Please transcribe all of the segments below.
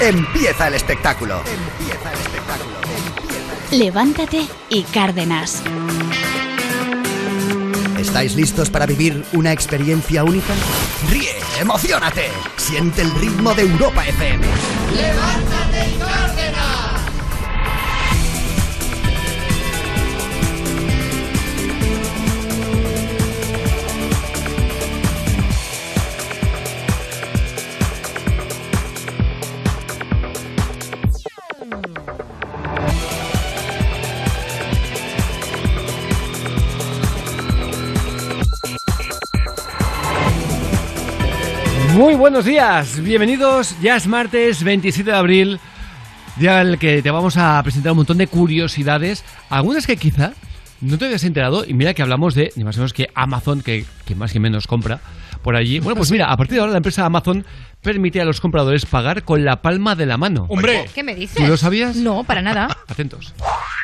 Empieza el espectáculo. Empieza el espectáculo. Levántate y Cárdenas. ¿Estáis listos para vivir una experiencia única? Ríe, emocionate, siente el ritmo de Europa FM. ¡Levántate buenos días, bienvenidos. Ya es martes 27 de abril, día en el que te vamos a presentar un montón de curiosidades, algunas que quizá no te habías enterado. Y mira que hablamos de ni más ni menos que Amazon, que, que más que menos compra por allí. Bueno, pues mira, a partir de ahora la empresa Amazon permite a los compradores pagar con la palma de la mano. Hombre, ¿Qué me dices? ¿Tú lo sabías? No, para nada. Atentos.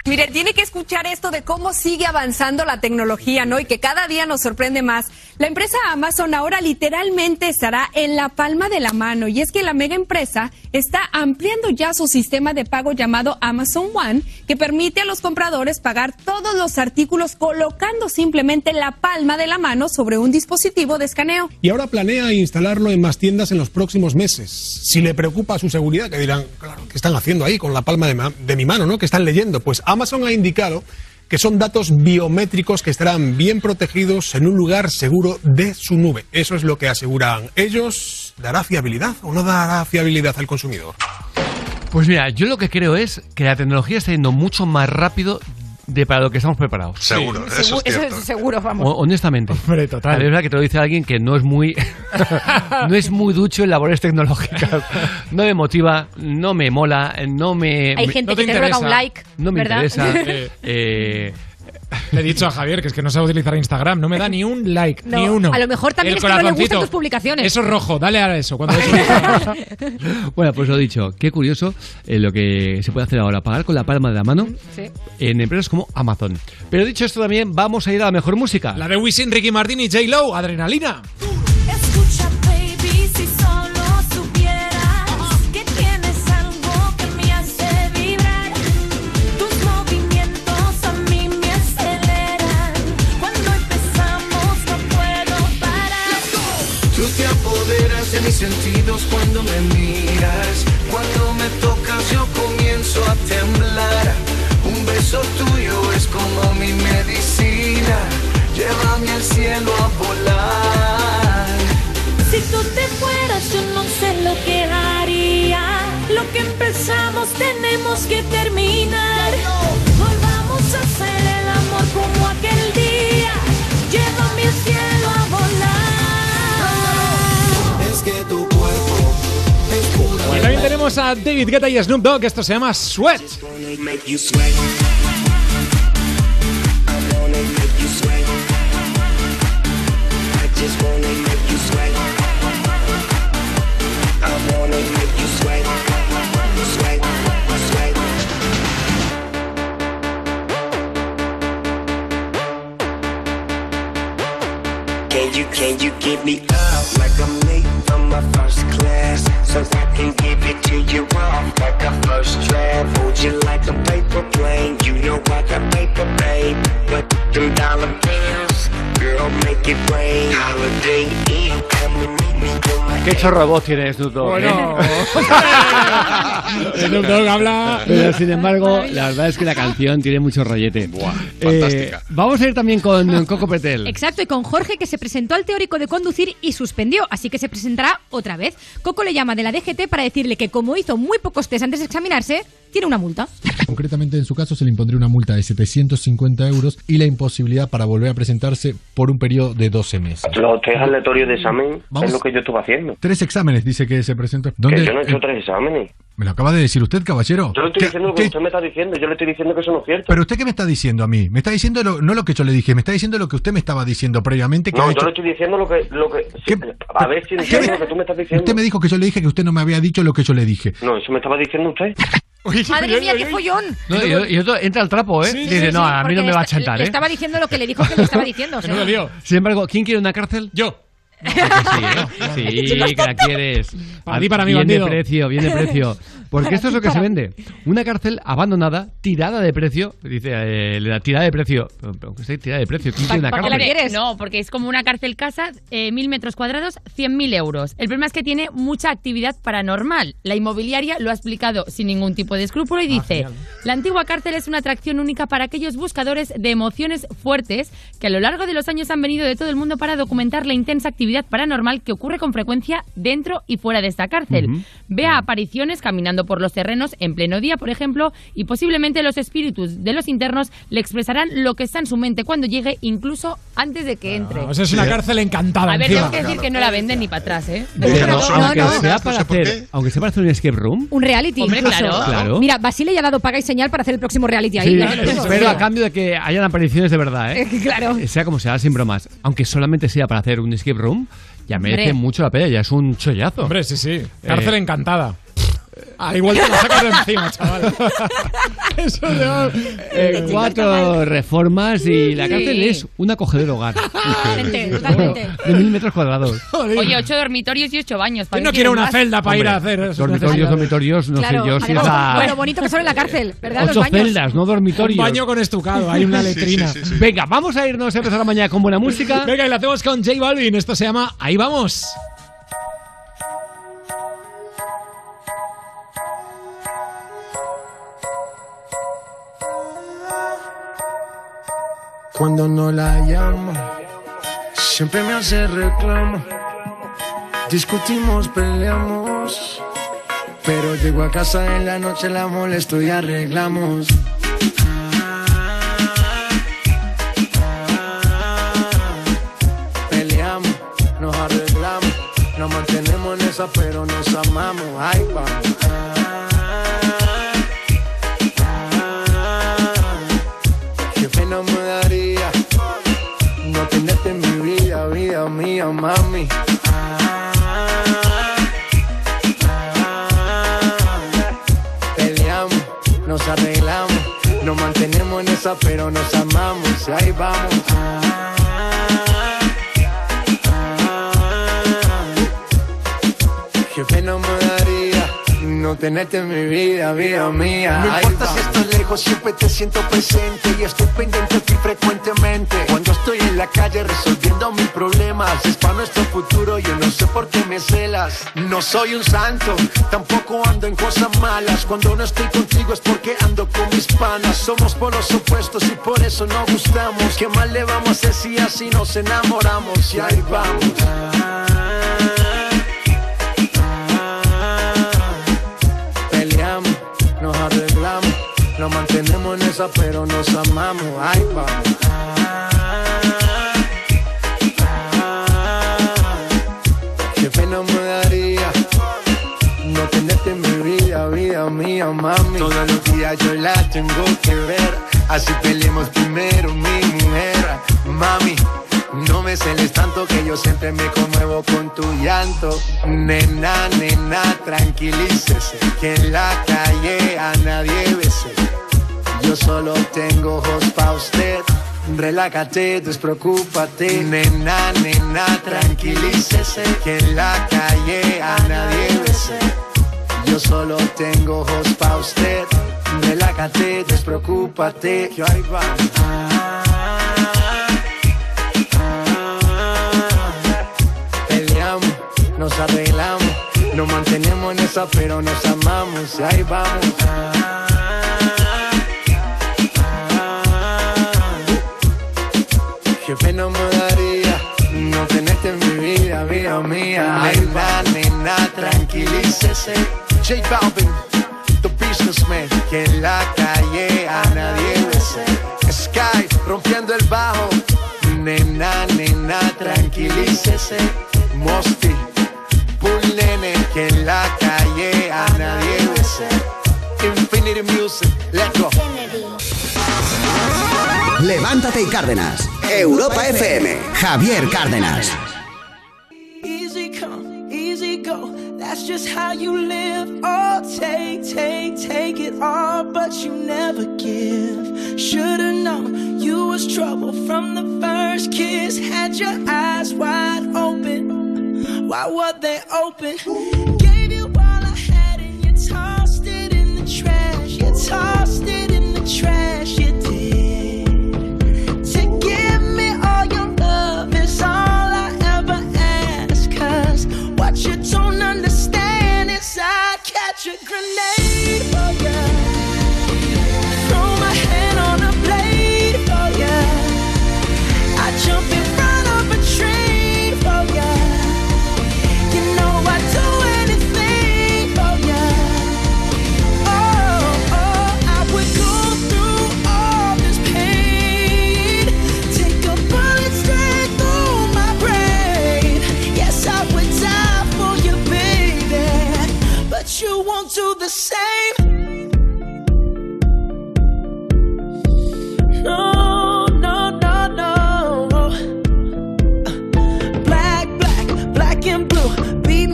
Mire, tiene que escuchar esto de cómo sigue avanzando la tecnología, ¿no? Y que cada día nos sorprende más. La empresa Amazon ahora literalmente estará en la palma de la mano. Y es que la mega empresa está ampliando ya su sistema de pago llamado Amazon One, que permite a los compradores pagar todos los artículos colocando simplemente la palma de la mano sobre un dispositivo de escaneo. y ahora planea instalarlo en más tiendas en los próximos meses. Si le preocupa su seguridad, que dirán, claro, ¿qué están haciendo ahí con la palma de, de mi mano, ¿no? ¿Qué están leyendo? Pues Amazon ha indicado que son datos biométricos que estarán bien protegidos en un lugar seguro de su nube. Eso es lo que aseguran ellos. ¿Dará fiabilidad o no dará fiabilidad al consumidor? Pues mira, yo lo que creo es que la tecnología está yendo mucho más rápido de para lo que estamos preparados. Seguro, eso Segu- es eso cierto. es seguro, vamos. O- honestamente. Hombre, total. Es verdad que te lo dice alguien que no es muy no es muy ducho en labores tecnológicas. No me motiva, no me mola, no me Hay me- gente no que te te interesa. un like, no me ¿verdad? interesa. Eh. Le he dicho a Javier que es que no sabe utilizar Instagram, no me da ni un like, No, ni uno. a lo mejor también El es que no le gustan tus publicaciones. Eso es rojo, dale a eso. Cuando bueno, pues lo dicho, qué curioso eh, lo que se puede hacer ahora, pagar con la palma de la mano Sí. en empresas como Amazon. Pero dicho esto también, vamos a ir a la mejor música. La de Wisin, Ricky Martin y J. Lo, Adrenalina. Mis sentidos cuando me miras. Cuando me tocas yo comienzo a temblar. Un beso tuyo es como mi medicina. Llévame al cielo a volar. Si tú te fueras, yo no sé lo que haría. Lo que empezamos tenemos que terminar. Volvamos a hacer el amor como aquel día. Llévame al cielo a volar. Es que tu cuerpo es pura. Y también tenemos a David Guetta y Snoop Dogg, esto se llama Sweat. Can you, can you give me up my first class? So I can give it to you off like a first draft. Hold you like a paper plane. You know I got paper, babe. But them dollar bills, girl, make it rain. Holiday Inn, come and meet me on my Qué chorro de voz tiene Snoop Dogg. ¿eh? Bueno. Snoop Dogg habla. Pero sin embargo, la verdad es que la canción tiene mucho rollete. Eh, fantástica. vamos a ir también con Coco Petel. Exacto, y con Jorge que se presentó al teórico de conducir y suspendió, así que se presentará otra vez. Coco le llama de la DGT para decirle que como hizo muy pocos test antes de examinarse, tiene una multa. Concretamente, en su caso, se le impondría una multa de 750 euros y la imposibilidad para volver a presentarse por un periodo de 12 meses. Los test aleatorios de examen Vamos. es lo que yo estuve haciendo. Tres exámenes, dice que se presentó. Que ¿Dónde? yo no he hecho Eh, tres exámenes. Me lo acaba de decir usted, caballero. Yo le estoy ¿Qué- diciendo lo que usted me está diciendo. Yo le estoy diciendo que eso no es cierto. Pero usted qué me está diciendo a mí? Me está diciendo lo- no lo que yo le dije, me está diciendo lo que usted me estaba diciendo previamente que no, yo hecho- le estoy diciendo lo que... Lo que ¿Qué? A ver si entiendo lo que tú me estás diciendo. Usted me dijo que yo le dije que usted no me había dicho lo que yo le dije. No, eso me estaba diciendo usted. Madre mía, qué follón. No, y, y otro entra al trapo, ¿eh? Sí, sí, Dice, sí, no, a mí no me va a chantar, Le ¿eh? estaba diciendo lo que le dijo que le estaba diciendo. o sea. Sin embargo, ¿quién quiere una cárcel? Yo. Sí, sí, que la quieres. Para ti, para mí, Bien de bandido. precio, bien de precio. Porque esto es lo que se vende. Una cárcel abandonada, tirada de precio. Dice, eh, la tirada de precio. Pero, pero, ¿qué es tirada de precio? ¿Quién quiere una ¿Para qué cárcel? la quieres? No, porque es como una cárcel casa, eh, mil metros cuadrados, 100.000 euros. El problema es que tiene mucha actividad paranormal. La inmobiliaria lo ha explicado sin ningún tipo de escrúpulo y dice, genial. la antigua cárcel es una atracción única para aquellos buscadores de emociones fuertes que a lo largo de los años han venido de todo el mundo para documentar la intensa actividad paranormal que ocurre con frecuencia dentro y fuera de esta cárcel. Vea apariciones caminando por los terrenos en pleno día, por ejemplo, y posiblemente los espíritus de los internos le expresarán lo que está en su mente cuando llegue, incluso antes de que entre. O sea, es una cárcel encantada A ver, encima. tengo que decir que no la venden ni para atrás, ¿eh? Pero No, aunque, no, sea para hacer, qué. aunque sea para hacer un escape room, Un reality. Hombre, claro. Claro. Mira, Basile ya ha dado paga y señal para hacer el próximo reality ahí. sí, pero a cambio de que hayan apariciones de verdad, ¿eh? Eh, claro. Sea como sea, sin bromas. Aunque solamente sea para hacer un escape room, ya merece Hombre. mucho la pena, ya es un chollazo. Hombre, sí, sí. Cárcel Eh. encantada. Ah, igual te la sacas de encima, chaval. Eso de... Eh, cuatro reformas y la Sí. cárcel es un acogedor hogar. Totalmente, totalmente. De mil metros cuadrados. Oye, ocho dormitorios y ocho baños. ¿para ¿Quién no quiere quieres una más? celda para ir a hacer eso? dormitorios, dormitorios, no claro. sé yo si es Además, la... Bueno, bonito que son en la cárcel, ¿verdad? Los Ocho baños. celdas, no Un dormitorios. baño con estucado, hay una Sí, sí, letrina. sí, sí. Venga, vamos a irnos a empezar la mañana con buena música. Venga, y la hacemos con J Balvin. Esto se llama Ahí vamos. Cuando no la llamo, siempre me hace reclamo. Discutimos, peleamos. Pero llego a casa en la noche, la molesto y arreglamos. Peleamos, nos arreglamos. Nos mantenemos en esa, pero nos amamos. Ay, vamos. Qué pena me daría no tenerte en mi vida, vida mía, mami. Peleamos, nos arreglamos, nos mantenemos en esa, pero nos amamos. Y ahí vamos. Qué pena me daría no tenerte en mi vida, vida mía. No importa si estás lejos, siempre te siento presente y estoy pendiente de frecuentemente. Cuando estoy en la calle resolviendo mis problemas, es para nuestro futuro, yo no sé por qué me celas. No soy un santo, tampoco ando en cosas malas. Cuando no estoy contigo es porque ando con mis panas. Somos polos opuestos y por eso nos gustamos. ¿Qué mal le vamos a hacer si así nos enamoramos? Y ahí vamos. Esa, pero nos amamos. Ay, vamos. Qué pena me daría no tenerte en mi vida, vida mía, mami. Todos los días yo la tengo que ver, así peleemos primero, mi mujer, mami. No me celes tanto que yo siempre me conmuevo con tu llanto. Nena, nena, tranquilícese, que en la calle a nadie bese. Yo solo tengo ojos pa' usted. Relájate, despreocúpate. Nena, nena, tranquilícese. Que en la calle a nadie bese. Yo solo tengo ojos pa' usted. Relájate, despreocúpate. Que ahí va. Peleamos, nos arreglamos. Nos mantenemos en esa, pero nos amamos. Y ahí vamos. Qué pena me daría no tenerte en mi vida, vida mía. Nena, nena, tranquilícese. J Balvin, the businessman, que en la calle a nadie bese. Sky, rompiendo el bajo. Nena, nena, tranquilícese. Mosty, Bull Nene, que en la calle a nadie bese. Infinity Music, let's go. Levántate y Cárdenas. Europa FM. Javier Cárdenas. Easy come, easy go. That's just how you live. Oh, take, take, take it all, but you never give. Should've known you was trouble from the first kiss. Had your eyes wide open. Why were they open? Gave you all I had and you tossed it in the trash. You tossed it in the trash. You did. I catch a grenade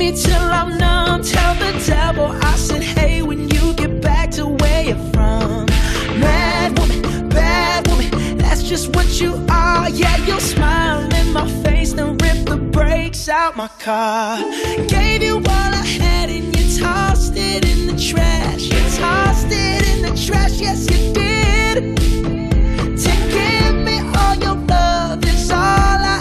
me till I'm numb. Tell the devil I said, hey, when you get back to where you're from. Mad woman, bad woman, that's just what you are. Yeah, you'll smile in my face, then rip the brakes out my car. Gave you all I had and you tossed it in the trash. You tossed it in the trash, yes, you did. To give me all your love is all I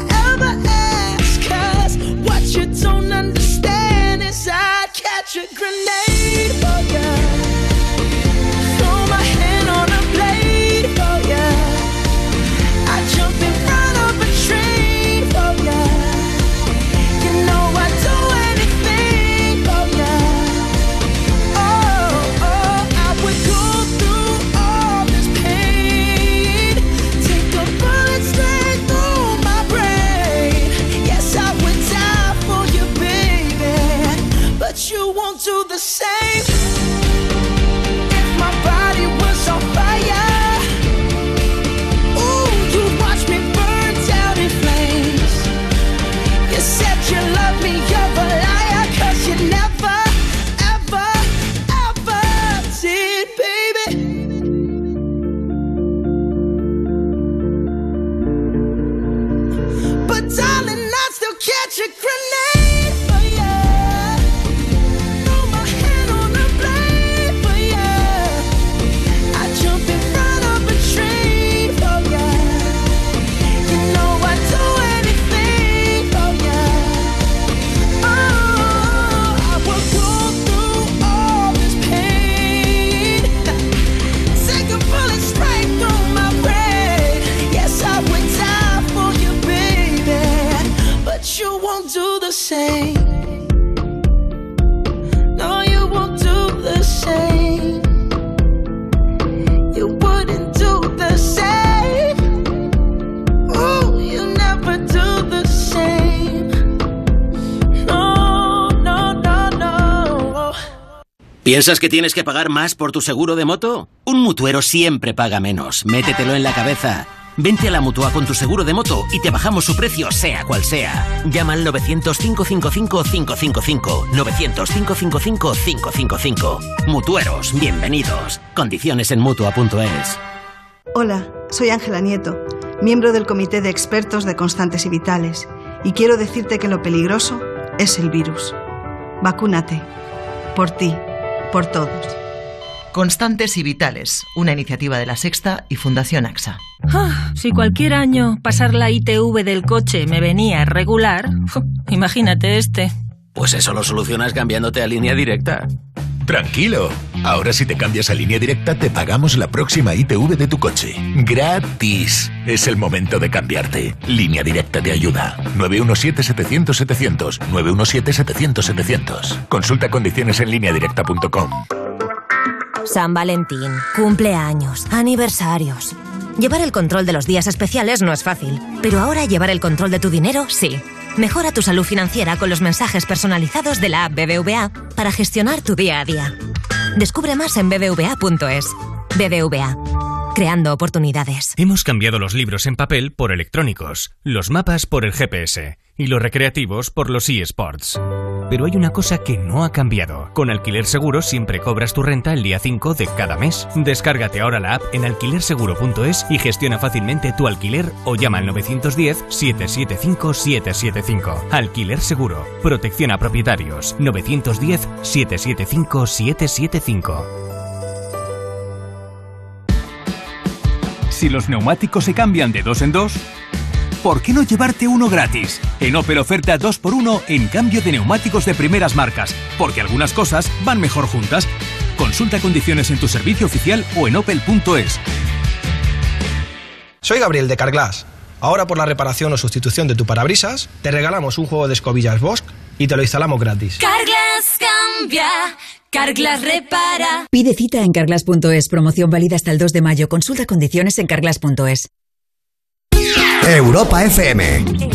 ¿Piensas que tienes que pagar más por tu seguro de moto? Un mutuero siempre paga menos. Métetelo en la cabeza. Vente a la mutua con tu seguro de moto y te bajamos su precio, sea cual sea. Llama al 900-555-555. 900-555-555. Mutueros, bienvenidos. Condiciones en mutua.es. Hola, soy Ángela Nieto, miembro del Comité de Expertos de Constantes y Vitales, y quiero decirte que lo peligroso es el virus. Vacúnate. Por ti, por todos. Constantes y Vitales, una iniciativa de la Sexta y Fundación AXA. Ah, si cualquier año pasar la ITV del coche me venía regular, imagínate este. Pues eso lo solucionas cambiándote a línea directa. Tranquilo. Ahora si te cambias a línea directa te pagamos la próxima ITV de tu coche. Gratis. Es el momento de cambiarte. Línea directa te ayuda. 917-700-700. 917-700-700. Consulta condiciones en lineadirecta.com. San Valentín, cumpleaños, aniversarios. Llevar el control de los días especiales no es fácil, pero ahora llevar el control de tu dinero sí. Mejora tu salud financiera con los mensajes personalizados de la app BBVA para gestionar tu día a día. Descubre más en bbva.es. BBVA. Creando oportunidades. Hemos cambiado los libros en papel por electrónicos, los mapas por el GPS y los recreativos por los eSports. Pero hay una cosa que no ha cambiado. Con Alquiler Seguro siempre cobras tu renta el día 5 de cada mes. Descárgate ahora la app en alquilerseguro.es y gestiona fácilmente tu alquiler o llama al 910-775-775. Alquiler Seguro. Protección a propietarios. 910-775-775. Si los neumáticos se cambian de dos en dos, ¿por qué no llevarte uno gratis? En Opel oferta 2x1 en cambio de neumáticos de primeras marcas, porque algunas cosas van mejor juntas. Consulta condiciones en tu servicio oficial o en opel.es. Soy Gabriel de Carglass. Ahora por la reparación o sustitución de tu parabrisas, te regalamos un juego de escobillas Bosch y te lo instalamos gratis. Carglass cambia, Carglass repara. Pide cita en carglass.es. Promoción válida hasta el 2 de mayo. Consulta condiciones en carglass.es. Europa FM.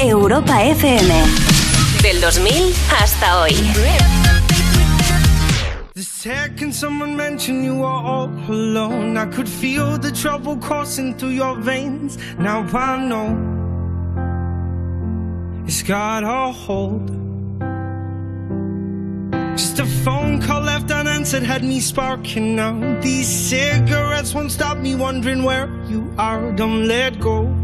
Europa FM. Del 2000 hasta hoy. The second someone mentioned you were all alone, I could feel the trouble coursing through your veins. Now I know it's got a hold. Just a phone call left unanswered had me sparking now. These cigarettes won't stop me wondering where you are. Don't let go.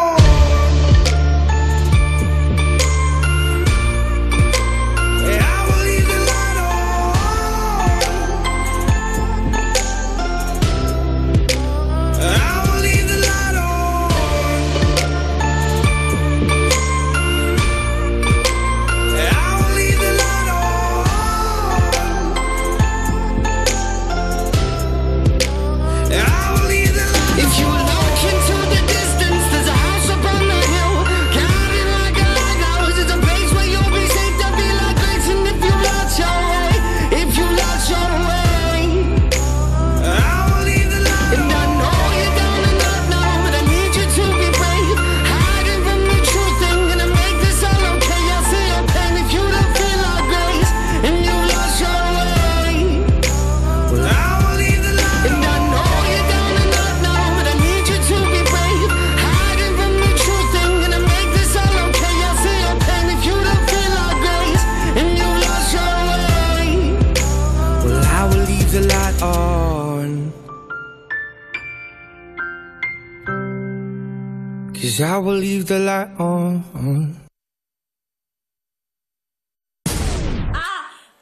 Cause I will leave the light on.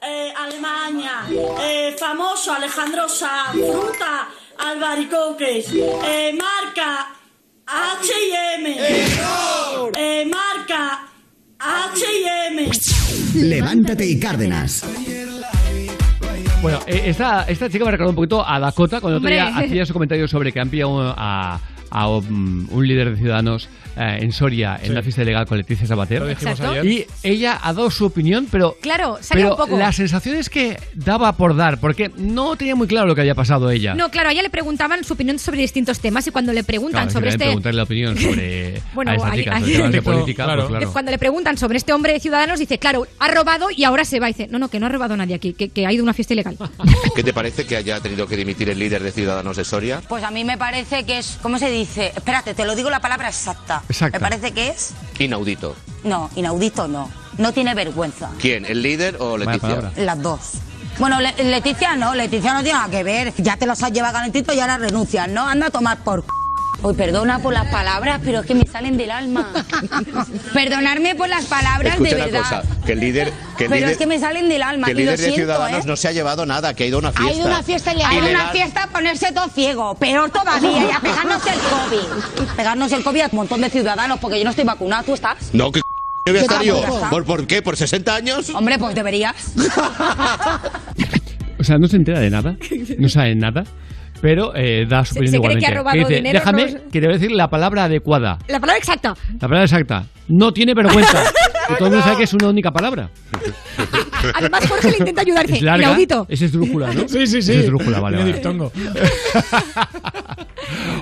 Eh, Alemania, eh, famoso Alejandro Sanz, fruta, albaricoques, eh, marca H&M, eh, marca H&M. Levántate y Cárdenas. Bueno, eh, esta, esta chica me recordó un poquito a Dakota cuando otro día hacía su comentario sobre que han pillado a, a un, un líder de Ciudadanos eh, en Soria en Sí. la fiesta ilegal con Leticia Sabater. Lo. Y ella ha dado su opinión, pero Claro, pero un poco. la sensación es que daba por dar, porque no tenía muy claro lo que había pasado ella. No, claro, a ella le preguntaban su opinión sobre distintos temas y cuando le preguntan Claro, sobre este... preguntarle la opinión sobre Bueno, a esta ahí- chica, ahí- sobre temas de Claro, política, claro. pues claro. Cuando le preguntan sobre este hombre de Ciudadanos, dice, claro, ha robado y ahora se va. Dice, no, no, que no ha robado nadie aquí, que, que ha ido a una fiesta ilegal. ¿Qué te parece que haya tenido que dimitir el líder de Ciudadanos de Soria? Pues a mí me parece que es, ¿cómo se dice? Espérate, te lo digo la palabra exacta. Exacta. Me parece que es, Inaudito. no, inaudito no. No tiene vergüenza. ¿Quién? ¿El líder o Leticia? Las dos. Bueno, Le- Leticia no, Leticia no tiene nada que ver. Ya te los has llevado calentito y ahora renuncias, ¿no? Anda a tomar por... c- Uy, perdona por las palabras, pero es que me salen del alma. Perdonarme por las palabras Escucha de una verdad. cosa, que el líder, que el pero líder, es que me salen del alma que el y lo líder de siento, Ciudadanos ¿eh? no se ha llevado nada, que ha ido a una fiesta. Ha ido a una fiesta ilegal. Ha ido a una fiesta a ponerse todo ciego. Peor todavía, y a pegarnos el COVID. Pegarnos el COVID a un montón de ciudadanos, porque yo no estoy vacunada. ¿Tú estás? No, que voy a Yo estar yo. tampoco, está. ¿Por, ¿Por qué? ¿Por 60 años? Hombre, pues deberías. O sea, no se entera de nada, no sabe nada, pero eh, da su Se- opinión se cree igualmente. que ha robado dice, dinero, déjame no- que te voy a decir la palabra adecuada. La palabra exacta. La palabra exacta. No tiene vergüenza. que todo el mundo sabe que es una única palabra. Además, Jorge le intenta ayudar. Es larga. inaudito. Es esdrújula, ¿no? Sí, sí, sí. Es esdrújula, vale. Vale. diptongo.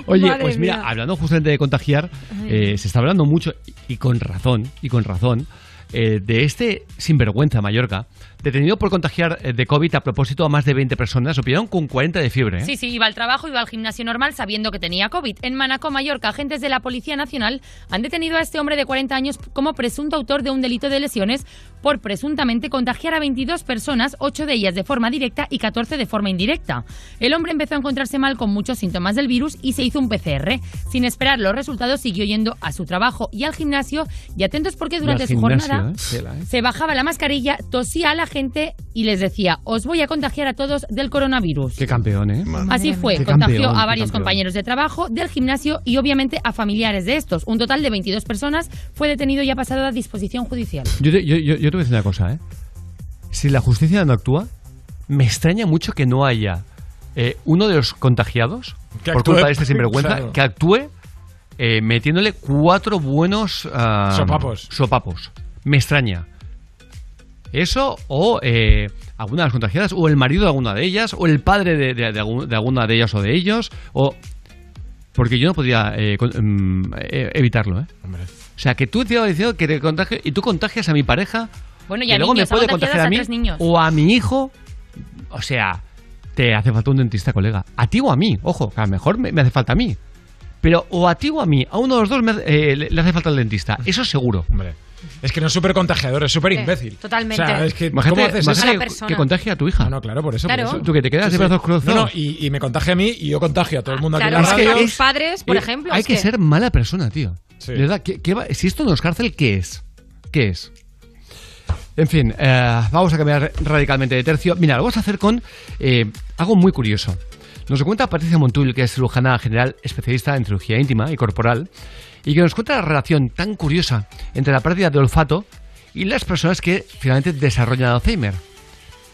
Oye, Madre pues mira, mía. hablando justamente de contagiar, eh, se está hablando mucho, y con razón, y con razón, eh, de este sinvergüenza Mallorca, detenido por contagiar eh, de COVID a propósito a más de 20 personas, lo pillaron con 40 de fiebre. ¿eh? Sí, sí, iba al trabajo, iba al gimnasio normal sabiendo que tenía COVID. En Manacor, Mallorca, agentes de la Policía Nacional han detenido a este hombre de 40 años como presunto autor de un delito de lesiones por presuntamente contagiar a 22 personas, 8 de ellas de forma directa y 14 de forma indirecta. El hombre empezó a encontrarse mal con muchos síntomas del virus y se hizo un PCR. Sin esperar los resultados, siguió yendo a su trabajo y al gimnasio y atentos porque durante su gimnasio, jornada ¿eh? Tela, ¿eh? se bajaba la mascarilla, tosía a la gente y les decía, os voy a contagiar a todos del coronavirus. Qué campeón, ¿eh? Así fue, Qué contagió campeón, a varios compañeros de trabajo, del gimnasio y obviamente a familiares de estos. Un total de 22 personas fue detenido y ha pasado a disposición judicial. Yo te, yo, yo- yo te voy a decir una cosa, ¿eh? Si la justicia no actúa, me extraña mucho que no haya eh, uno de los contagiados, Que por actúe, culpa de este sinvergüenza, claro. que actúe eh, metiéndole cuatro buenos Sopapos. sopapos. Me extraña. Eso o eh, alguna de las contagiadas, o el marido de alguna de ellas, o el padre de, de- de algún- de alguna de ellas o de ellos, o... Porque yo no podía eh, con- mm, eh, evitarlo, ¿eh? O sea, que tú te ibas diciendo que te contagie y tú contagias a mi pareja Bueno, y luego niños, me puede contagiar a a mí o a mi hijo. O sea, te hace falta un dentista, colega. A ti o a mí, ojo, que a lo mejor me, me hace falta a mí. Pero o a ti o a mí, a uno de los dos me eh, le, le hace falta el dentista. Eso seguro. Hombre. Es que no es súper contagiador, es súper Sí, imbécil. totalmente. O sea, es que, Imagínate- ¿cómo haces imagínate eso? Persona. que contagie a tu hija. No, no, claro, por eso. Claro. por eso. Tú que te quedas de brazos cruzados. No, no, y, y me contagia a mí y yo contagio a todo el mundo Claro, aquí es en que la radio. los padres, por Eh, ejemplo, Hay es que, que- ser mala persona, tío. Sí. De verdad, ¿qué- qué va- si esto no es cárcel, ¿qué es? ¿Qué es? En fin, eh, vamos a cambiar radicalmente de tercio. Mira, lo vamos a hacer con eh, algo muy curioso. Nos lo cuenta Patricia Montul, que es cirujana general especialista en cirugía íntima y corporal, y que nos cuenta la relación tan curiosa entre la pérdida de olfato y las personas que finalmente desarrollan Alzheimer.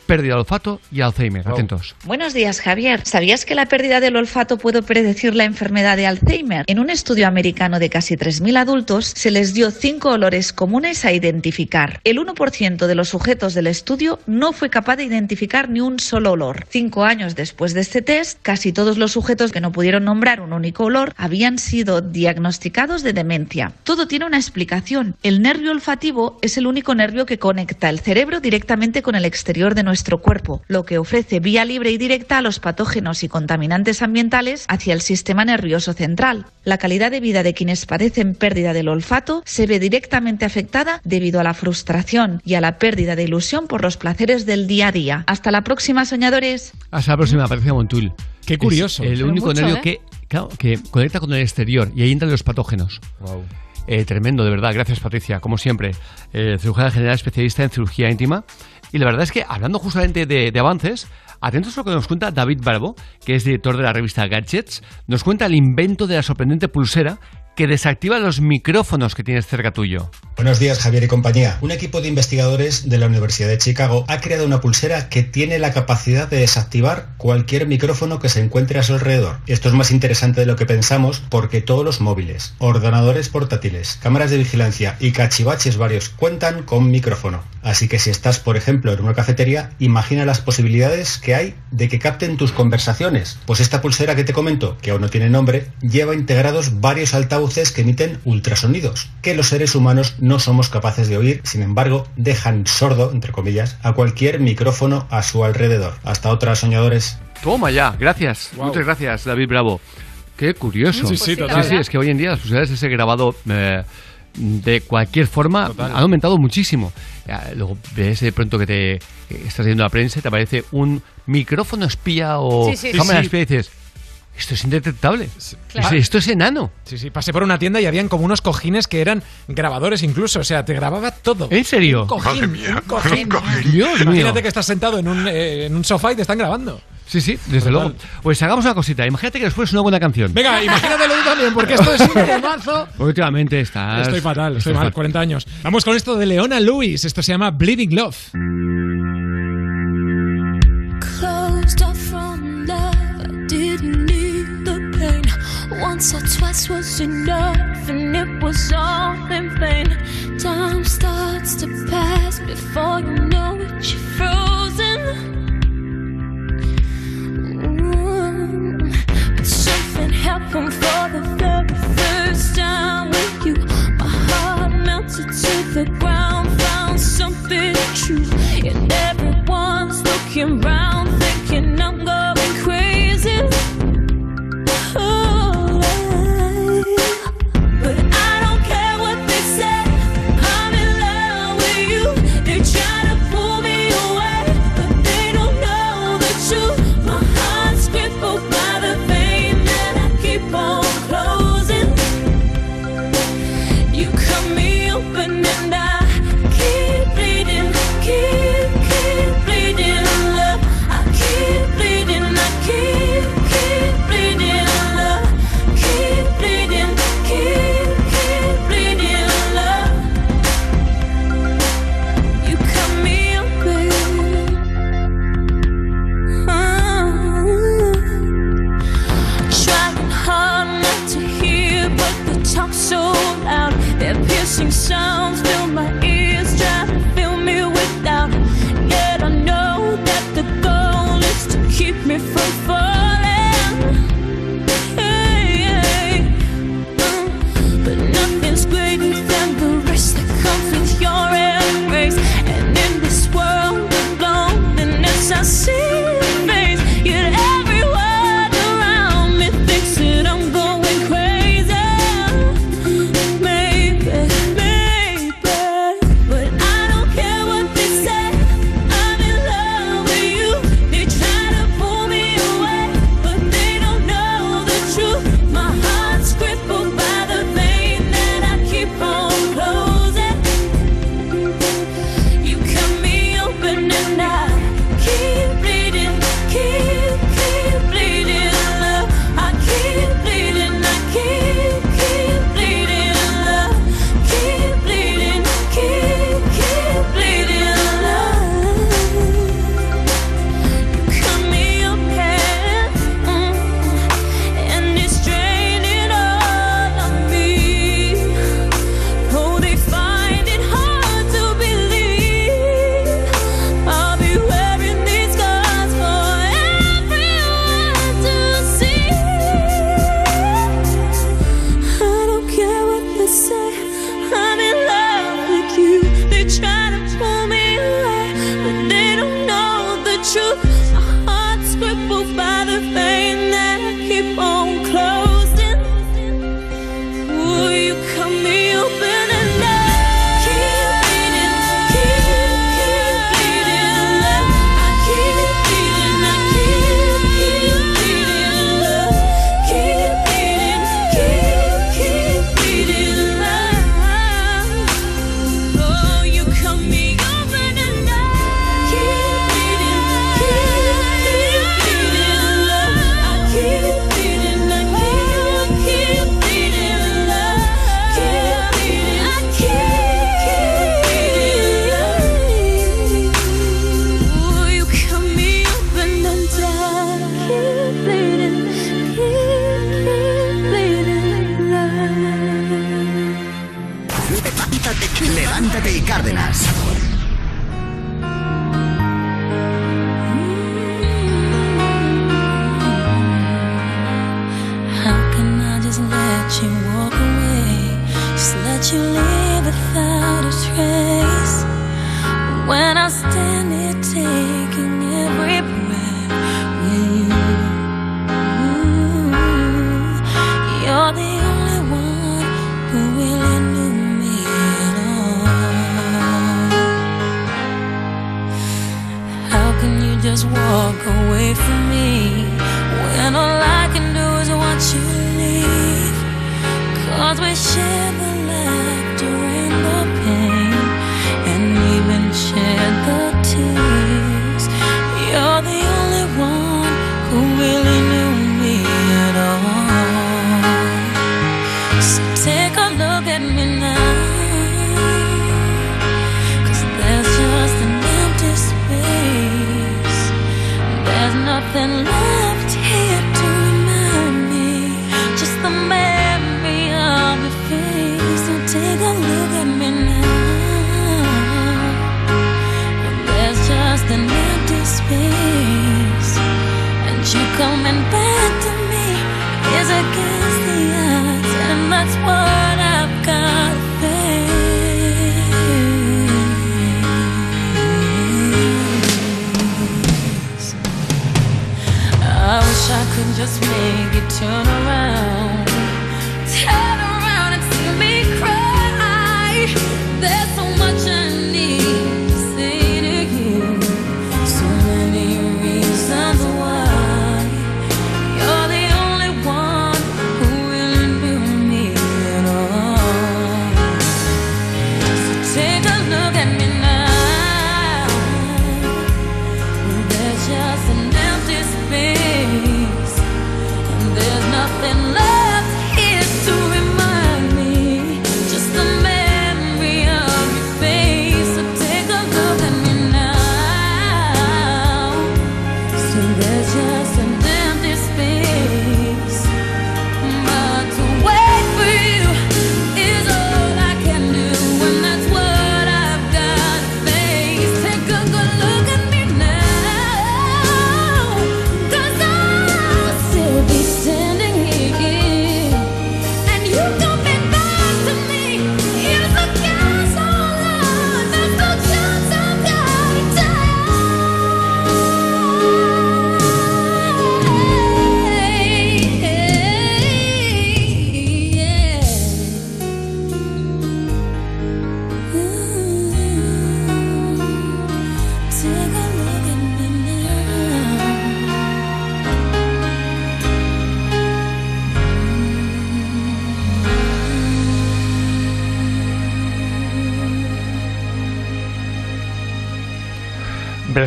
Pérdida de olfato y Alzheimer. Atentos. Buenos días, Javier. ¿Sabías que la pérdida del olfato puede predecir la enfermedad de Alzheimer? En un estudio americano de casi 3.000 adultos se les dio cinco olores comunes a identificar. El 1% de los sujetos del estudio no fue capaz de identificar ni un solo olor. Cinco años después de este test, casi todos los sujetos que no pudieron nombrar un único olor habían sido diagnosticados de demencia. Todo tiene una explicación. El nervio olfativo es el único nervio que conecta el cerebro directamente con el exterior de nuestro cuerpo, lo que ofrece vía libre y directa a los patógenos y contaminantes ambientales hacia el sistema nervioso central. La calidad de vida de quienes padecen pérdida del olfato se ve directamente afectada debido a la frustración y a la pérdida de ilusión por los placeres del día a día. Hasta la próxima, soñadores. Hasta la próxima, Patricia Montul. Qué curioso. Es el Pero único mucho, nervio ¿eh? que, claro, que conecta con el exterior y ahí entran los patógenos. Eh, tremendo, de verdad. Gracias, Patricia. Como siempre, eh, cirujana general especialista en cirugía íntima. Y la verdad es que, hablando justamente de, avances, atentos a lo que nos cuenta David Barbo, que es director de la revista Gadgets. Nos cuenta el invento de la sorprendente pulsera que desactiva los micrófonos que tienes cerca tuyo. Buenos días, Javier y compañía. Un equipo de investigadores de la Universidad de Chicago ha creado una pulsera que tiene la capacidad de desactivar cualquier micrófono que se encuentre a su alrededor. Esto es más interesante de lo que pensamos porque todos los móviles, ordenadores portátiles, cámaras de vigilancia y cachivaches varios cuentan con micrófono. Así que si estás, por ejemplo, en una cafetería, imagina las posibilidades que hay de que capten tus conversaciones. Pues esta pulsera que te comento, que aún no tiene nombre, lleva integrados varios altavoces que emiten ultrasonidos, que los seres humanos no somos capaces de oír, sin embargo, dejan sordo, entre comillas, a cualquier micrófono a su alrededor. Hasta otras soñadores. Toma ya, gracias. Muchas gracias, David Bravo. Qué curioso. Sí, sí, Pues sí, total. Sí, sí, es que hoy en día las posibilidades de ese grabado eh, de cualquier forma han aumentado muchísimo. Luego ves de pronto que te estás viendo la prensa y te aparece un micrófono espía o Sí, sí. cámara Sí, sí. espía y dices, esto es indetectable. claro. Esto es enano. Sí, sí, pasé por una tienda y habían como unos cojines que eran grabadores incluso, o sea, te grababa todo. ¿En serio? Un cojín, Madre mía, un cojín. un cojín. Dios mío. Imagínate que estás sentado en un, eh, en un sofá y te están grabando. Sí, sí, desde luego. Pues hagamos una cosita. Imagínate que después es una buena canción. Venga, imagínatelo tú también, porque esto es un temazo. Últimamente estás... Estoy fatal, estoy mal, fatal. 40 años. Vamos con esto de Leona Lewis, esto se llama Bleeding Love. Once or twice was enough, and it was all in vain. Time starts to pass before you know it, you're frozen. But something happened for the very first time with you. My heart melted to the ground, found something true, and everyone's looking right.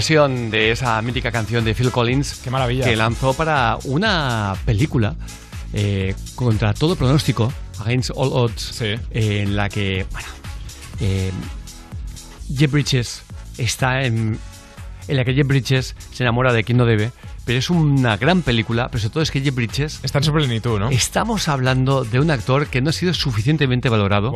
Versión de esa mítica canción de Phil Collins Qué maravilla. que lanzó para una película eh, contra todo pronóstico, Against All Odds, en la que, bueno, eh, Jeff Bridges está en, en la que Jeff Bridges se enamora de quien no debe, pero es una gran película, pero sobre todo es que Jeff Bridges Está en su plenitud, ¿no? Estamos hablando de un actor que no ha sido suficientemente valorado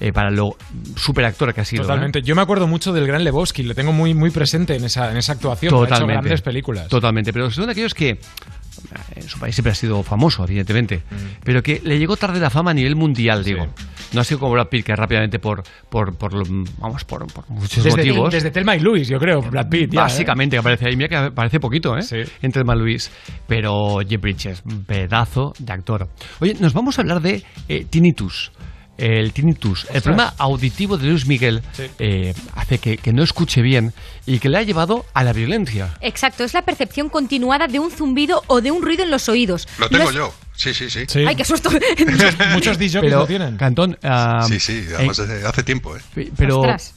eh, para lo superactor que ha sido. ¿eh? Totalmente. Yo me acuerdo mucho del gran Lebowski, le tengo muy, muy presente en esa, en esa actuación. Ha hecho Totalmente. grandes películas. Totalmente. Pero son aquellos que. En su país siempre ha sido famoso, evidentemente. Mm. Pero que le llegó tarde la fama a nivel mundial, digo. No ha sido como Brad Pitt, que rápidamente por. por, por lo- vamos, por, por muchos Desde, motivos. desde Telma y Luis, yo creo, Brad Pitt. ya, ¿eh? Básicamente, que aparece ahí. Mira que aparece poquito, ¿eh? Entre Thelma y Luis. Pero Jeff Bridges, un pedazo de actor. Oye, nos vamos a hablar de eh, tinnitus. El tinnitus, el Ostras. problema auditivo de Luis Miguel eh, hace que, que no escuche bien y que le ha llevado a la violencia. Exacto, es la percepción continuada de un zumbido o de un ruido en los oídos. Lo tengo No es- yo. Sí, sí, sí. Ay, qué susto. Muchos Pero, Cantón, ah, Sí, sí, además eh, hace tiempo, ¿eh? Pe- Pero, Ostras.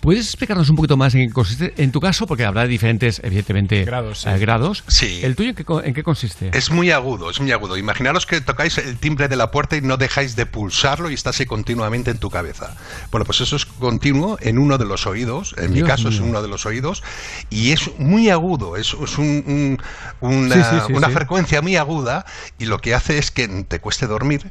¿Puedes explicarnos un poquito más en qué consiste? En tu caso, porque habrá diferentes, evidentemente, Grados, sí. eh, grados. Sí. ¿El tuyo en qué, co- en qué consiste? Es muy agudo, es muy agudo. Imaginaros que tocáis el timbre de la puerta y no dejáis de pulsarlo y está así continuamente en tu cabeza. Bueno, pues eso es continuo en uno de los oídos, en mi caso es uno de los oídos, y es muy agudo, es, es un- un- una, Sí, sí, sí, una sí. frecuencia muy aguda y lo que hace es que te cueste dormir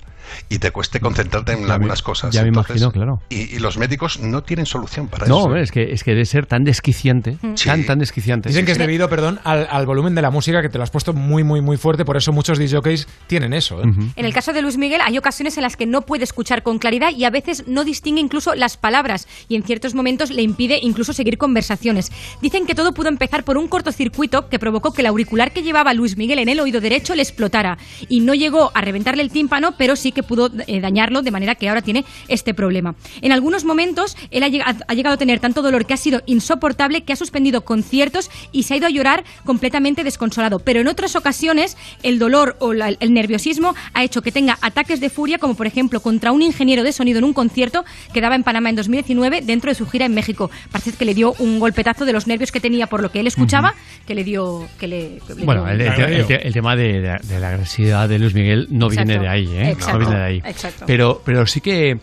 y te cueste concentrarte en Ya me- algunas cosas. ya me Entonces, imagino, claro. Y, y los médicos no tienen solución para No, No, es que, es que debe ser tan desquiciante, tan, tan desquiciante. Dicen que es debido, perdón, al, al volumen de la música que te lo has puesto muy, muy, muy fuerte. Por eso muchos DJs tienen eso. ¿eh? En el caso de Luis Miguel hay ocasiones en las que no puede escuchar con claridad y a veces no distingue incluso las palabras y en ciertos momentos le impide incluso seguir conversaciones. Dicen que todo pudo empezar por un cortocircuito que provocó que el auricular que llevaba Luis Miguel en el oído derecho le explotara y no llegó a reventarle el tímpano, pero sí que pudo eh, dañarlo de manera que ahora tiene este problema. En algunos momentos él ha lleg- ha llegado a tener tanto dolor que ha sido insoportable que ha suspendido conciertos y se ha ido a llorar completamente desconsolado. Pero en otras ocasiones el dolor o la- el nerviosismo ha hecho que tenga ataques de furia, como por ejemplo contra un ingeniero de sonido en un concierto que daba en Panamá en 2019 dentro de su gira en México. Parece que le dio un golpetazo de los nervios que tenía por lo que él escuchaba, que le dio... Que le, que Bueno, dio- el, el te- el te- el tema de, de- de la agresividad de Luis Miguel no Exacto. viene de ahí, ¿eh? Exacto. No viene de ahí. Exacto. Pero, pero sí que,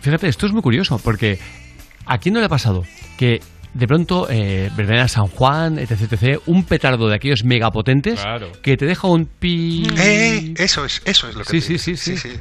fíjate, esto es muy curioso, porque ¿a quién no le ha pasado que de pronto, eh, verbena San Juan, etc, etc, un petardo de aquellos megapotentes que te deja un pi... Eh, eso es, eso es lo que Sí, te sí, digo. sí, sí.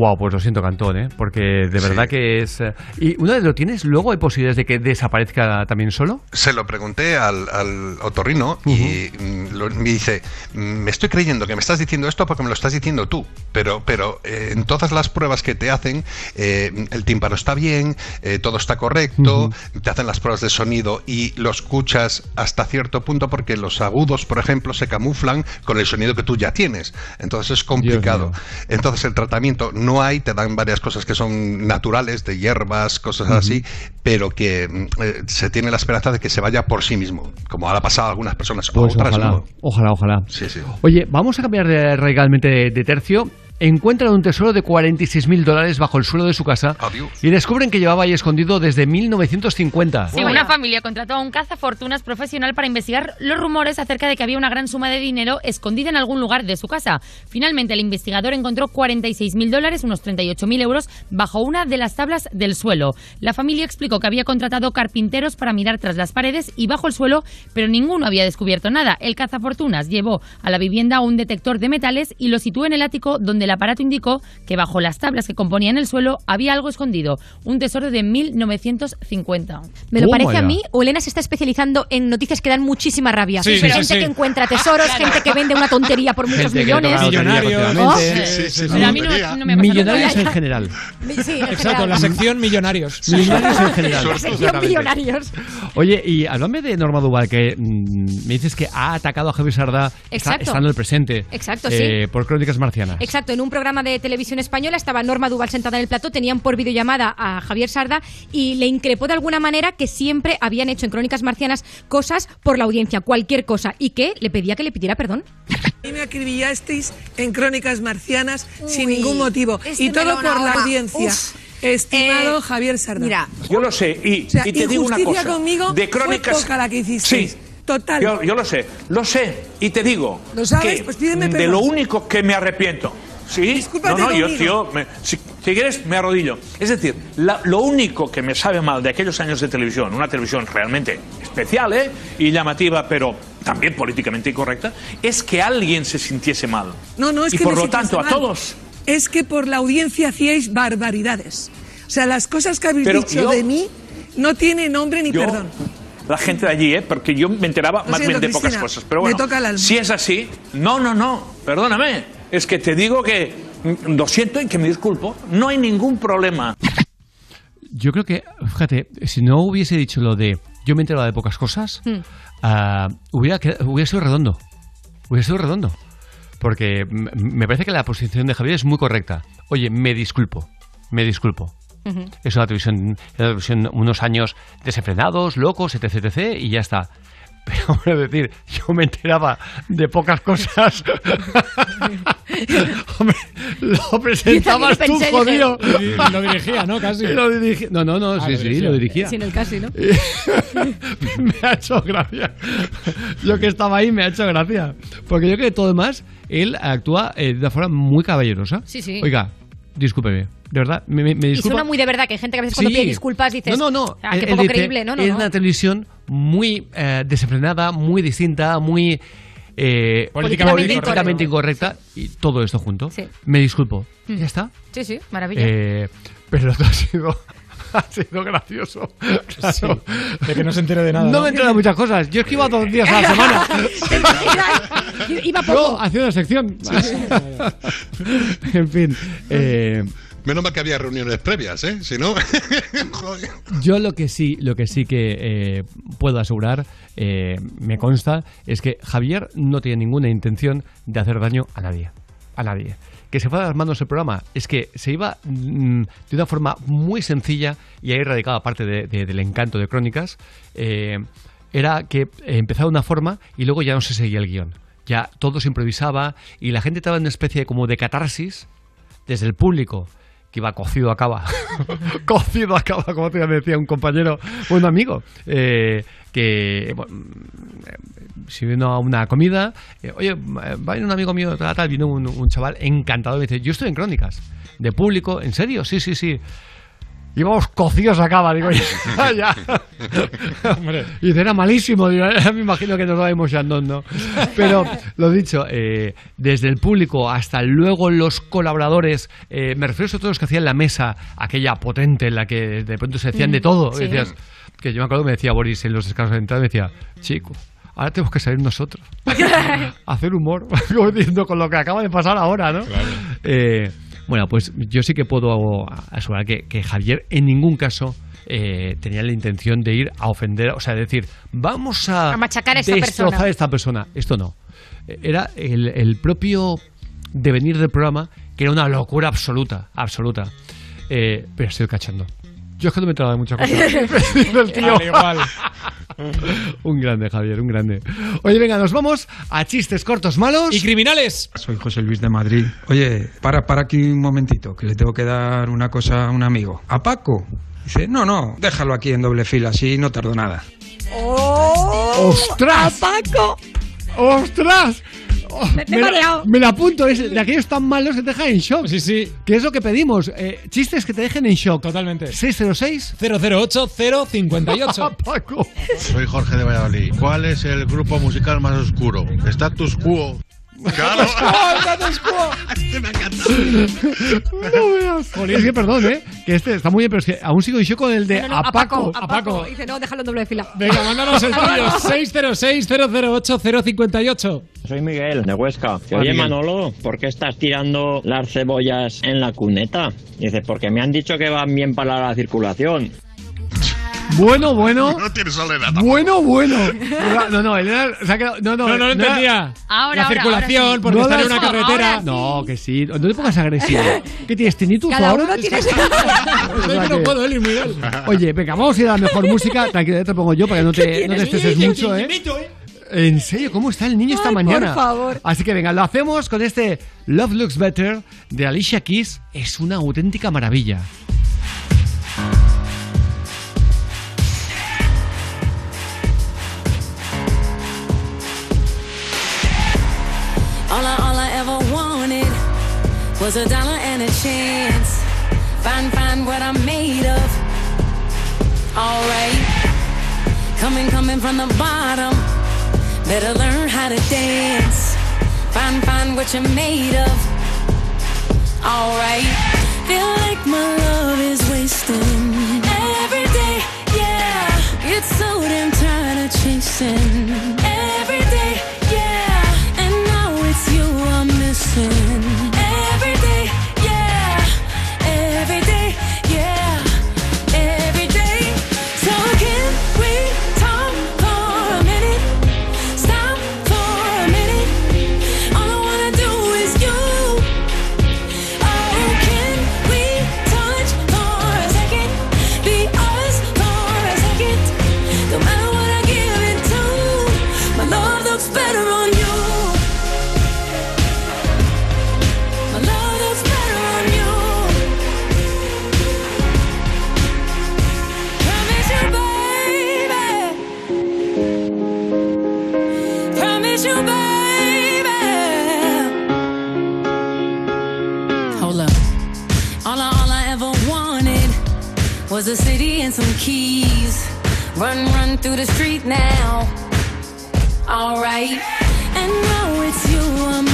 Wow, pues lo siento, Cantón, ¿eh? Porque de verdad que es... eh, Y una vez lo tienes, luego hay posibilidades de que desaparezca también solo. Se lo pregunté al, al otorrino y mm, lo- me dice, "Mm, me estoy creyendo que me estás diciendo esto porque me lo estás diciendo tú, pero, pero eh, en todas las pruebas que te hacen, eh, el tímpano está bien, eh, todo está correcto, te hacen las pruebas de sonido y lo escuchas hasta cierto punto porque los agudos, por ejemplo, se camuflan con el sonido que tú ya tienes. Entonces es complicado. Entonces el tratamiento no hay, te dan varias cosas que son naturales, de hierbas, cosas así, pero que mm, eh, se tiene la esperanza de que se vaya por sí mismo, como ha pasado a algunas personas, a Pues otras ojalá, no. ojalá, ojalá. Sí, sí. Oye, vamos a cambiar de- radicalmente de, de tercio. Encuentran un tesoro de 46.000 dólares bajo el suelo de su casa y descubren que llevaba ahí escondido desde 1950. Sí, una familia contrató a un cazafortunas profesional para investigar los rumores acerca de que había una gran suma de dinero escondida en algún lugar de su casa. Finalmente, el investigador encontró 46.000 dólares, unos 38.000 euros, bajo una de las tablas del suelo. La familia explicó que había contratado carpinteros para mirar tras las paredes y bajo el suelo, pero ninguno había descubierto nada. El cazafortunas llevó a la vivienda un detector de metales y lo situó en el ático donde el aparato indicó que bajo las tablas que componían el suelo había algo escondido, un tesoro de 1950. Me lo parece a mí, o Elena se está especializando en noticias que dan muchísima rabia. Sí, sí, gente sí, sí. que encuentra tesoros, gente que vende una tontería por muchos Gente millones. sí, sí, sí. Pero a mí no, no me Millonarios en general. Sí, en Exacto, general. la sección millonarios. Millonarios en general. La sección millonarios. Oye, y háblame de Norma Duval, que mm, me dices que ha atacado a Javier Sarda está- Exacto. estando en el presente. Exacto, eh, Por Crónicas Marcianas. Exacto, en un programa de televisión española estaba Norma Duval sentada en el plató, tenían por videollamada a Javier Sarda y le increpó de alguna manera que siempre habían hecho en Crónicas Marcianas cosas por la audiencia, cualquier cosa, y que le pedía que le pidiera perdón. Y me acribillasteis en Crónicas Marcianas sin ningún motivo. este y todo por la audiencia. Uf. Estimado Eh, Javier Sardá. mira, Yo lo sé, y, O sea, y te digo una cosa. conmigo de crónicas. fue poca la que hicisteis. Sí. Total. Yo, yo lo sé, lo sé, y te digo. ¿Lo sabes? que Pues pídeme De perdón. lo único que me arrepiento. ¿Sí? Discúlpate no, no, yo, tío, me- si, si quieres, me arrodillo. Es decir, la- lo único que me sabe mal de aquellos años de televisión, una televisión realmente especial ¿eh? y llamativa, pero también políticamente incorrecta, es que alguien se sintiese mal. No, no, es y que por lo tanto, a mal. todos. Es que por la audiencia hacíais barbaridades. O sea, las cosas que habéis Pero dicho yo- de mí no tiene nombre ni Yo- perdón. La gente de allí, ¿eh? porque yo me enteraba Lo más bien de pocas cosas. Pero bueno, si es así, no, no, no, perdóname. Es que te digo que mm, lo siento y que me disculpo. No hay ningún problema. Yo creo que, fíjate, si no hubiese dicho lo de yo me he enterado de pocas cosas, Hmm. ah, hubiera, hubiera sido redondo. Hubiera sido redondo. Porque me parece que la posición de Javier es muy correcta. Oye, me disculpo. Me disculpo. Es una televisión, una televisión unos años desenfrenados, locos, etc, etc, y ya está. Pero, hombre, es decir, yo me enteraba de pocas cosas. Hombre, lo presentabas tú, pensé, jodido. y lo dirigía, ¿no? Casi. Lo dirigía. No, no, no, Ah, sí, lo sí, dirigía. lo dirigía. Sí, en el casi, ¿no? me ha hecho gracia. Yo que estaba ahí me ha hecho gracia. Porque yo creo que todo demás, él actúa eh, de una forma muy caballerosa. Sí, sí. Oiga, discúlpeme. De verdad, me, me- me Y disculpa. suena muy de verdad, que hay gente que a veces cuando Sí. pide disculpas dices, No, no, no. "Ah, qué Él- él poco dice, creíble, no, no, Es no. una televisión muy eh, desenfrenada, muy distinta, muy... eh, Políticamente políticamente incorrecta y todo esto junto. Sí. Me disculpo. Mm. Ya está. Sí, sí, maravilla. Eh, pero otro ha sido ha sido gracioso. Claro. de que no se entere de nada. No, ¿no? me entero de muchas cosas. Yo es que iba dos días a la semana. Iba Yo poco. hacía una sección. en fin. eh, Menos mal que había reuniones previas, ¿eh? Si no. Yo lo que sí, lo que sí que eh, puedo asegurar, eh, me consta, es que Javier no tiene ninguna intención de hacer daño a nadie. A nadie. Que se fue a las manos el programa. Es que se iba mm, de una forma muy sencilla y ahí radicaba parte de- de- del encanto de Crónicas. eh, era que empezaba una forma y luego ya no se seguía el guion. Ya todo se improvisaba y la gente estaba en una especie de, como de catarsis desde el público que iba cocido a cava. cocido a cava, como te decía un compañero, un amigo, eh, que bueno, mm, si vino a una comida, eh, oye, va a venir un amigo mío, tal, tal, vino un, un chaval encantado me dice, yo estoy en crónicas, de público, ¿en serio? Sí, sí, sí. Íbamos cocidos a cava, digo, ya, ya. Y dice, era malísimo, digo, "Ya me imagino que nos lo emocionando, ¿no? Pero, lo dicho, eh, desde el público hasta luego los colaboradores, eh, me refiero a todos los que hacían la mesa, aquella potente en la que de pronto se decían de Mm, todo. sí. Decías, que yo me acuerdo, me decía Boris en los descansos de entrada, me decía, chico, ahora tenemos que salir nosotros. a hacer humor, como diciendo con lo que acaba de pasar ahora, ¿no? Eh, bueno, pues yo sí que puedo asegurar que, que Javier en ningún caso eh, tenía la intención de ir a ofender, o sea, decir, vamos a, A machacar a esta destrozar persona. a esta persona. Esto no. Era el, el propio devenir del programa que era una locura absoluta, absoluta. Eh, pero estoy cachando. Yo es que no me he enterado de muchas cosas. El tío. Vale, igual. un grande, Javier, un grande. Oye, venga, nos vamos a chistes cortos malos. Y criminales. Soy José Luis de Madrid. Oye, para, para aquí un momentito, que le tengo que dar una cosa a un amigo. ¿A Paco? Dice, no, no, déjalo aquí en doble fila, así no tardo nada. ¡Ostras! Paco! ¡Ostras! Oh, Me- me he la- me la apunto, es de aquellos tan malos que te dejan en shock. Sí, sí. ¿Qué es lo que pedimos? Eh, chistes que te dejen en shock. Totalmente. 606 008 058. Paco. Soy Jorge de Valladolid. ¿Cuál es el grupo musical más oscuro? Status Quo. Claro. No veas. Es que perdón, ¿eh? Que este está muy bien, pero es que aún sigo en shock con el de No, no, a Paco. A Paco. Dice, no, déjalo en doble fila. Venga, mándanos el tuyo. 606 008 058. Soy Miguel, de Huesca. Oye, Miguel. Manolo, ¿por qué estás tirando las cebollas en la cuneta? Dice, porque me han dicho que van bien para la circulación. Bueno, bueno. No tienes soledad. Bueno, bueno. No, no, Elena se ha quedado. No, no, No, no lo entendía. Ahora, la ahora, circulación, ahora sí. porque No están en una carretera. sí. No, que sí. No te pongas agresivo. ¿Qué tienes? ¿Tinnitus Cada ahora? uno tiene Es que- su- O sea Es que no puedo, Eli, Miguel. Oye, venga, vamos a ir a la mejor música. Tranquila, te pongo yo para que no te, no te estreses mucho, ¿eh? En serio, ¿cómo está el niño esta Ay, por mañana? favor. Así que venga, lo hacemos con este Love Looks Better de Alicia Keys. Es una auténtica maravilla. Was a dollar and a chance. Find, find what I'm made of. Alright. Coming, coming from the bottom. Better learn how to dance. Find, find what you're made of. Alright. Feel like my love is wasting. Every day, yeah. It's so damn tired of chasing. Keys. Run, run through the street now. Alright. And now it's you I'm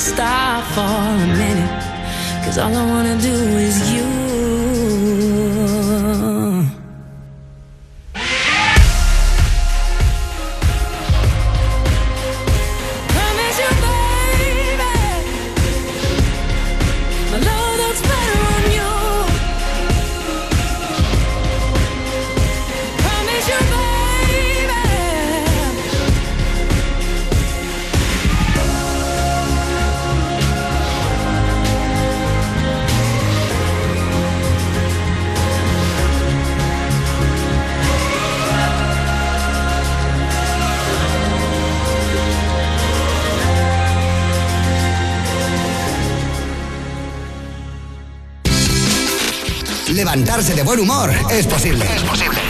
stop for a minute. Cause all I wanna do is you. Levantarse de buen humor es posible. Es posible.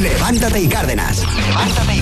Levántate y Cárdenas. Levántate y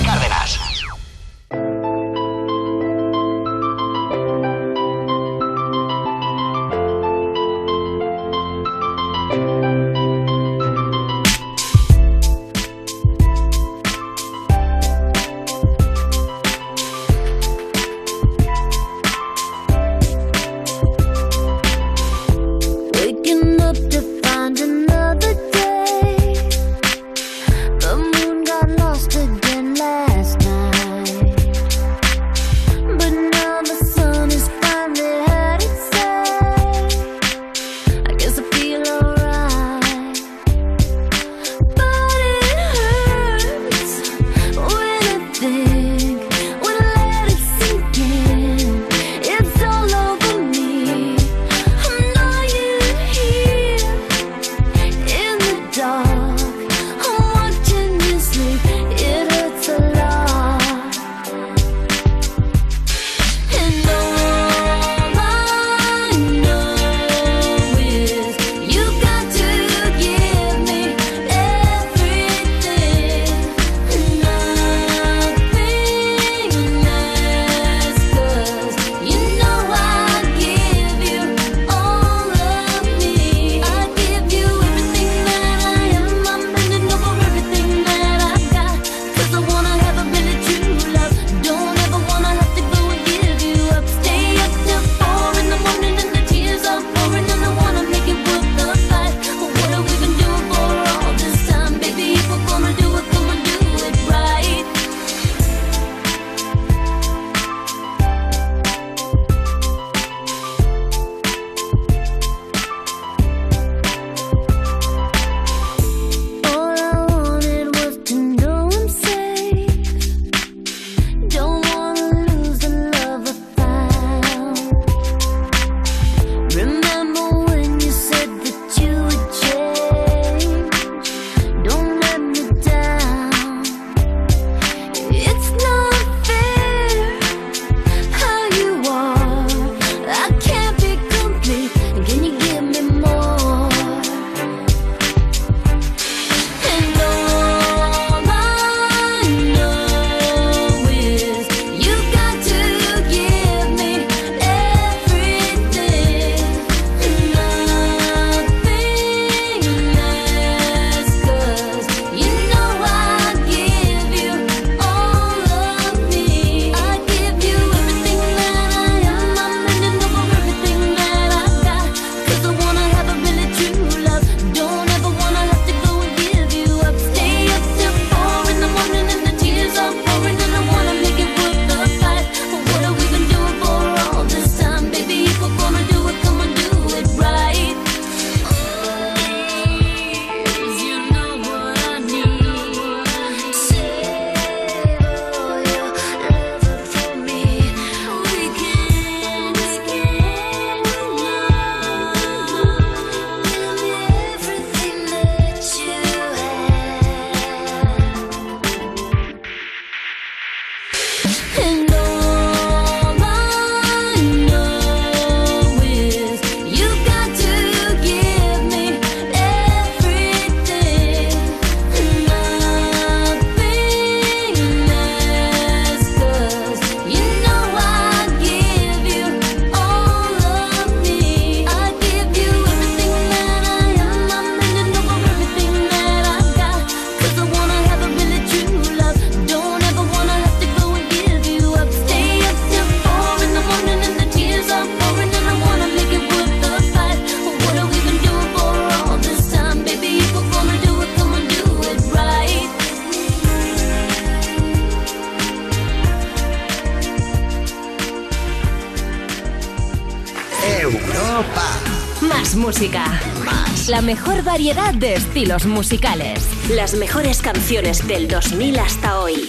variedad de estilos musicales. Las mejores canciones del 2000 hasta hoy.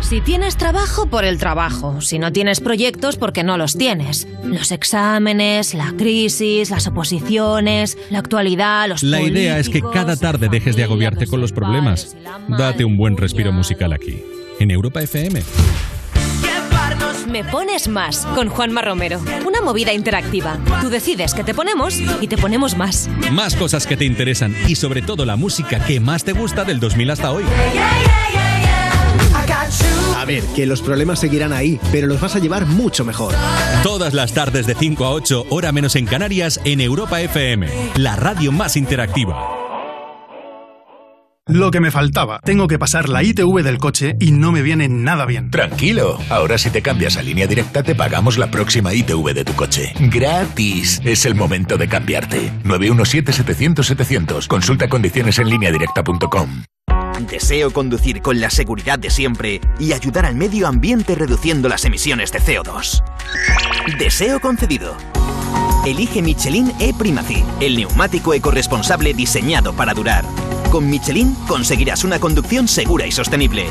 Si tienes trabajo, por el trabajo. Si no tienes proyectos, porque no los tienes. Los exámenes, la crisis, las oposiciones, la actualidad, los La idea es que cada tarde dejes de agobiarte con los problemas. Date un buen respiro musical aquí, en Europa FM. Me pones más con Juanma Romero. Una movida interactiva. Tú decides que te ponemos y te ponemos más. Más cosas que te interesan y sobre todo la música que más te gusta del 2000 hasta hoy. A ver, que los problemas seguirán ahí, pero los vas a llevar mucho mejor. Todas las tardes de 5 a 8, hora menos en Canarias, en Europa FM, la radio más interactiva. Lo que me faltaba. Tengo que pasar la ITV del coche y no me viene nada bien. Tranquilo, ahora si te cambias a línea directa te pagamos la próxima ITV de tu coche. Gratis. Es el momento de cambiarte. 917-700-700. Consulta condiciones en lineadirecta.com. Deseo conducir con la seguridad de siempre y ayudar al medio ambiente reduciendo las emisiones de CO2. Deseo concedido. Elige Michelin E-Primacy, el neumático ecoresponsable diseñado para durar. Con Michelin conseguirás una conducción segura y sostenible.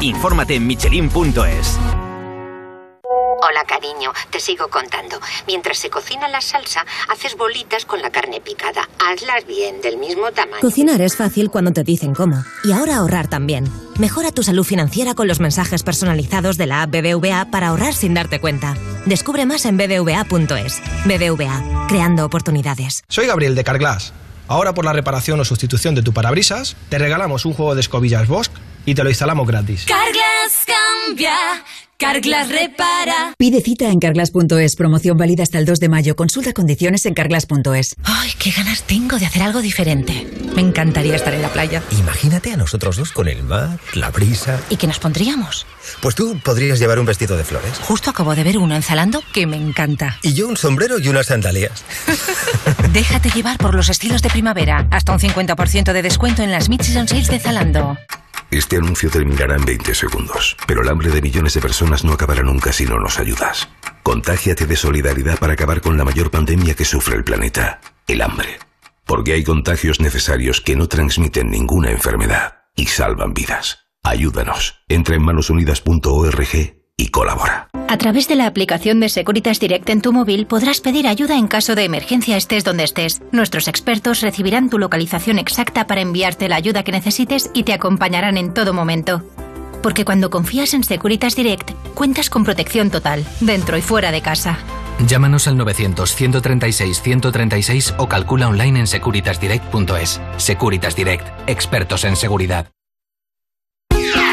Infórmate en michelin.es. Hola, cariño, te sigo contando. Mientras se cocina la salsa, haces bolitas con la carne picada. Hazlas bien, del mismo tamaño. Cocinar es fácil cuando te dicen cómo. Y ahora ahorrar también. Mejora tu salud financiera con los mensajes personalizados de la app BBVA para ahorrar sin darte cuenta. Descubre más en bbva.es. BBVA, creando oportunidades. Soy Gabriel de Carglass. Ahora por la reparación o sustitución de tu parabrisas, te regalamos un juego de escobillas Bosch y te lo instalamos gratis. Carglass cambia, Carglass repara. Pide cita en carglass.es. Promoción válida hasta el 2 de mayo. Consulta condiciones en carglass.es. Ay, qué ganas tengo de hacer algo diferente. Me encantaría estar en la playa. Imagínate a nosotros dos con el mar, la brisa. ¿Y qué nos pondríamos? Pues tú podrías llevar un vestido de flores. Justo acabo de ver uno en Zalando que me encanta. Y yo un sombrero y unas sandalias. Déjate llevar por los estilos de primavera. Hasta un 50% de descuento en las Mid-Season Sales de Zalando. Este anuncio terminará en 20 segundos, pero el hambre de millones de personas no acabará nunca si no nos ayudas. Contágiate de solidaridad para acabar con la mayor pandemia que sufre el planeta, el hambre. Porque hay contagios necesarios que no transmiten ninguna enfermedad y salvan vidas. Ayúdanos. Entra en manosunidas.org y colabora. A través de la aplicación de Securitas Direct en tu móvil podrás pedir ayuda en caso de emergencia estés donde estés. Nuestros expertos recibirán tu localización exacta para enviarte la ayuda que necesites y te acompañarán en todo momento. Porque cuando confías en Securitas Direct, cuentas con protección total, dentro y fuera de casa. Llámanos al 900-136-136 o calcula online en securitasdirect.es. Securitas Direct, expertos en seguridad.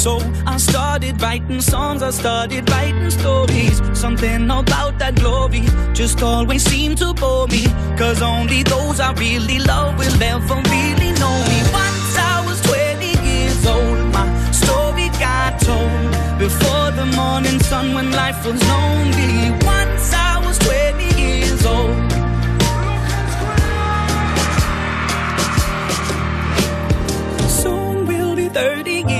So I started writing songs, I started writing stories. Something about that glory just always seemed to bore me. Cause only those I really love will ever really know me. Once I was 20 years old, my story got told. Before the morning sun when life was lonely. Once I was 20 years old. Soon we'll be 30 years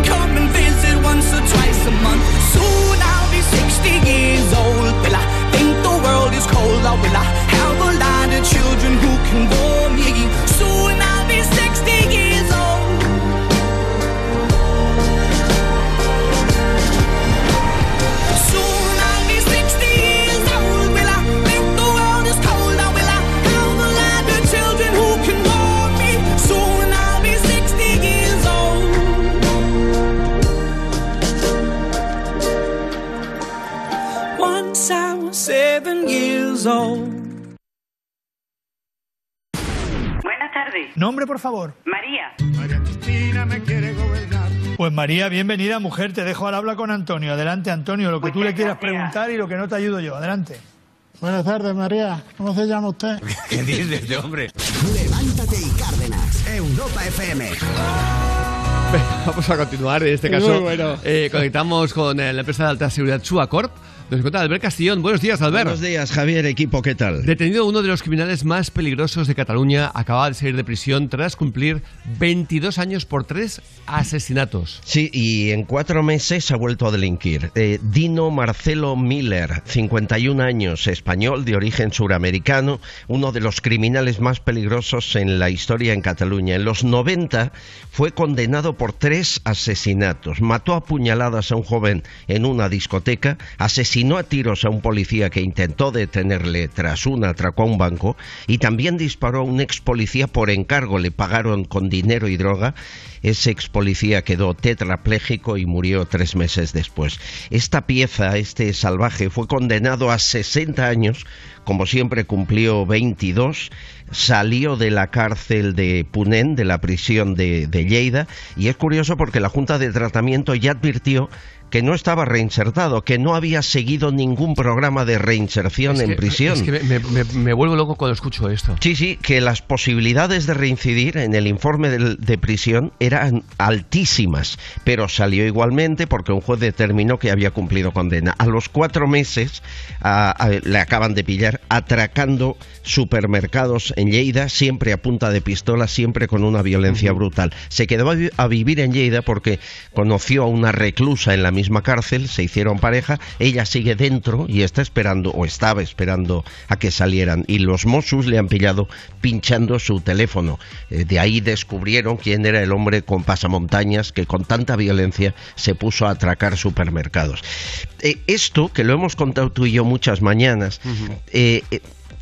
once or twice a month. Soon I'll be 60 years old. Will I think the world is cold? Oh, or will I have a lot of children who can bore me? Years old. Buenas tardes. Nombre, por favor. María. María Cristina me quiere gobernar. Pues María, bienvenida, mujer. Te dejo al habla con Antonio. Adelante, Antonio, lo que tú le quieras preguntar y lo que no te ayudo yo. Adelante. Buenas tardes, María. ¿Cómo se llama usted? ¿Qué dice este hombre? Levántate y Cárdenas, Europa FM. Vamos a continuar. En este Muy caso, bueno. eh, conectamos con eh, la empresa de alta seguridad Suacorp. Nos encuentra Albert Castillón. Buenos días, Albert. Buenos días, Javier, equipo, ¿qué tal? Detenido uno de los criminales más peligrosos de Cataluña, acaba de salir de prisión tras cumplir 22 años por tres asesinatos. Sí, y en cuatro meses ha vuelto a delinquir. Eh, Dino Marcelo Miller, 51 años, español de origen suramericano, uno de los criminales más peligrosos en la historia en Cataluña. En los 90 fue condenado por tres asesinatos. Mató a puñaladas a un joven en una discoteca, asesinó a tiros a un policía que intentó detenerle tras un atraco a un banco y también disparó a un ex policía por encargo. Le pagaron con dinero y droga. Ese ex policía quedó tetrapléjico y murió tres meses después. Esta pieza, este salvaje, fue condenado a 60 años. Como siempre cumplió 22, salió de la cárcel de Punén, de la prisión de, de Lleida, y es curioso porque la Junta de Tratamiento ya advirtió que no estaba reinsertado, que no había seguido ningún programa de reinserción Es en que- prisión. Es que me, me- me vuelvo loco cuando escucho esto. Sí, sí, que las posibilidades de reincidir en el informe de, prisión eran altísimas, pero salió igualmente porque un juez determinó que había cumplido condena. A los cuatro meses a- a- le acaban de pillar atracando supermercados en Lleida, siempre a punta de pistola, siempre con una violencia brutal. Se quedó a, a vivir en Lleida porque conoció a una reclusa en la misma cárcel, se hicieron pareja, ella sigue dentro y está esperando, o estaba esperando a que salieran, y los Mossos le han pillado pinchando su teléfono. Eh, de ahí descubrieron quién era el hombre con pasamontañas que con tanta violencia se puso a atracar supermercados. Eh, esto, que lo hemos contado tú y yo muchas mañanas,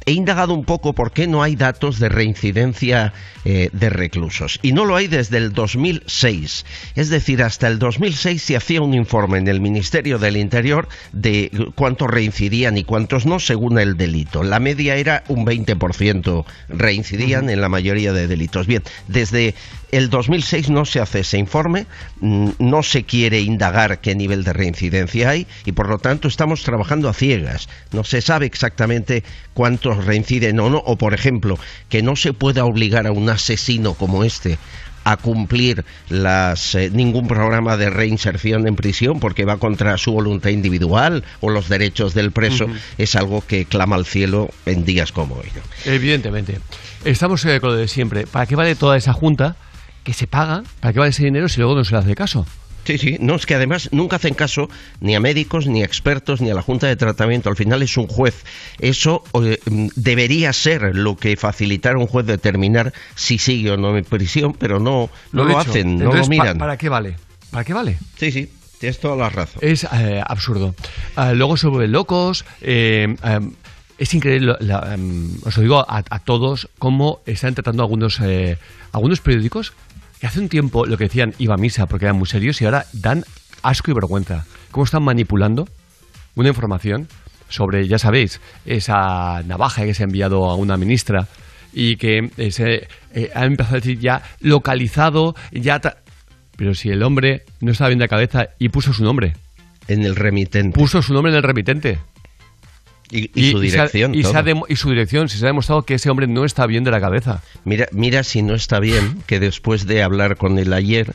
he indagado un poco por qué no hay datos de reincidencia eh, de reclusos. Y no lo hay desde el 2006. Es decir, hasta el 2006 se hacía un informe en el Ministerio del Interior de cuántos reincidían y cuántos no según el delito. La media era un 20% reincidían en la mayoría de delitos. Bien, desde el 2006 no se hace ese informe, mm, no se quiere indagar qué nivel de reincidencia hay y por lo tanto estamos trabajando a ciegas. No se sabe exactamente cuántos reinciden o no, o por ejemplo, que no se pueda obligar a un asesino como este a cumplir las, eh, ningún programa de reinserción en prisión porque va contra su voluntad individual o los derechos del preso es algo que clama al cielo en días como hoy. Evidentemente. Estamos eh, con lo de siempre. ¿Para qué vale toda esa junta que se paga? ¿Para qué vale ese dinero si luego no se le hace caso? Sí, sí, no, es que además nunca hacen caso ni a médicos, ni a expertos, ni a la Junta de Tratamiento. Al final es un juez. Eso eh, debería ser lo que facilitara a un juez determinar si sigue o no en prisión, pero no, no lo, hacen, no lo ¿pa- miran. ¿Para qué vale? ¿Para qué vale? Sí, sí, tienes toda la razón. Es eh, absurdo. Ah, luego se vuelven locos. eh, em, es increíble, la- em, os lo digo a, a todos, cómo están tratando algunos, algunos periódicos que hace un tiempo lo que decían iba a misa porque eran muy serios y ahora dan asco y vergüenza. cómo están manipulando una información sobre, ya sabéis, esa navaja que se ha enviado a una ministra y que eh, se eh, ha empezado a decir ya localizado, ya... Pero si el hombre no estaba bien de cabeza y puso su nombre. En el remitente. Puso su nombre en el remitente. Y, y su se ha- dirección. y, se ha todo. demo- y su dirección, si se ha demostrado que ese hombre no está bien de la cabeza. Mira, mira si no está bien que después de hablar con él ayer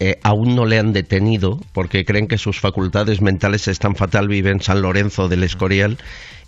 eh, aún no le han detenido porque creen que sus facultades mentales están fatal, vive en San Lorenzo del Escorial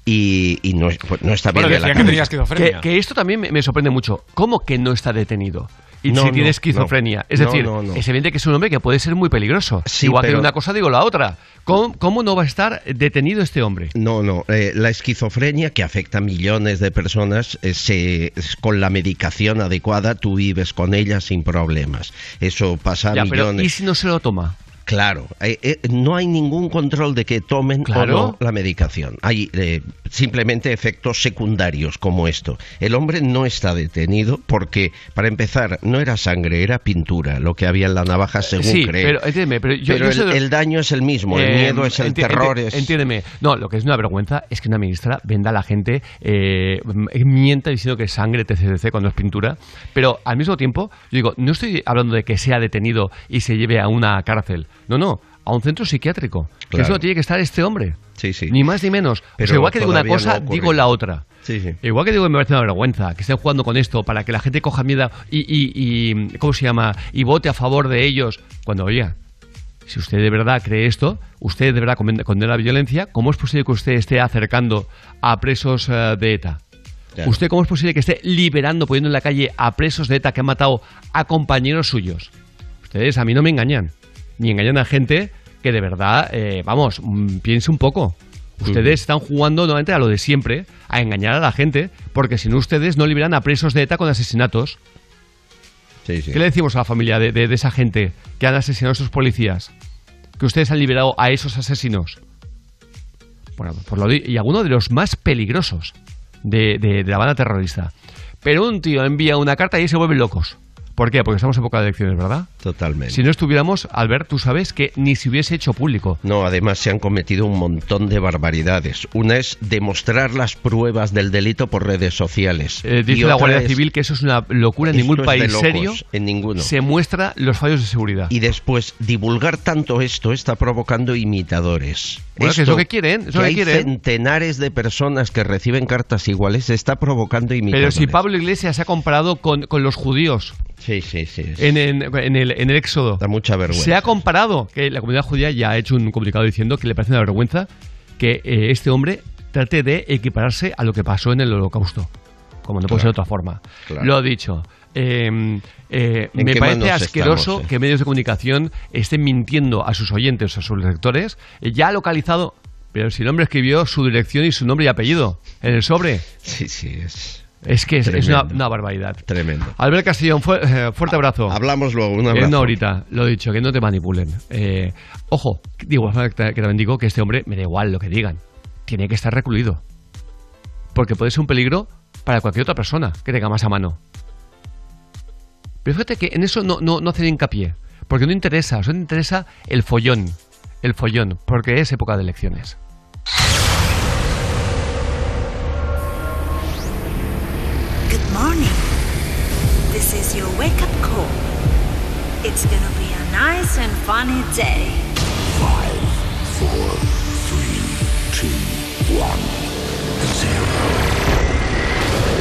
y, y no, pues no está bien de la cabeza. Que, que esto también me, me sorprende mucho. ¿Cómo que no está detenido? Y No, si no, tiene esquizofrenia. no. es decir, es evidente que es un hombre que puede ser muy peligroso. Sí, Igual que pero- una cosa digo la otra. ¿Cómo, cómo no va a estar detenido este hombre? No, no. eh, la esquizofrenia que afecta a millones de personas, eh, se, con la medicación adecuada tú vives con ella sin problemas. Eso pasa a Ya, pero millones. ¿y si no se lo toma? Claro, eh, eh, no hay ningún control de que tomen Claro. o no la medicación. Hay eh, simplemente efectos secundarios como esto. El hombre no está detenido porque, para empezar, no era sangre, era pintura, lo que había en la navaja según sí, cree. pero entiéndeme, pero yo, Pero yo el, daño es el mismo, el miedo es el terror, es... Entiéndeme. No, lo que es una vergüenza es que una ministra venda a la gente, eh, mienta diciendo que es sangre, etc, cuando es pintura. Pero al mismo tiempo, yo digo, no estoy hablando de que sea detenido y se lleve a una cárcel. No, no, a un centro psiquiátrico. Que Claro. es donde tiene que estar este hombre. Sí, sí. Ni más ni menos. O Pero sea, igual que digo una no cosa, digo la otra. Sí, sí. Igual que digo que me parece una vergüenza que estén jugando con esto para que la gente coja miedo y, y, y- ¿cómo se llama? Y vote a favor de ellos. Cuando, oiga, si usted de verdad cree esto, usted de verdad conde- condena la violencia, ¿cómo es posible que usted esté acercando a presos eh, de ETA? Claro. ¿Usted cómo es posible que esté liberando, poniendo en la calle a presos de ETA que han matado a compañeros suyos? Ustedes a mí no me engañan, ni engañan a gente que de verdad, eh, vamos, mm, piense un poco. Ustedes están jugando nuevamente a lo de siempre, a engañar a la gente, porque si no ustedes no liberan a presos de ETA con asesinatos. Sí, sí. ¿Qué le decimos a la familia de, de- de esa gente que han asesinado a esos policías? Que ustedes han liberado a esos asesinos. Bueno, por lo di- y alguno de los más peligrosos de, de- de la banda terrorista. Pero un tío envía una carta y se vuelven locos. ¿Por qué? Porque estamos en época de elecciones, ¿verdad? Totalmente. Si no estuviéramos, Albert, tú sabes que ni se hubiese hecho público. No, además se han cometido un montón de barbaridades. Una es demostrar las pruebas del delito por redes sociales. Eh, dice la Guardia es- Civil que eso es una locura. En ningún país locos, serio en ninguno. se muestra los fallos de seguridad. Y después, divulgar tanto esto está provocando imitadores. Bueno, que es lo que quieren, es lo que hay quieren. centenares de personas que reciben cartas iguales, está provocando imitadores. Pero si Pablo Iglesias se ha comparado con, con los judíos Sí, sí, sí. en, en- en el, en el Éxodo, Da mucha vergüenza. se ha comparado, que la comunidad judía ya ha hecho un comunicado diciendo que le parece una vergüenza que eh, este hombre trate de equipararse a lo que pasó en el holocausto, como no puede ser de otra forma. claro. Lo ha dicho. Eh, eh, ¿En me parece asqueroso estamos, eh? que medios de comunicación estén mintiendo a sus oyentes, a sus lectores. Eh, ya ha localizado, pero si el hombre escribió su dirección y su nombre y apellido en el sobre. Sí, sí, es... Es que es, es una, una barbaridad. Tremendo. Albert Castillón, fu- eh, fuerte abrazo. Hablamos luego, un En abrazo. una horita, lo he dicho, que no te manipulen. Eh, ojo, digo, que también digo que este hombre me da igual lo que digan. Tiene que estar recluido. Porque puede ser un peligro para cualquier otra persona que tenga más a mano. Pero fíjate que en eso no, no, no hacen hincapié. Porque no interesa, solo interesa el follón. El follón, porque es época de elecciones. Morning. This is your wake up call. It's gonna be a nice and funny day. Five, four, three, two, one, zero.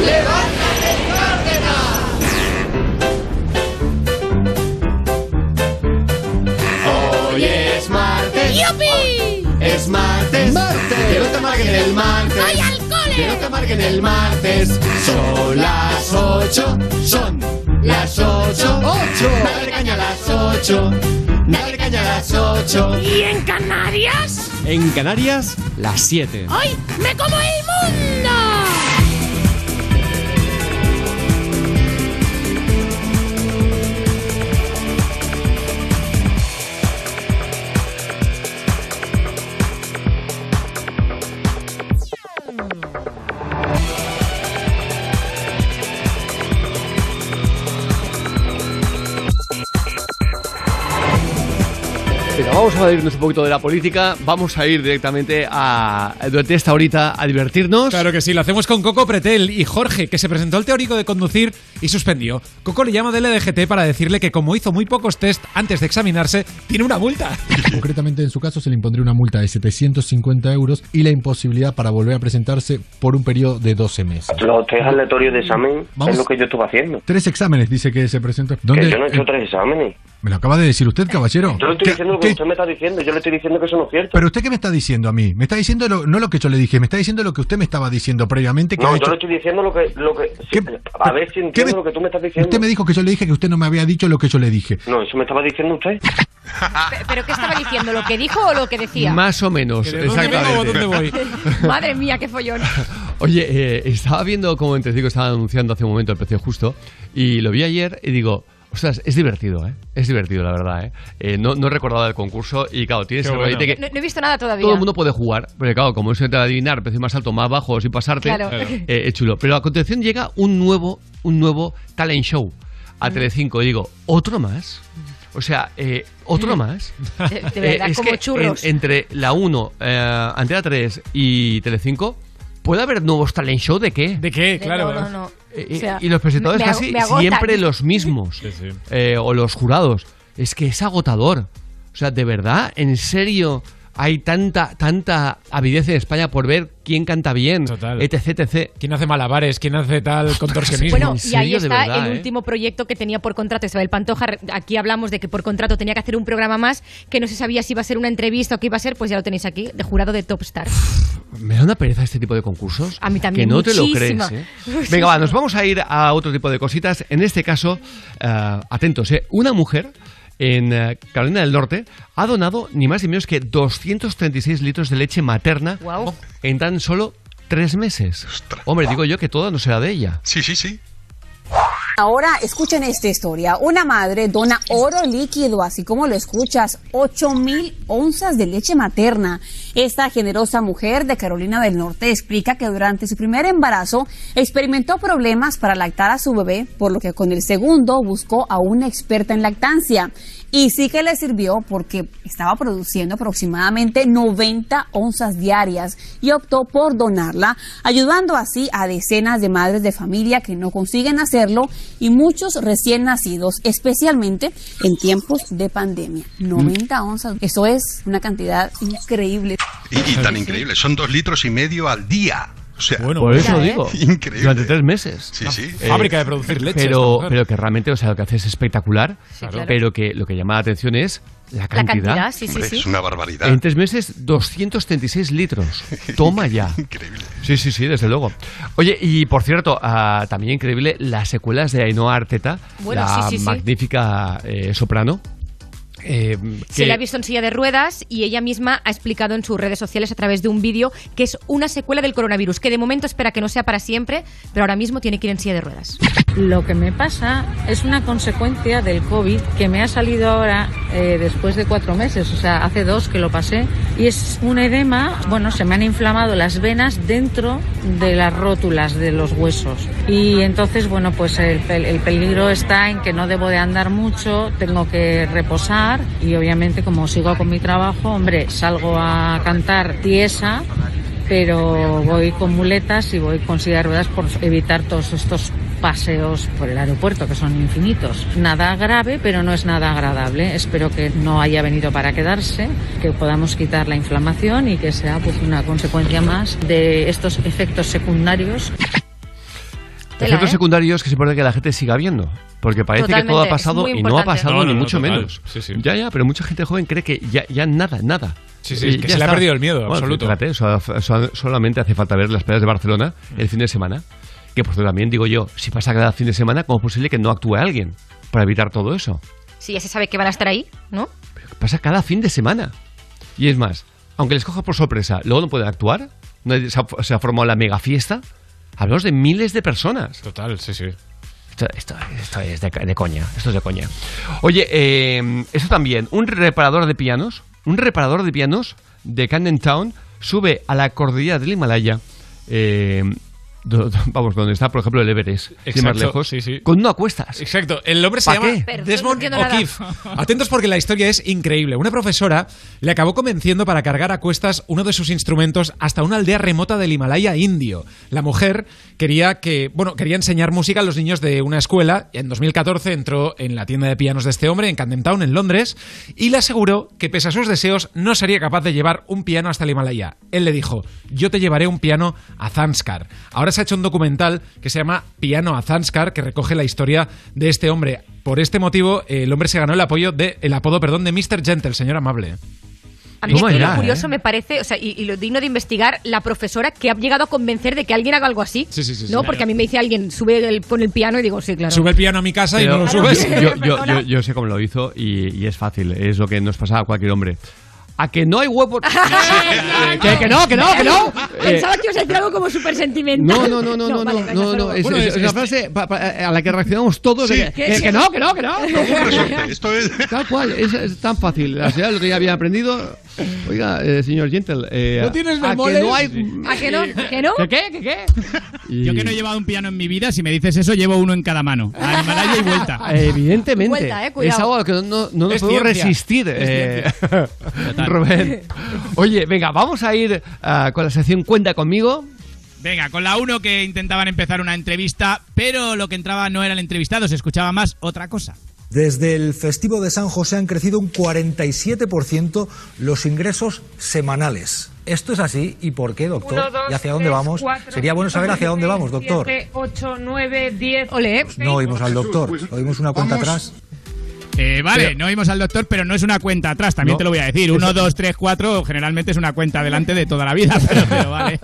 ¡Levántate, Cárdenas! Hoy es martes. ¡Yupi! Es martes. Martes. Que no te amarguen el martes. ¡Voy al cole! Que no te amarguen el martes. Son las ocho. Son las ocho. ¡Ocho! Dale caña a las ocho. Dale caña a las ocho. ¿Y en Canarias? En Canarias, las 7. ¡Hoy me como el mundo! Bueno, vamos a irnos un poquito de la política, vamos a ir directamente a, durante esta horita a divertirnos. Claro que sí, lo hacemos con Coco Pretel y Jorge, que se presentó al teórico de conducir y suspendió. Coco le llama del LDGT para decirle que como hizo muy pocos test antes de examinarse, tiene una multa. Concretamente, en su caso, se le impondría una multa de 750 euros y la imposibilidad para volver a presentarse por un periodo de 12 meses. Los test aleatorios de examen Vamos. es lo que yo estuve haciendo. Tres exámenes, dice que se presentó. Que ¿Dónde? yo no he hecho tres exámenes. Me lo acaba de decir usted, caballero. Yo le estoy diciendo lo que usted me está diciendo. Yo le estoy diciendo que eso no es cierto. Pero usted qué me está diciendo a mí? Me está diciendo lo- no lo que yo le dije, me está diciendo lo que usted me estaba diciendo previamente que No, ha yo hecho. le estoy diciendo lo que... Lo que a ver si entiendo lo que tú me estás diciendo. Usted me dijo que yo le dije que usted no me había dicho lo que yo le dije. No, eso me estaba diciendo usted. Pe- ¿Pero qué estaba diciendo? ¿Lo que dijo o lo que decía? Más o menos, ¿De dónde vengo o dónde voy? Madre mía, qué follón. Oye, eh, estaba viendo cómo entre cinco estaban anunciando hace un momento el precio justo y lo vi ayer y digo, ostras, es divertido, ¿eh? Es divertido, la verdad, ¿eh? Eh, no, no recordaba el concurso y claro, tienes Qué el bueno. que No, no he visto nada todavía. todo el mundo puede jugar, porque claro, como va a adivinar precio más alto, más bajo, sin pasarte, Claro. eh, es chulo. Pero a continuación llega un nuevo, un nuevo talent show a Mm. Telecinco y digo, ¿otro más? O sea, eh, ¿otro más? De, de verdad, Eh, es como que churros. en- entre la 1, eh, Antena 3 y Telecinco, ¿puede haber nuevos talent show de qué? ¿De qué? De- no, no, no. O sea, y los presentadores me- casi me siempre los mismos. Eh, o los jurados. Es que es agotador. O sea, ¿de verdad? ¿En serio hay tanta, tanta avidez en España por ver quién canta bien? Etc, etc. ¿Quién hace malabares? ¿Quién hace tal contorsionismo? Bueno, y ahí está el último proyecto que tenía por contrato Isabel Pantoja. Aquí hablamos de que por contrato tenía que hacer un programa más, que no se sabía si iba a ser una entrevista o qué iba a ser, pues ya lo tenéis aquí, de jurado de Top Star. Me da una pereza este tipo de concursos. A mí también, Que no te lo crees. ¿eh? Venga, va, nos vamos a ir a otro tipo de cositas. En este caso, eh, atentos, ¿eh? Una mujer en eh, Carolina del Norte ha donado ni más ni menos que 236 litros de leche materna en tan solo tres meses. Hombre, digo yo que todo no será de ella. Sí, sí, sí. Ahora escuchen esta historia. Una madre dona oro líquido, así como lo escuchas, 8 mil onzas de leche materna. Esta generosa mujer de Carolina del Norte explica que durante su primer embarazo experimentó problemas para lactar a su bebé, por lo que con el segundo buscó a una experta en lactancia. Y sí que le sirvió porque estaba produciendo aproximadamente 90 onzas diarias y optó por donarla, ayudando así a decenas de madres de familia que no consiguen hacerlo y muchos recién nacidos, especialmente en tiempos de pandemia. 90 onzas, eso es una cantidad increíble. Y, y tan increíble, son dos litros y medio al día. O sea, Por eso lo digo. Increíble. Durante tres meses. Sí, sí. Fábrica de producir leche, esta Pero, pero que realmente, o sea, lo que hace es espectacular. Sí, claro. Pero que lo que llama la atención es la La cantidad. cantidad, sí, sí, Hombre, sí. Es una barbaridad. En tres meses, 236 litros. Toma ya. Increíble. Sí, sí, sí, desde luego. Oye, y por cierto, ah, también increíble las secuelas de Ainhoa Arteta, Bueno, la sí, sí, sí. magnífica eh, soprano. Eh, Se que- le ha visto en silla de ruedas y ella misma ha explicado en sus redes sociales a través de un vídeo que es una secuela del coronavirus, que de momento espera que no sea para siempre, pero ahora mismo tiene que ir en silla de ruedas. Lo que me pasa es una consecuencia del COVID que me ha salido ahora eh, después de cuatro meses, o sea, hace dos que lo pasé, y es un edema, bueno, se me han inflamado las venas dentro de las rótulas de los huesos. Y entonces, bueno, pues el, el peligro está en que no debo de andar mucho, tengo que reposar y obviamente como sigo con mi trabajo, hombre, salgo a cantar tiesa pero voy con muletas y voy con silla de ruedas por evitar todos estos paseos por el aeropuerto que son infinitos. Nada grave, pero no es nada agradable. Espero que no haya venido para quedarse, que podamos quitar la inflamación y que sea pues una consecuencia más de estos efectos secundarios. Efectos ¿eh? secundarios que es importante que la gente siga viendo. Porque parece que todo ha es pasado y no ha pasado No, ni no, mucho total. menos. Sí, sí. Ya, ya, pero mucha gente joven cree que ya, ya nada, nada. Sí, sí, Y que ya se le ha perdido el miedo, Bueno, absoluto. Fíjate, so- so- solamente hace falta ver las playas de Barcelona el fin de semana. Que pues también digo yo, si pasa cada fin de semana, ¿cómo es posible que no actúe alguien para evitar todo eso? Sí, ya se sabe que van a estar ahí, ¿no? Pasa cada fin de semana. Y es más, aunque les coja por sorpresa, luego no pueden actuar, no se, ha, se ha formado la mega fiesta, hablamos de miles de personas. Total, sí, sí. Esto, esto- esto es de, de coña, esto es de coña. Oye, eh, eso también, un reparador de pianos, un reparador de pianos de Camden Town sube a la cordillera del Himalaya eh, vamos, donde está, por ejemplo, el Everest, sin más Exacto, lejos, sí, sí. con no acuestas. Exacto, el hombre se ¿Pa llama qué? No Desmond. O'Keefe. Atentos porque la historia es increíble. Una profesora le acabó convenciendo para cargar a cuestas uno de sus instrumentos hasta una aldea remota del Himalaya indio. La mujer quería que, bueno, quería enseñar música a los niños de una escuela. En 2014 entró en la tienda de pianos de este hombre en Camden Town, en Londres, y le aseguró que pese a sus deseos no sería capaz de llevar un piano hasta el Himalaya. Él le dijo, yo te llevaré un piano a Zanskar. Ahora se ha hecho un documental que se llama Piano a Zanskar, que recoge la historia de este hombre. Por este motivo, el hombre se ganó el apoyo de, el apodo, perdón, de Mr. Gentle, señor amable. A mí es que lo curioso ¿eh? me parece, o sea, y, y lo digno de investigar, la profesora que ha llegado a convencer de que alguien haga algo así. Sí, sí, sí, sí. No, porque a mí me dice alguien, sube el, pon el piano y digo, sí, claro. Sube el piano a mi casa y no lo Claro. subes. yo, yo, yo, yo sé cómo lo hizo y, y es fácil, es lo que nos pasa a cualquier hombre. A que no hay huevo. que, que no, que no, que no. Pensaba que ibas a decir algo como súper sentimental. No, no, no, no, no, vale, no, no, no, es, Bueno, es- es- es una es- frase pa- pa- a la que reaccionamos todos. de Sí. que, ¿Qué que- es? que no, que no, que no. Esto es. Tal cual, es, es tan fácil. La el otro día había aprendido. Oiga, eh, señor Gentle. Eh, ¿No tienes a que bemoles? no hay. ¿A que no? ¿Que no? ¿Que qué? ¿Que qué? Y- Yo que no he llevado un piano en mi vida, si me dices eso, llevo uno en cada mano. A Himalaya y vuelta. Evidentemente. Vuelta, eh, cuidado. es algo a lo que no, no, no nos podemos resistir. Es eh, Rubén. Oye, venga, vamos a ir ah, con la sección Cuenta conmigo. Venga, con la uno que intentaban empezar una entrevista, pero lo que entraba no era el entrevistado, se escuchaba más otra cosa. Desde el festivo de San José han crecido un 47% los ingresos semanales. ¿Esto es así? ¿Y por qué, doctor? Uno, dos, ¿Y hacia dónde tres, vamos? cuatro, Sería bueno saber hacia dónde vamos, doctor. siete, ocho, nueve, diez. Ole. No oímos al doctor, oímos una cuenta atrás. Eh, vale, Pero- no oímos al doctor, pero no es una cuenta atrás, también No. te lo voy a decir. Uno, dos, tres, cuatro, generalmente es una cuenta adelante de toda la vida, pero, pero vale.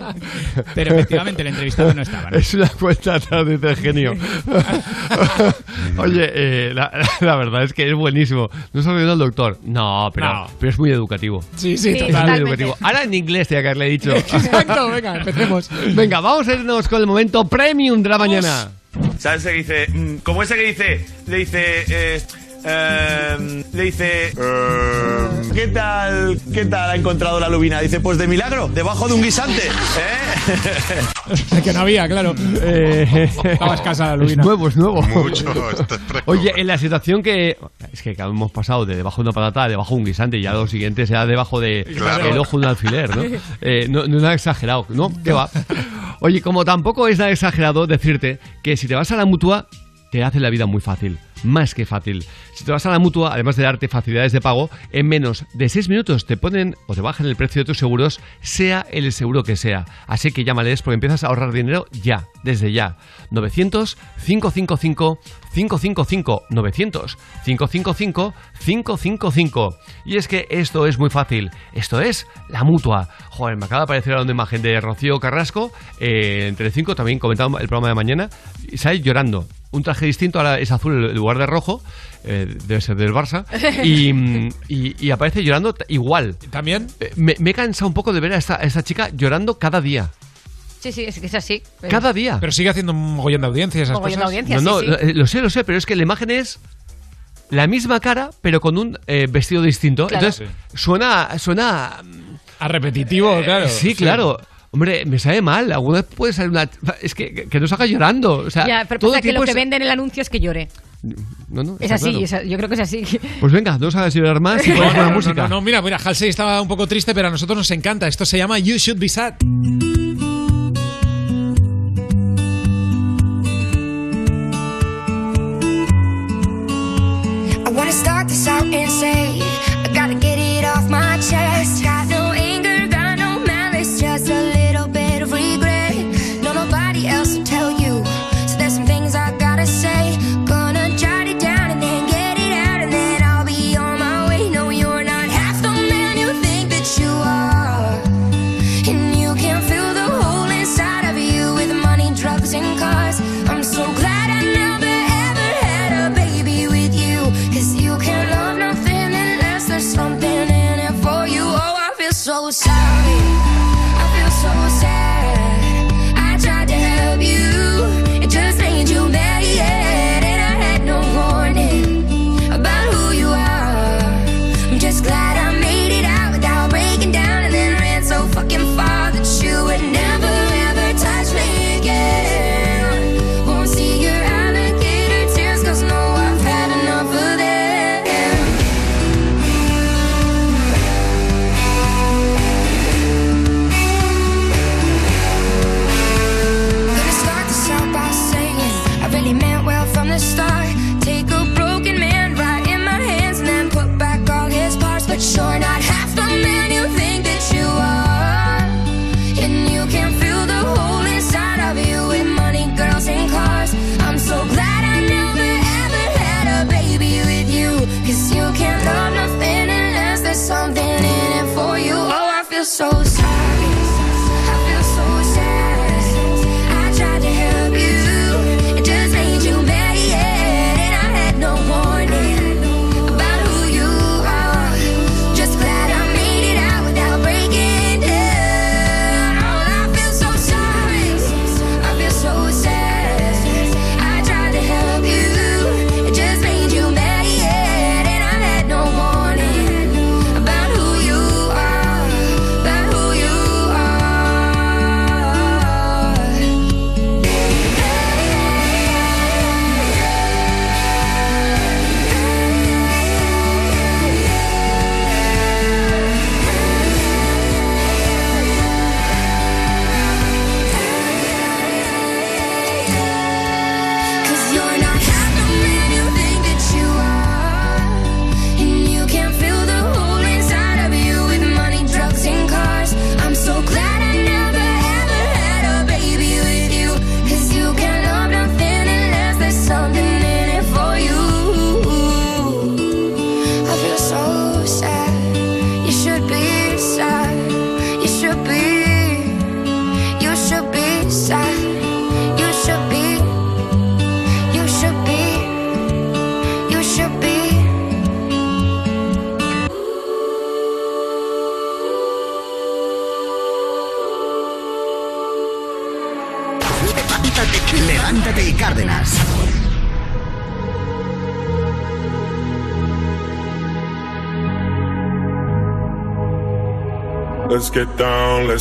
Pero efectivamente el entrevistado no estaba. ¿no? Es una cuenta atrás, dice el genio. Oye, eh, la, la verdad es que es buenísimo. No se olvidó el doctor. No, pero, No. pero es muy educativo. Sí, sí, Sí, Es muy totalmente. educativo. Ahora en inglés tenía que haberle dicho. Exacto, venga, empecemos. Venga, vamos a irnos con el momento premium de la mañana. ¿Sabes ese que dice? mm, Como ese que dice, le dice, eh, eh, le dice, eh, ¿qué tal, qué tal ha encontrado la lubina? Dice, pues de milagro, debajo de un guisante, ¿eh? que no había, claro. Eh, Estaba escasa la es lubina. nuevo, es nuevo. Mucho. Oye, en la situación que. Es que hemos pasado de debajo de una patata a debajo de un guisante y ya lo siguiente será debajo de Claro. el ojo de un alfiler, ¿no? Eh, no, no es nada exagerado, ¿no? ¿Qué va? Oye, como tampoco es nada exagerado decirte que si te vas a la mutua, te hace la vida muy fácil. Más que fácil. Si te vas a la mutua, además de darte facilidades de pago, en menos de 6 minutos te ponen o te bajan el precio de tus seguros, sea el seguro que sea. Así que llámales porque empiezas a ahorrar dinero ya, desde ya. 900-555-555. 900-555-555. Y es que esto es muy fácil. Esto es la mutua. Joder, me acaba de aparecer una imagen de Rocío Carrasco eh, en Telecinco, también comentaba el programa de mañana, y sale llorando. Un traje distinto, ahora es azul en lugar de rojo, eh, debe ser del Barça, y, mm, y- y aparece llorando igual. ¿También? Eh, Me, me he cansado un poco de ver a esta, a esta chica llorando cada día. Sí, sí, es que es así. Pero- Cada día. Pero sigue haciendo un mogollón de audiencia esas Mogollón de cosas. audiencia, No, no, sí, sí. eh, lo sé, lo sé, pero es que la imagen es la misma cara, pero con un eh, vestido distinto. Claro. Entonces, suena, suena... A repetitivo, claro. Sí, claro. Hombre, me sabe mal. Alguna vez puede salir una... Es que, que, que nos haga llorando. O sea, Ya, pero todo pasa que lo que es- vende en el anuncio es que llore. No, no, Es así, claro. es a- yo creo que es así. Pues venga, no hagas llorar más y No, ponemos no, la no, música. no, no, mira, mira, Halsey estaba un poco triste, pero a nosotros nos encanta. Esto se llama You Should Be Sad. I wanna start this out and say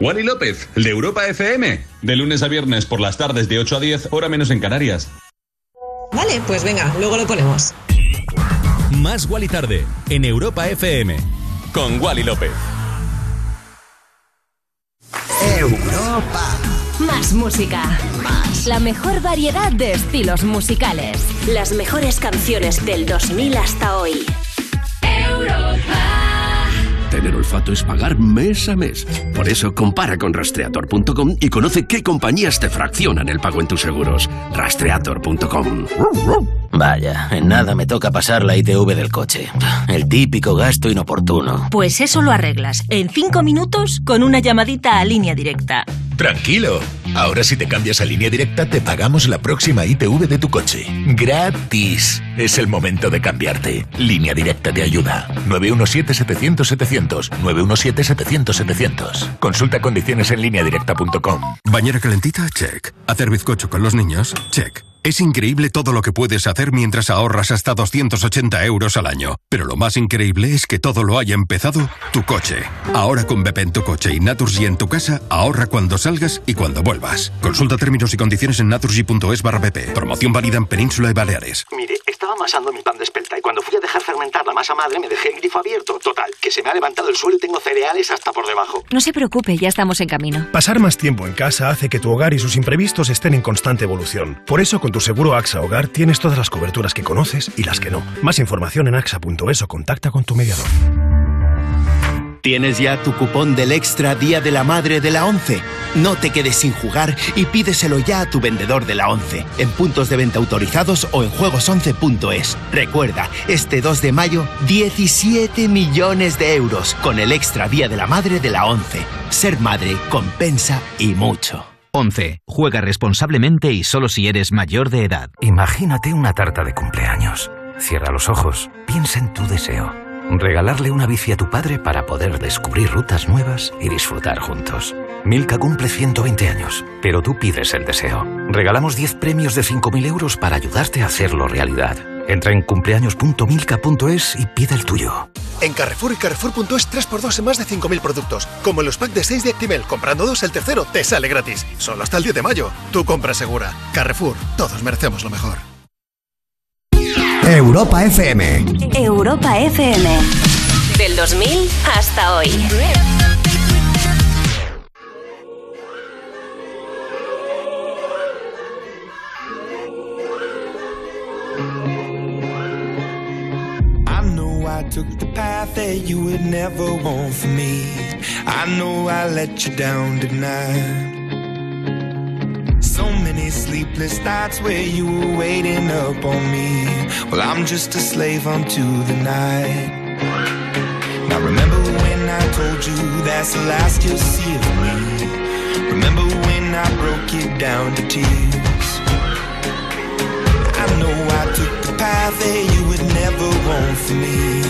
Wally. López, de Europa FM, de lunes a viernes por las tardes de 8 a 10, hora menos en Canarias. Vale, pues venga, luego lo ponemos. Más Wally tarde, en Europa FM, con Wally López. Europa. Más música. Más. La mejor variedad de estilos musicales. Las mejores canciones del 2000 hasta hoy Tener olfato es pagar mes a mes. Por eso compara con rastreator.com y conoce qué compañías te fraccionan el pago en tus seguros. Rastreator.com. Vaya, en nada me toca pasar la ITV del coche. El típico gasto inoportuno. Pues eso lo arreglas en 5 minutos con una llamadita a línea directa. Tranquilo. Ahora si te cambias a línea directa te pagamos la próxima ITV de tu coche. Gratis. Es el momento de cambiarte. Línea directa te ayuda. 917-700-700. 917-700-700. Consulta condiciones en lineadirecta.com. Bañera calentita, check. Hacer bizcocho con los niños, check. Es increíble todo lo que puedes hacer mientras ahorras hasta 280 euros al año. Pero lo más increíble es que todo lo haya empezado tu coche. Ahora con Bepe en tu coche y Naturgy en tu casa, ahorra cuando salgas y cuando vuelvas. Consulta términos y condiciones en naturgy.es barra BP. Promoción válida en Península y Baleares. Mire, estaba amasando mi pan de espelta y cuando fui a dejar fermentar la masa madre me dejé el grifo abierto. Total, que se me ha levantado el suelo y tengo cereales hasta por debajo. No se preocupe, ya estamos en camino. Pasar más tiempo en casa hace que tu hogar y sus imprevistos estén en constante evolución. Por eso, con tu seguro AXA Hogar tienes todas las coberturas que conoces y las que no. Más información en axa.es o contacta con tu mediador. ¿Tienes ya tu cupón del Extra Día de la Madre de la ONCE? No te quedes sin jugar y pídeselo ya a tu vendedor de la ONCE, en puntos de venta autorizados o en juegos11.es. Recuerda, este 2 de mayo, 17 millones de euros con el Extra Día de la Madre de la ONCE. Ser madre compensa y mucho. 11. Juega responsablemente y solo si eres mayor de edad. Imagínate una tarta de cumpleaños. Cierra los ojos, piensa en tu deseo. Regalarle una bici a tu padre para poder descubrir rutas nuevas y disfrutar juntos. Milka cumple 120 años, pero tú pides el deseo. Regalamos 10 premios de 5.000 euros para ayudarte a hacerlo realidad. Entra en cumpleaños.milka.es y pide el tuyo. En Carrefour y Carrefour.es 3x2 en más de 5.000 productos. Como en los packs de 6 de Actimel. Comprando dos, el tercero te sale gratis. Solo hasta el 10 de mayo. Tu compra segura. Carrefour. Todos merecemos lo mejor. Europa FM. Europa FM. Del 2000 hasta hoy. Took the path that you would never want for me. I know I let you down tonight. So many sleepless nights where you were waiting up on me. Well, I'm just a slave unto the night. Now, remember when I told you that's the last you'll see of me? Remember when I broke it down to tears? I know I took the path that you would never want for me.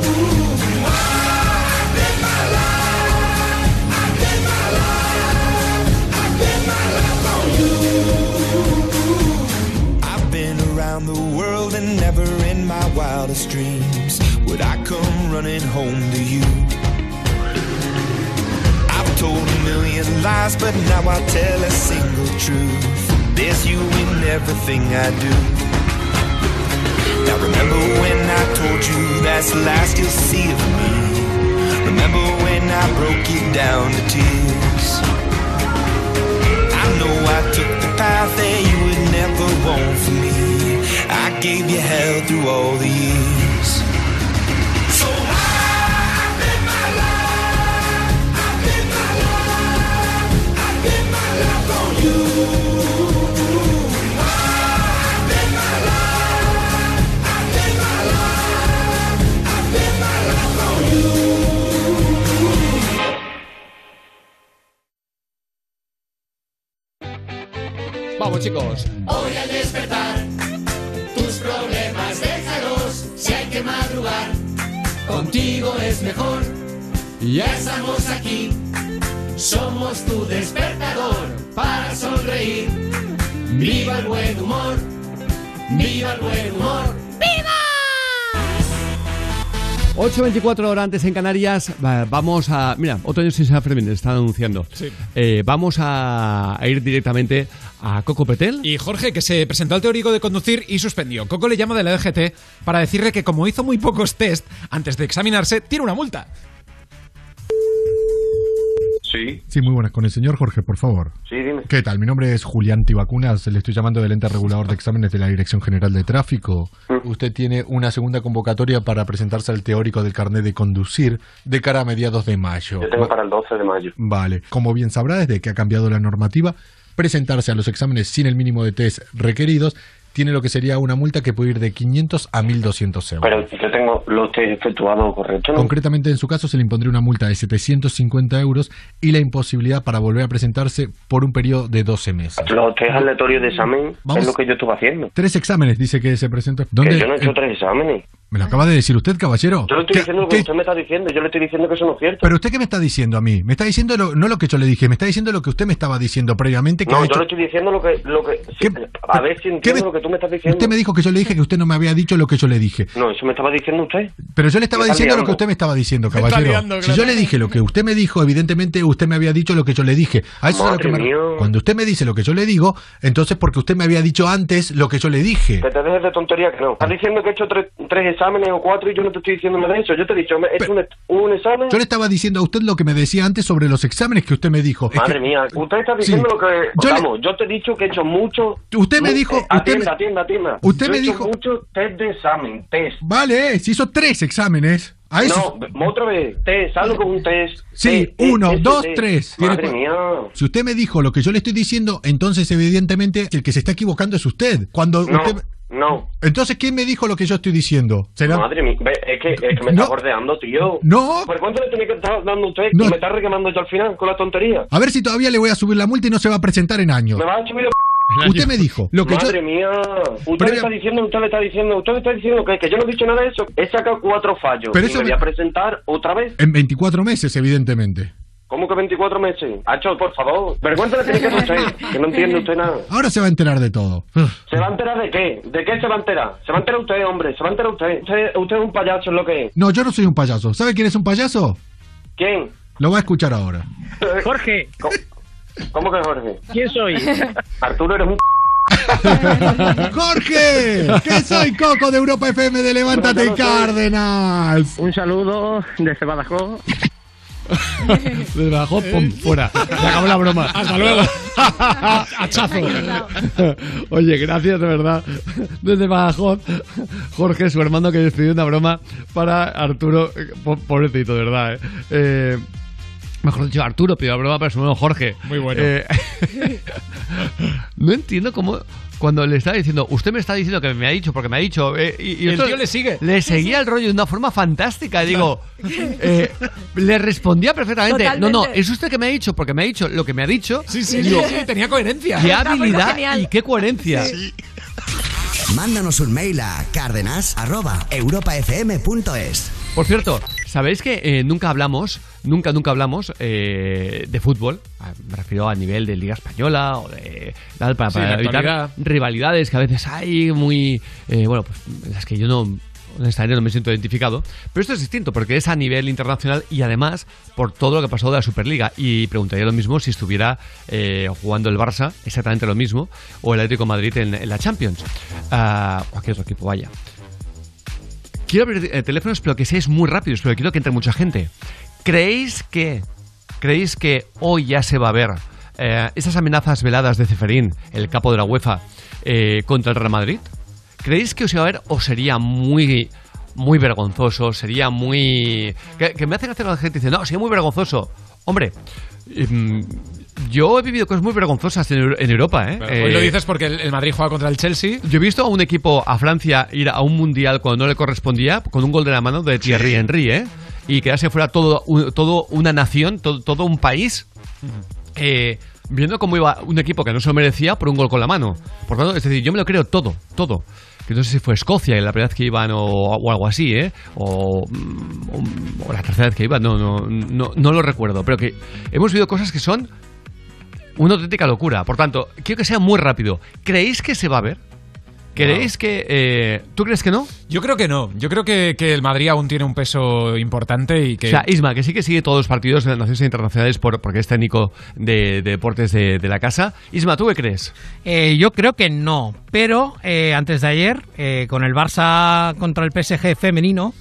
around the world and never in my wildest dreams would I come running home to you. I've told a million lies, but now I tell a single truth. There's you in everything I do. Now remember when I told you that's the last you'll see of me. Remember when I broke you down to tears. I know I took the path that you would never want for me. I gave you hell through all the years. So I my life. I my life. I live my life on you. I live my life. I live my life. I live my life on you. Vamos, chicos. Hoy al despertar, mejor. Ya estamos aquí, somos tu despertador para sonreír. Viva el buen humor, viva el buen humor. ¡Viva! 8.24 horas antes en Canarias, va- vamos a... Mira, otro año sin San Fermín, están anunciando. Sí. Eh, vamos a, a ir directamente a Coco Petel. Y Jorge, que se presentó al teórico de conducir y suspendió. Coco le llama de la DGT para decirle que como hizo muy pocos test antes de examinarse, tiene una multa. Sí, Sí, muy buenas. Con el señor Jorge, por favor. sí, dime. ¿Qué tal? Mi nombre es Julián Tibacunas, le estoy llamando del ente regulador de exámenes de la Dirección General de Tráfico. Usted tiene una segunda convocatoria para presentarse al teórico del carnet de conducir de cara a mediados de mayo. Yo tengo para el 12 de mayo. Vale. Como bien sabrá, desde que ha cambiado la normativa, presentarse a los exámenes sin el mínimo de test requeridos tiene lo que sería una multa que puede ir de 500 a 1.200 euros. Pero yo tengo los test efectuados correcto, ¿no? Concretamente, en su caso, se le impondría una multa de 750 euros y la imposibilidad para volver a presentarse por un periodo de 12 meses. Los test aleatorios de examen Vamos. es lo que yo estuve haciendo. Tres exámenes, dice que se presentó. Que ¿Dónde? yo no he hecho Eh, tres exámenes. ¿Me lo acaba de decir usted, caballero? Yo le estoy ¿Qué- diciendo lo que qué- usted me está diciendo. Yo le estoy diciendo que eso no es cierto. ¿Pero usted qué me está diciendo a mí? Me está diciendo lo- no lo que yo le dije, me está diciendo lo que usted me estaba diciendo previamente. Que no, yo hecho- le estoy diciendo lo que... Lo que sí, a ver si entiendo me- lo que tú me estás diciendo. Usted me dijo que yo le dije que usted no me había dicho lo que yo le dije. No, eso me estaba diciendo usted. Pero yo le estaba diciendo lo que usted me estaba diciendo, caballero. liando, si yo le dije lo que usted me dijo, evidentemente usted me había dicho lo que yo le dije. A eso es a lo que me-. Cuando usted me dice lo que yo le digo, entonces porque usted me había dicho antes lo que yo le dije. Que te dejes de tontería que no. Estás diciendo que he hecho tres, tres exámenes o cuatro y yo no te estoy diciendo nada de eso. Yo te he dicho, he hecho un, un examen... Yo le estaba diciendo a usted lo que me decía antes sobre los exámenes que usted me dijo. Es Madre que- mía, usted está diciendo Sí. lo que... Yo le- Vamos, yo te he dicho que he hecho mucho... Usted me dijo- eh, usted atienda, me- atienda, atienda. usted Yo me he dijo- muchos test de examen, test. Vale, si hizo tres exámenes. No, otra vez, test, algo con un test. Sí, Test, uno, test, dos, test. tres. Tiene Madre mía. Si usted me dijo lo que yo le estoy diciendo, entonces evidentemente el que se está equivocando es usted. Cuando No, usted... no. Entonces, ¿quién me dijo lo que yo estoy diciendo? ¿Será? Madre mía, es que, es que me No. está bordeando, tío. No. ¿Por cuánto le tenía que estar dando usted? No. Y me está reclamando yo al final con la tontería. A ver si todavía le voy a subir la multa y no se va a presentar en años. Me va a subir Usted me dijo lo que Madre yo... mía, usted le está diciendo, usted le está diciendo, usted le está diciendo que, que yo no he dicho nada de eso. He sacado cuatro fallos Pero y eso me voy a presentar otra vez. En 24 meses, evidentemente. ¿Cómo que 24 meses? Hacho, por favor. Vergüenza le tiene que usted, que no entiende usted nada. Ahora se va a enterar de todo. ¿Se va a enterar de qué? ¿De qué se va a enterar? Se va a enterar usted, hombre, se va a enterar usted. Usted, usted es un payaso, es lo que es. No, yo no soy un payaso. ¿Sabe quién es un payaso? ¿Quién? Lo va a escuchar ahora. Jorge. ¿Cómo, cómo que Jorge? ¿Quién soy? Arturo, eres un... ¡Jorge! ¿Qué soy Coco de Europa FM de Levántate soy. Cárdenas? Un saludo desde Badajoz. Desde bajó, pum, fuera. Se acabó la broma. Hasta luego. Hachazo. Oye, gracias de verdad. Desde Badajoz, Jorge, su hermano, que despidió una broma para Arturo. eh, po- Pobrecito, de verdad, ¿eh? Eh, Mejor dicho, Arturo pidió la broma para su Jorge. Muy bueno. Eh, no entiendo cómo. Cuando le estaba diciendo, usted me está diciendo que me ha dicho, porque me ha dicho. eh, y, Y el tío le sigue. Le seguía el rollo de una forma fantástica. Digo, eh, le respondía perfectamente. No, no, es usted que me ha dicho, porque me ha dicho lo que me ha dicho. Sí, sí, Digo, sí, sí, tenía coherencia. Qué habilidad y qué coherencia. Mándanos un mail a cárdenas.europafm.es. Por cierto, ¿sabéis que eh, nunca hablamos, nunca, nunca hablamos eh, de fútbol? Ah, Me refiero a nivel de Liga Española o de tal, para, evitar rivalidades que a veces hay muy, eh, bueno, pues las que yo no, honestamente no me siento identificado. Pero esto es distinto porque es a nivel internacional y además por todo lo que pasó de la Superliga. Y preguntaría lo mismo si estuviera jugando el Barça, exactamente lo mismo, o el Atlético de Madrid en, en la Champions. Ah, cualquier otro equipo, vaya. Quiero abrir eh, teléfonos, pero que seáis muy rápidos, pero quiero que entre mucha gente. ¿Creéis que, creéis que hoy ya se va a ver eh, esas amenazas veladas de Ceferín, el capo de la UEFA, eh, contra el Real Madrid? ¿Creéis que os iba a ver o sería muy, muy vergonzoso? Sería muy... Que, que me hace gracia la gente dice, no, sería muy vergonzoso. Hombre, em, yo he vivido cosas muy vergonzosas en, en Europa, ¿eh? Hoy lo Eh, dices porque el, el Madrid juega contra el Chelsea. yo he visto a un equipo, a Francia, ir a un mundial cuando no le correspondía, con un gol de la mano de Thierry Henry, ¿eh? Y quedarse fuera todo, un- todo una nación, todo, todo un país, eh, viendo cómo iba un equipo que no se lo merecía por un gol con la mano. Por tanto, es decir, yo me lo creo todo, todo. Que no sé si fue Escocia la primera vez que iban o, o algo así, ¿eh? O, mm, o- o la tercera vez que iban, no, no, no, no lo recuerdo. Pero que hemos vivido cosas que son una auténtica locura. Por tanto, quiero que sea muy rápido. ¿Creéis que se va a ver? ¿Creéis que... eh, ¿Tú crees que no? Yo creo que no. Yo creo que, que el Madrid aún tiene un peso importante y que. O sea, Isma, que sí que sigue todos los partidos de las naciones internacionales por, porque es técnico de, de deportes de, de la casa. Isma, ¿tú qué crees? Eh, yo creo que no, pero eh, antes de ayer, eh, con el Barça contra el PSG femenino,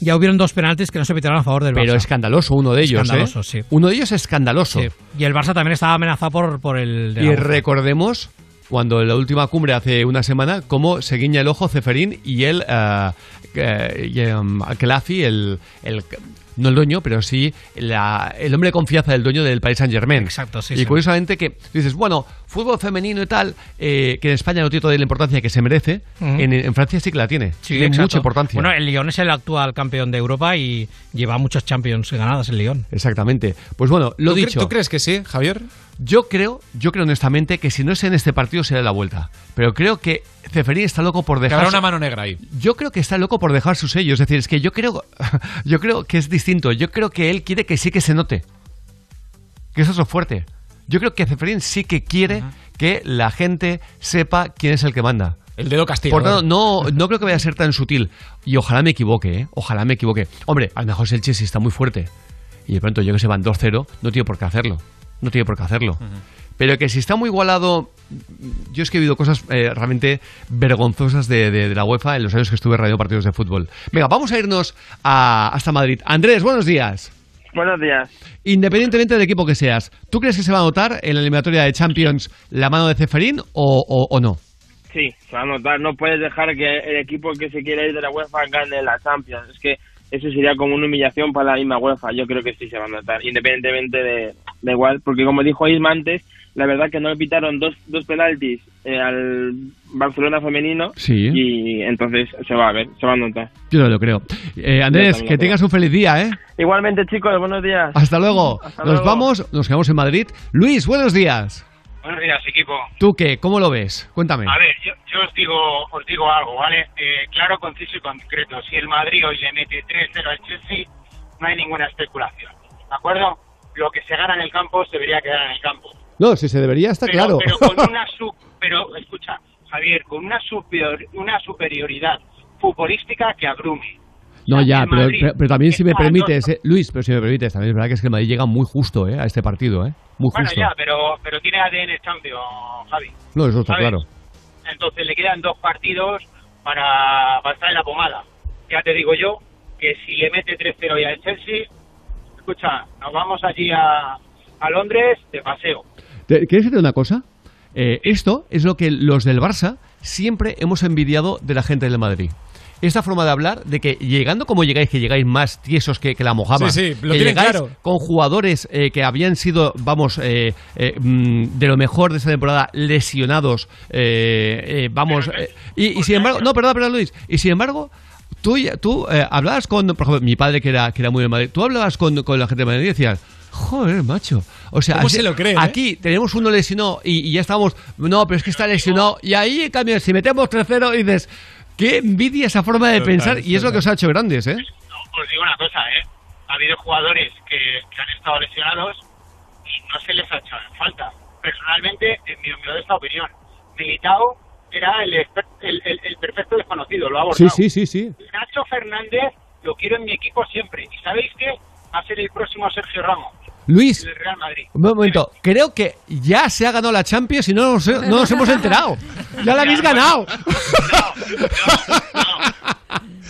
ya hubieron dos penaltis que no se pitieron a favor del Barça. Pero escandaloso uno de ellos, Escandaloso, ¿eh? sí. Uno de ellos es escandaloso. Sí. Y el Barça también estaba amenazado por, por el... de Y la recordemos cuando en la última cumbre hace una semana cómo se guiña el ojo Ceferín y él, eh, eh, y, em, Kelafi, el, el- no el dueño, pero sí la- el hombre de confianza del dueño del Paris Saint Germain. Exacto, sí, Y sí. curiosamente que dices, bueno, fútbol femenino y tal, eh, que en España no tiene toda la importancia que se merece, en, en Francia sí que la tiene. Sí, tiene exacto. mucha importancia. Bueno, el Lyon es el actual campeón de Europa y lleva muchas Champions ganadas el Lyon. Exactamente. Pues bueno, lo ¿Tú cre- dicho. ¿Tú crees que sí, Javier? Yo creo, yo creo honestamente que si no es en este partido será la vuelta. Pero creo que Ceferín está loco por dejar. habrá una mano negra ahí. Yo creo que está loco por dejar su sello. Es decir, es que yo creo, yo creo que es distinto. Yo creo que él quiere que sí que se note. Que eso es lo fuerte. Yo creo que Ceferín sí que quiere que la gente sepa quién es el que manda. El dedo Por castigador. tanto, no, no creo que vaya a ser tan sutil. Y ojalá me equivoque, ¿eh? Ojalá me equivoque. Hombre, a lo mejor el Chelsea está muy fuerte. Y de pronto yo que se van 2-0, no tiene por qué hacerlo. No tiene por qué hacerlo. Pero que si está muy igualado, yo es que he vivido cosas eh, realmente vergonzosas de, de- de la UEFA en los años que estuve radio partidos de fútbol. Venga, vamos a irnos a- hasta Madrid. Andrés, buenos días. Buenos días. Independientemente del equipo que seas, ¿tú crees que se va a notar en la eliminatoria de Champions la mano de Ceferín o, o- o no? Sí, se va a notar. No puedes dejar que el equipo que se quiere ir de la UEFA gane la Champions. Es que eso sería como una humillación para la misma UEFA. Yo creo que sí se va a notar, independientemente de, de igual. Porque como dijo Isma antes, la verdad que no le pitaron dos, dos penaltis eh, al Barcelona femenino. Sí. Y entonces se va a ver, se va a notar. Yo no lo creo. Eh, Andrés, que tengas un feliz día, ¿eh? Igualmente, chicos, buenos días. Hasta luego. Hasta nos luego. vamos, nos quedamos en Madrid. Luis, buenos días. Buenos días, equipo. ¿Tú qué? ¿Cómo lo ves? Cuéntame. A ver, yo, yo os digo os digo algo, ¿vale? Eh, claro, conciso y concreto. Si el Madrid hoy le mete 3-0 al Chelsea, no hay ninguna especulación. ¿De acuerdo? Lo que se gana en el campo se debería quedar en el campo. No, si se debería, está pero, claro. Pero con una sub, pero escucha, Javier, con una superior, una superioridad futbolística que abrume. No, ya, pero, pero- pero también si me permites, eh, Luis, pero si me permites, también es verdad que es que el Madrid llega muy justo eh, a este partido, ¿eh? Muy Bueno, justo. ya, pero, pero tiene ADN Champion, Javi. No, eso está ¿sabes? claro. Entonces le quedan dos partidos para, para estar en la pomada. Ya te digo yo que si le mete 3-0 ya el Chelsea, escucha, nos vamos allí a, a Londres de paseo. ¿Te- ¿Quieres decirte una cosa? Eh, esto es lo que los del Barça siempre hemos envidiado de la gente del Madrid. Esta forma de hablar, de que llegando como llegáis, que llegáis más tiesos que, que la mojama, Sí, sí, lo que llegáis claro. con jugadores eh, que habían sido, vamos, eh, eh, mm, de lo mejor de esta temporada, lesionados, eh, eh, vamos, eh, y, y sin embargo, no, perdón, perdón, Luis, y sin embargo, tú, tú eh, hablabas con, por ejemplo, mi padre que era, que era muy de Madrid, tú hablabas con, con la gente de Madrid y decías, joder, macho, o sea, ¿Cómo así- se lo creen, eh? aquí tenemos uno lesionado y, y ya estamos, no, pero es que está lesionado, y ahí, en cambio, si metemos 3-0 y dices, qué envidia esa forma de Total, pensar, y es lo que os ha hecho grandes, ¿eh? Os digo una cosa, ¿eh? Ha habido jugadores que, que han estado lesionados y no se les ha echado en falta. Personalmente, en mi modesta opinión, Militao era el, exper- el, el- el perfecto desconocido, lo ha Sí, abordado. sí, sí, sí. Nacho Fernández lo quiero en mi equipo siempre. ¿Y sabéis qué? Va a ser el próximo Sergio Ramos. Luis, del Real Madrid. un momento, creo que ya se ha ganado la Champions y no nos, no nos hemos enterado. Ya la habéis ganado.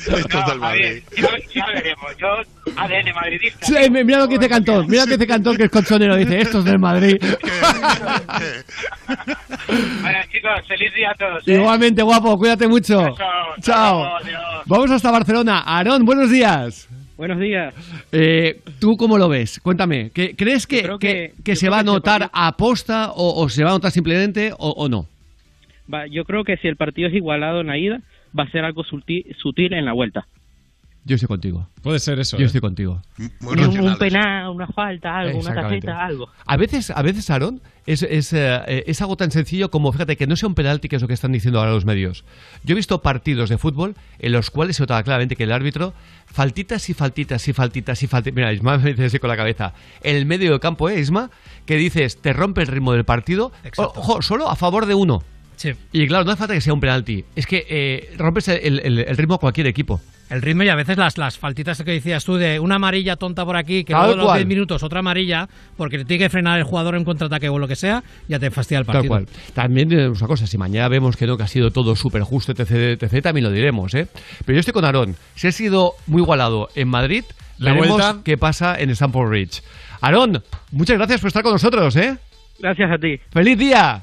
No, yo- ya veremos. Yo, ADN madridista. Sí, mira lo que dice Cantón, mira lo que dice Cantón, que es colchonero, dice, estos del Madrid. Bueno, chicos, feliz día a todos. ¿eh? Igualmente, guapo, cuídate mucho. Chao. adiós. Vamos hasta Barcelona. Aarón, buenos días. Buenos días. Eh, ¿Tú cómo lo ves? Cuéntame. ¿que- ¿Crees que, que, que- que yo se va a notar partido- a posta o, o se va a notar simplemente o, o no? Va, yo creo que si el partido es igualado en la ida, va a ser algo sutil, sutil en la vuelta. Yo estoy contigo. Puede ser eso. Yo ¿eh? estoy contigo. un, un penal, una falta, algo, una tarjeta, algo. A veces, a veces Aaron, es, es, eh, es algo tan sencillo como, fíjate, que no sea un penalti, que es lo que están diciendo ahora los medios. Yo he visto partidos de fútbol en los cuales se notaba claramente que el árbitro, faltitas y faltitas y faltitas y faltitas. Mira, Isma me dice así con la cabeza. En el medio del campo, ¿eh, Isma? Que dices, te rompe el ritmo del partido. Ojo, solo a favor de uno. Y claro, no hace falta que sea un penalti. Es que eh, rompes el, el- el ritmo a cualquier equipo. El ritmo y a veces las, las faltitas que decías tú de una amarilla tonta por aquí, que luego los cual. 10 minutos otra amarilla, porque tiene que frenar el jugador en contraataque o lo que sea, ya te fastidia el Tal partido. cual. También eh, una cosa, si mañana vemos que no, que ha sido todo súper justo, etc, etc, también lo diremos, ¿eh? Pero yo estoy con Aarón. Si ha sido muy igualado en Madrid, La veremos vuelta. qué pasa en Stamford Bridge. Aarón, muchas gracias por estar con nosotros, ¿eh? Gracias a ti. ¡Feliz día!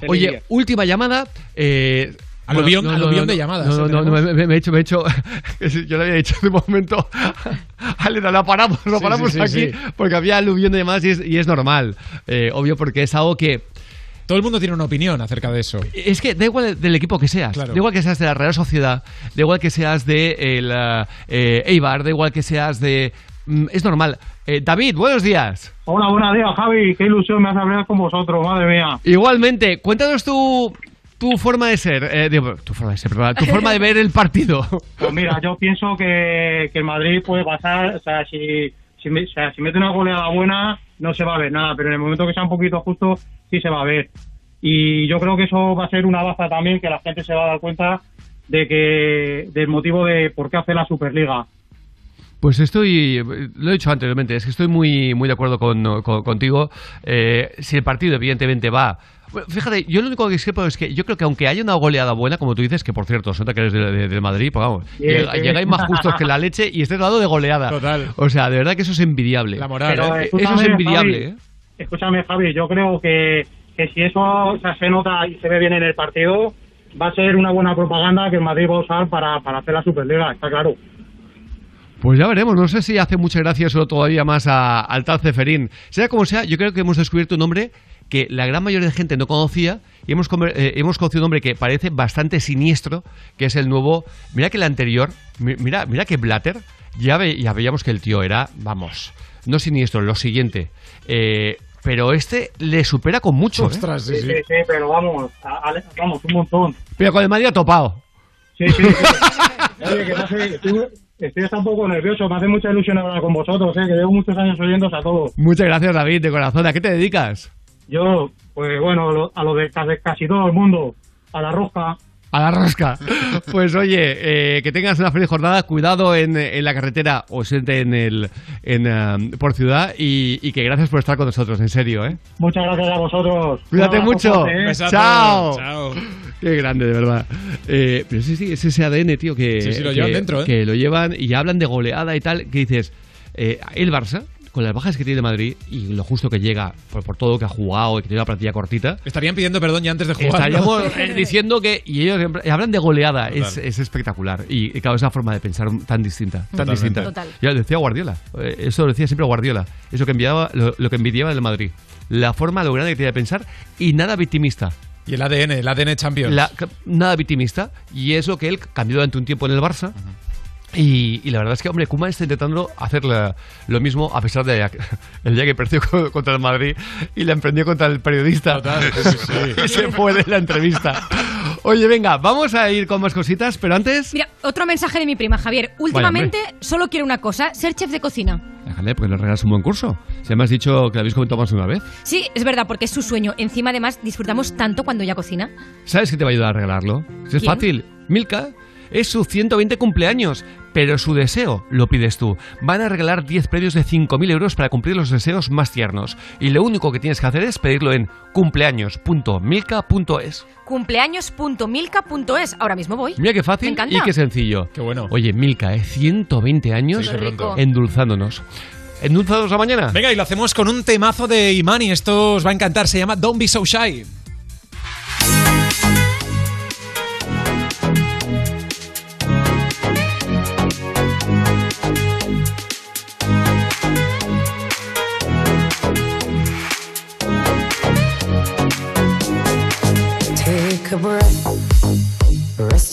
Feliz Oye, día. última llamada. Eh, Aluvión- aluvión de llamadas, No, ¿eh? no, no, Tenemos. me, me- me he hecho, me he hecho. Yo le había dicho de momento. Alena, lo paramos, lo Sí, paramos sí, sí, aquí sí. porque había aluvión de llamadas y es, y es normal. Eh, obvio, porque es algo que. Todo el mundo tiene una opinión acerca de eso. Es que da igual del equipo que seas. Claro. Da igual que seas de la Real Sociedad, da igual que seas de el, eh, Eibar, da igual que seas de. mm, Es normal. Eh, David, buenos días. Hola, buenos días, Javi. Qué ilusión me hace hablar con vosotros, madre mía. Igualmente, cuéntanos tu, tu forma de ser. eh, digo, tu forma de ser, perdón, tu forma de ver el partido. Pues mira, yo pienso que, que el Madrid puede pasar, o sea, si, si, o sea, si mete una goleada buena, no se va a ver nada, pero en el momento que sea un poquito justo, sí se va a ver. Y yo creo que eso va a ser una baza también, que la gente se va a dar cuenta de que del motivo de por qué hace la Superliga. Pues estoy, lo he dicho anteriormente, es que estoy muy, muy de acuerdo con, con- contigo. Eh, si el partido evidentemente va... Bueno, fíjate, yo lo único que discrepo es que yo creo que aunque haya una goleada buena, como tú dices, que por cierto, se nota que eres de, de- de Madrid, pues vamos, bien. llegáis más justos que la leche y estés dado de goleada. Total. O sea, de verdad que eso es envidiable. La moral, Pero ¿eh? Eso es envidiable, Javi, ¿eh? Escúchame, Javi, yo creo que, que si eso o sea, se nota y se ve bien en el partido, va a ser una buena propaganda que el Madrid va a usar para, para hacer la Superliga, está claro. Pues ya veremos, no sé si hace mucha gracia eso todavía más a, al tal Ceferín. Sea como sea, yo creo que hemos descubierto un nombre que la gran mayoría de gente no conocía y hemos, eh, hemos conocido un nombre que parece bastante siniestro, que es el nuevo... Mira que el anterior, mi- mira, mira que Blatter, ya, ve- ya veíamos que el tío era, vamos, no siniestro, lo siguiente. Eh, pero este le supera con mucho. ¿eh? Ostras, sí, Sí, sí. sí, sí, pero vamos, a- a- vamos, un montón. Pero con el Madrid ha topado. Sí, sí, sí. Oye, que no sé, estoy, estoy hasta un poco nervioso, me hace mucha ilusión hablar con vosotros, eh, que llevo muchos años oyéndose a todos. Muchas gracias, David, de corazón. ¿A qué te dedicas? Yo, pues bueno, lo- a lo de casi, casi todo el mundo, a la rosca. A la rosca. Pues oye, eh, que tengas una feliz jornada, cuidado en, en la carretera o siente en el en, um, por ciudad y, y que gracias por estar con nosotros, en serio, ¿eh? Muchas gracias a vosotros. Cuídate mucho. fuerte, ¿eh? Chao. Chao. Qué grande, de verdad. Eh, pero sí, sí, es ese ADN, tío, que, Sí, sí, lo que- llevan dentro, ¿eh? que lo llevan y hablan de goleada y tal, que dices, eh, el Barça, con las bajas que tiene Madrid y lo justo que llega por, por todo lo que ha jugado y que tiene una plantilla cortita, Estarían pidiendo perdón ya antes de jugar. ¿no? Estaríamos eh, diciendo que. Y ellos siempre- hablan de goleada. Es, es espectacular. Y, y claro, es una forma de pensar tan distinta. Tan Totalmente. distinta. Total. Ya lo decía Guardiola. eh, Eso lo decía siempre Guardiola. Eso que enviaba, lo, lo que envidiaba del Madrid. La forma, lo grande que tiene de pensar y nada victimista. Y el ADN, el ADN Champions. La- nada victimista. Y es lo que él cambió durante un tiempo en el Barça. Y, y la verdad es que, hombre, Kuma está intentando hacer la- lo mismo a pesar de el día que perdió co- contra el Madrid y la emprendió contra el periodista. Total, sí, sí. y se fue de la entrevista. Oye, venga, vamos a ir con más cositas, pero antes... Mira, otro mensaje de mi prima, Javier. Últimamente solo quiero una cosa, ser chef de cocina. Déjale, porque le regalas un buen curso. Si me has dicho que lo habéis comentado más de una vez. Sí, es verdad, porque es su sueño. Encima, además, disfrutamos tanto cuando ella cocina. ¿Sabes qué te va a ayudar a regalarlo? Es ¿Quién? fácil. Milka es su 120 cumpleaños, pero su deseo lo pides tú. Van a regalar 10 premios de 5.000 euros para cumplir los deseos más tiernos. Y lo único que tienes que hacer es pedirlo en cumpleaños.milka.es. Cumpleaños.milka.es. Ahora mismo voy. Mira qué fácil Me encanta. y qué sencillo. Qué bueno. Oye, Milka, ¿eh? 120 años Sí, endulzándonos. ¿Endulzados a mañana? Venga, y lo hacemos con un temazo de Imani. Esto os va a encantar. Se llama Don't Be So Shy.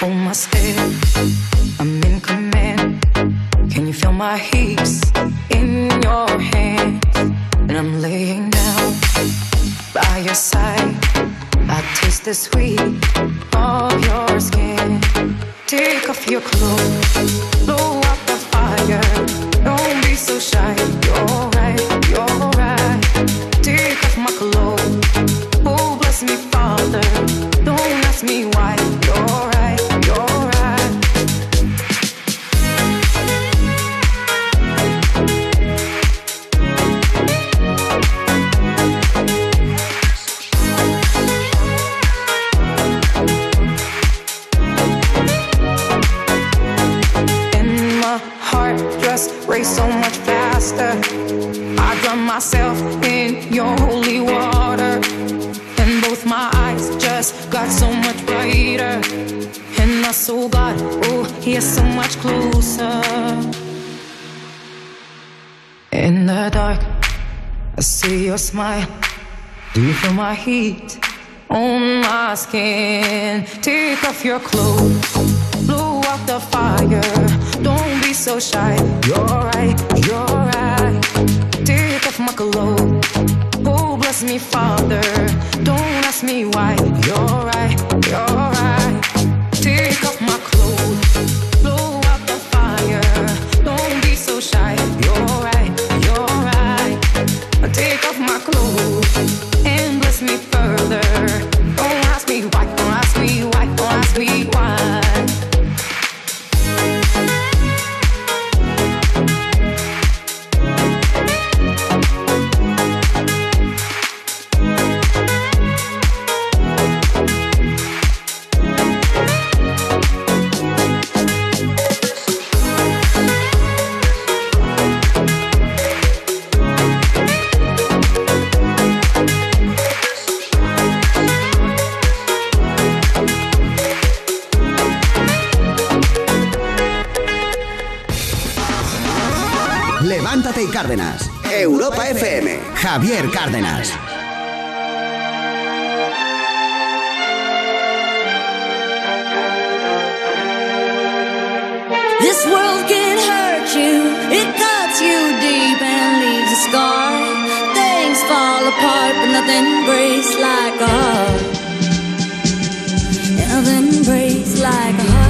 Hold my step, I'm in command. Can you feel my heaps in your hands? And I'm laying down by your side. I taste the sweet of your skin. Take off your clothes, blow out the fire. Don't be so shy. You're right, you're right. Take off my clothes. Oh, bless me, Father. Don't ask me why. Myself in your holy water. And both my eyes just got so much brighter. And my soul got, oh, here so much closer. In the dark, I see your smile. Do you feel my heat on my skin? Take off your clothes, blow out the fire. Don't be so shy. You're right, you're right. My. Oh, bless me, Father. Don't ask me why. You're right, you're right. Take off my clothes, blow out the fire. Don't be so shy. You're right, you're right. Take off my clothes and bless me Cárdenas. Europa FM. Javier Cárdenas. This world can hurt you, it cuts you deep and leaves a scar. Things fall apart, but nothing breaks like a heart. Nothing breaks like a heart.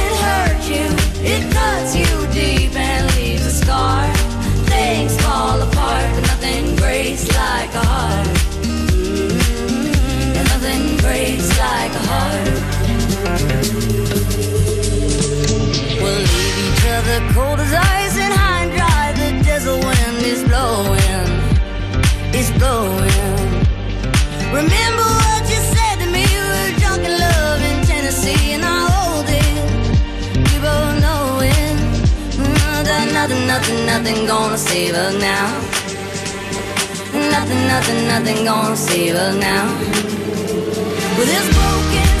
cold as ice and high and dry. The desert wind is blowing, is blowing. Remember what you said to me? We were drunk in love in Tennessee, and I hold it. We both know it. Mm, that nothing, nothing, nothing gonna save us now. Nothing, nothing, nothing gonna save us now. With this broken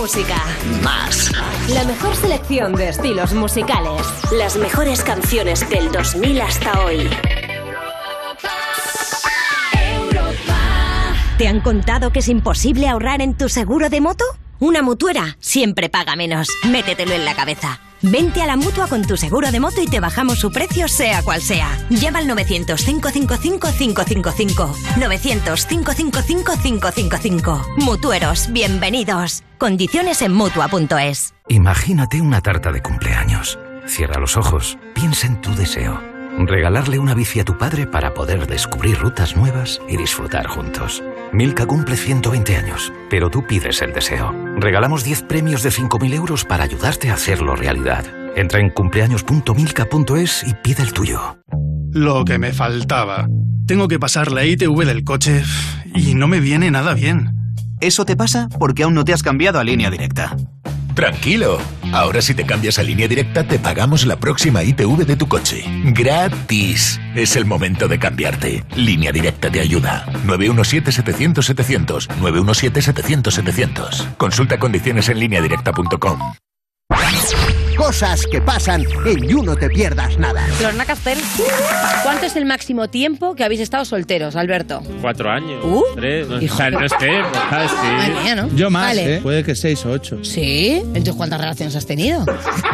Música. Más. La mejor selección de estilos musicales. Las mejores canciones del 2000 hasta hoy. ¿Te han contado que es imposible ahorrar en tu seguro de moto? Una mutuera siempre paga menos. Métetelo en la cabeza. Vente a la mutua con tu seguro de moto y te bajamos su precio, sea cual sea. Llama al 900-555-555. 900-555-555. Mutueros, bienvenidos. Condiciones en mutua.es. Imagínate una tarta de cumpleaños. Cierra los ojos, piensa en tu deseo. Regalarle una bici a tu padre para poder descubrir rutas nuevas y disfrutar juntos. Milka cumple 120 años, pero tú pides el deseo. Regalamos 10 premios de 5.000 euros para ayudarte a hacerlo realidad. Entra en cumpleaños.milka.es y pide el tuyo. Lo que me faltaba. Tengo que pasar la ITV del coche y no me viene nada bien. Eso te pasa porque aún no te has cambiado a línea directa. Tranquilo. Ahora si te cambias a línea directa te pagamos la próxima ITV de tu coche. Gratis. Es el momento de cambiarte. Línea directa te ayuda. 917-700-700. 917-700-700. Consulta condiciones en lineadirecta.com. Cosas que pasan en You No Te Pierdas Nada. Lorna Castel, ¿cuánto es el máximo tiempo que habéis estado solteros, Alberto? Cuatro años. Uh, tres. No, hijo. o sea, no es que, ¿sabes? Sí. Mía, ¿no? Yo más, Vale. ¿eh? Puede que seis o ocho. ¿Sí? Entonces, ¿cuántas relaciones has tenido?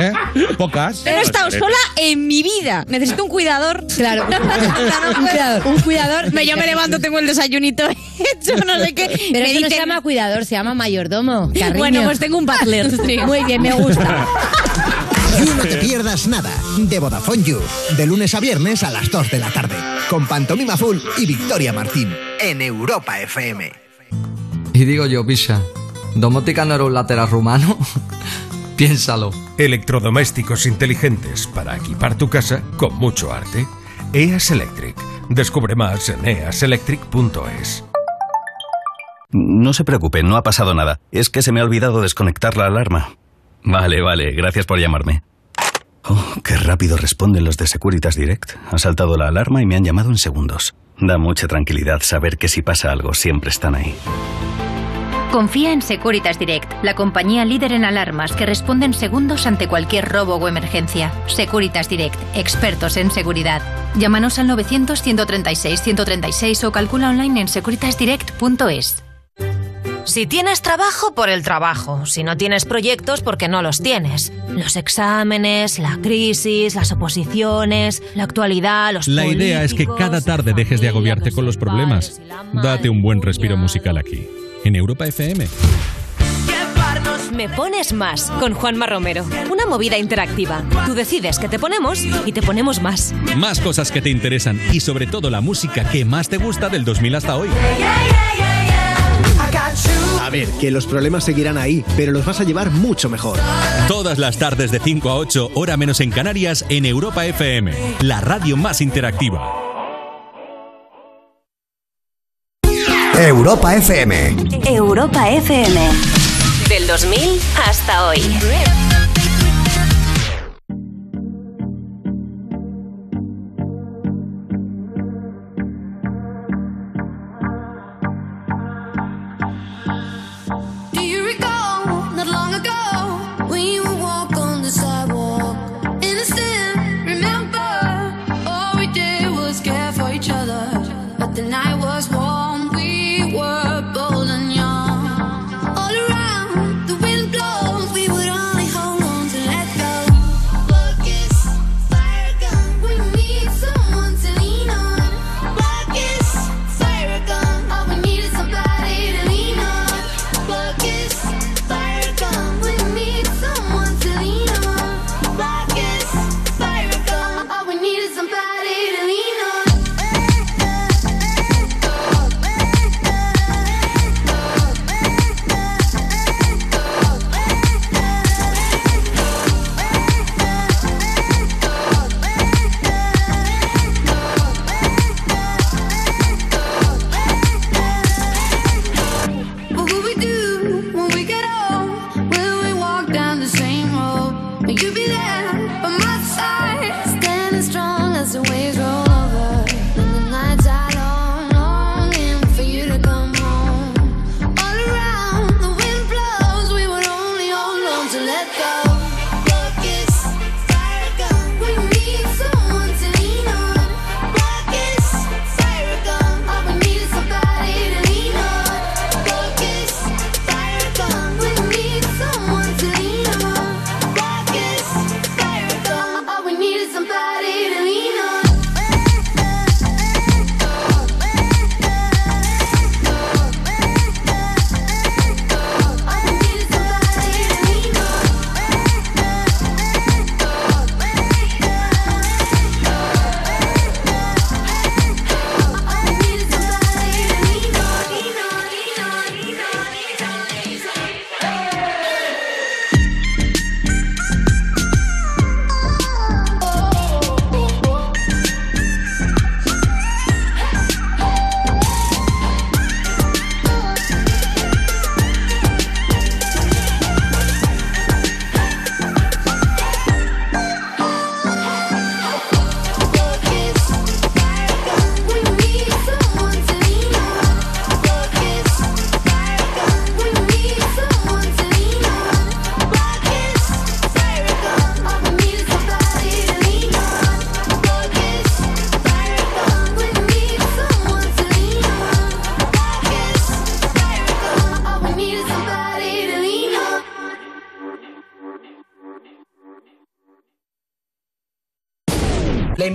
¿Eh? Pocas. Pero he estado sola en mi vida. Necesito un cuidador. Claro, un cuidador. Un cuidador. Me, yo me levanto, tengo el desayunito hecho, no sé qué. Pero me eso no se dicen- llama cuidador, se llama mayordomo. cariño. Bueno, pues tengo un butler. Sí. Muy bien, me gusta. You No Te Pierdas Nada. De Vodafone You. De lunes a viernes a las 2 de la tarde. Con Pantomima Full y Victoria Martín. En Europa FM. Y digo yo, Pisha, ¿domótica no era un lateral rumano? Piénsalo. Electrodomésticos inteligentes para equipar tu casa con mucho arte. EAS Electric. Descubre más en easelectric.es. No se preocupe, no ha pasado nada. Es que se me ha olvidado desconectar la alarma. Vale, vale, gracias por llamarme. Oh, qué rápido responden los de Securitas Direct. Ha saltado la alarma y me han llamado en segundos. Da mucha tranquilidad saber que si pasa algo siempre están ahí. Confía en Securitas Direct, la compañía líder en alarmas que responde en segundos ante cualquier robo o emergencia. Securitas Direct, expertos en seguridad. Llámanos al 900-136-136 o calcula online en securitasdirect.es. Si tienes trabajo, por el trabajo. Si no tienes proyectos, porque no los tienes. Los exámenes, la crisis, las oposiciones, la actualidad, los La idea es que cada tarde dejes de agobiarte con los problemas. Date un buen respiro musical aquí, en Europa FM. Me pones más con Juanma Romero. Una movida interactiva. Tú decides que te ponemos y te ponemos más. Más cosas que te interesan y sobre todo la música que más te gusta del 2000 hasta hoy. A ver, que los problemas seguirán ahí, pero los vas a llevar mucho mejor. Todas las tardes de 5 a 8, hora menos en Canarias, en Europa FM, la radio más interactiva. Europa FM. Europa FM. Del 2000 hasta hoy.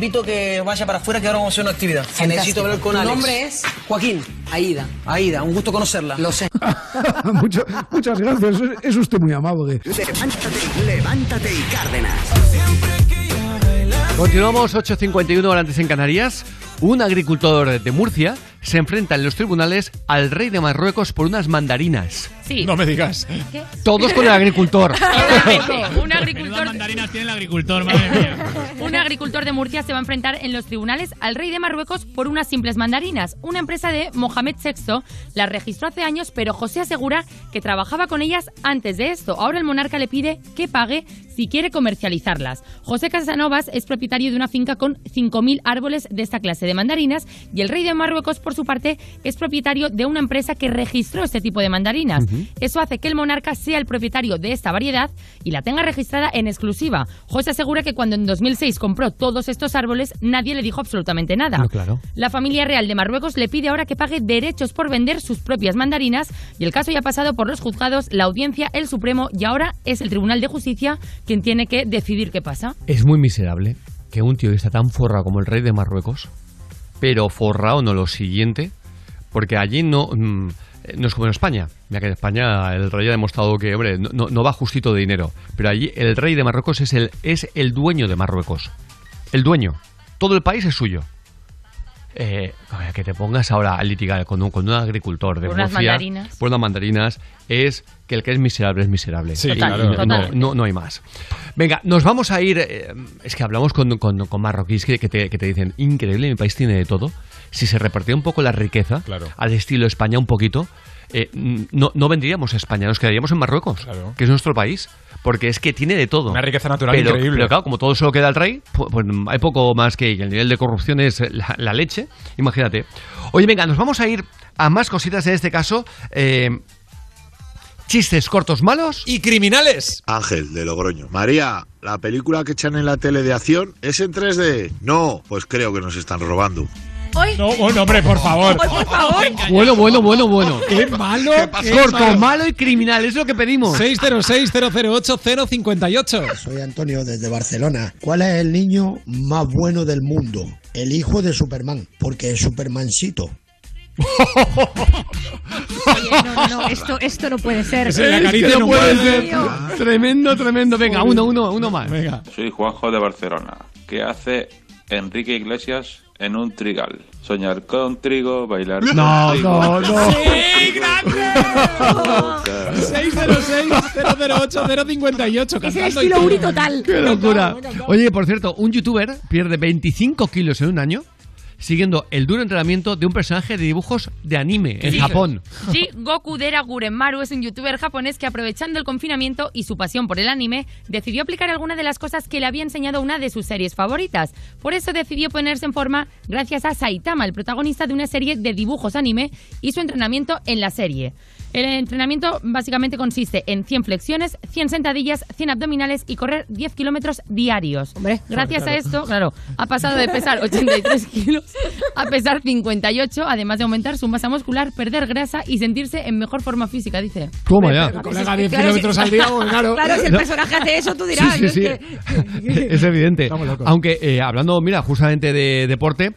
Invito a que vaya para afuera que ahora vamos a hacer una actividad. Que necesito hablar con ¿Tu Alex. nombre es? Joaquín. Aida. Aida, un gusto conocerla. Lo sé. Mucho- muchas gracias, es, es usted muy amable. Levántate, levántate y Cárdenas. Continuamos 8.51 horas antes en Canarias. Un agricultor de Murcia se enfrenta en los tribunales al rey de Marruecos por unas mandarinas. Sí. No me digas. ¿Qué? Todos con el agricultor. un agricultor mandarinas tiene el agricultor, madre mía. Un agricultor de Murcia se va a enfrentar en los tribunales al rey de Marruecos por unas simples mandarinas. Una empresa de Mohamed VI las registró hace años, pero José asegura que trabajaba con ellas antes de esto. Ahora el monarca le pide que pague si quiere comercializarlas. José Casanovas es propietario de una finca con 5.000 árboles de esta clase de mandarinas y el rey de Marruecos, por su parte, es propietario de una empresa que registró este tipo de mandarinas. Eso hace que el monarca sea el propietario de esta variedad y la tenga registrada en exclusiva. José asegura que cuando en 2006 compró todos estos árboles, nadie le dijo absolutamente nada. No, claro. La familia real de Marruecos le pide ahora que pague derechos por vender sus propias mandarinas y el caso ya ha pasado por los juzgados, la audiencia, el Supremo y ahora es el Tribunal de Justicia quien tiene que decidir qué pasa. Es muy miserable que un tío está tan forrado como el rey de Marruecos, pero forrado no lo siguiente, porque allí no, mm, no es como en España. Mira que en España el rey ha demostrado que, hombre, no, no- no va justito de dinero. Pero allí el rey de Marruecos es el, es el dueño de Marruecos. El dueño. Todo el país es suyo. Eh, que te pongas ahora a litigar con un, con un agricultor de Por unas mandarinas. por unas mandarinas es que el que es miserable es miserable. Sí, claro. no- no, no hay más. Venga, nos vamos a ir. eh, es que hablamos con, con- con marroquíes que, que te, que te dicen: increíble, mi país tiene de todo. Si se repartía un poco la riqueza, al estilo España un poquito, eh, no, no vendríamos a España, nos quedaríamos en Marruecos, que es nuestro país. Porque es que tiene de todo. Una riqueza natural pero, increíble. Pero claro, como todo se lo queda al rey, pues, pues hay poco más que el nivel de corrupción es la, la leche. Imagínate. Oye, venga, nos vamos a ir a más cositas en este caso. eh, chistes cortos malos y criminales. Ángel, de Logroño. María, ¿la película que echan en la tele de acción es en 3D? No, pues creo que nos están robando. No, bueno, hombre, por favor. por favor. Bueno, bueno, bueno, bueno. Qué malo. qué Corto, malo. malo y criminal, es lo que pedimos. 606-008-058. Soy Antonio desde Barcelona. ¿Cuál es el niño más bueno del mundo? El hijo de Superman, porque es Supermancito. Oye, no, no, no, esto, esto no puede ser. Es que no puede ser. Tremendo, tremendo. Venga, uno, uno, uno más. Venga. Soy Juanjo de Barcelona. ¿Qué hace Enrique Iglesias en un trigal? Soñar con trigo, bailar con No, trigo. no, no. Sí, grande. 606-008-058. Es el estilo Uri total. ¡Qué locura! Oye, por cierto, un youtuber pierde 25 kilos en un año siguiendo el duro entrenamiento de un personaje de dibujos de anime en Sí. Japón. Sí, Goku Dera Guremaru es un youtuber japonés que aprovechando el confinamiento y su pasión por el anime, decidió aplicar alguna de las cosas que le había enseñado una de sus series favoritas. Por eso decidió ponerse en forma gracias a Saitama, el protagonista de una serie de dibujos anime y su entrenamiento en la serie. El entrenamiento básicamente consiste en 100 flexiones, 100 sentadillas, 100 abdominales y correr 10 kilómetros diarios. Gracias a esto, claro, ha pasado de pesar 83 kilos a pesar 58, además de aumentar su masa muscular, perder grasa y sentirse en mejor forma física, dice. Toma ya. Colega, 10 Claro, kilómetros si- al día, pues claro. Claro, si el personaje hace eso, tú dirás. Sí, sí, es sí. que- es evidente. Aunque, eh, hablando, mira, justamente de deporte,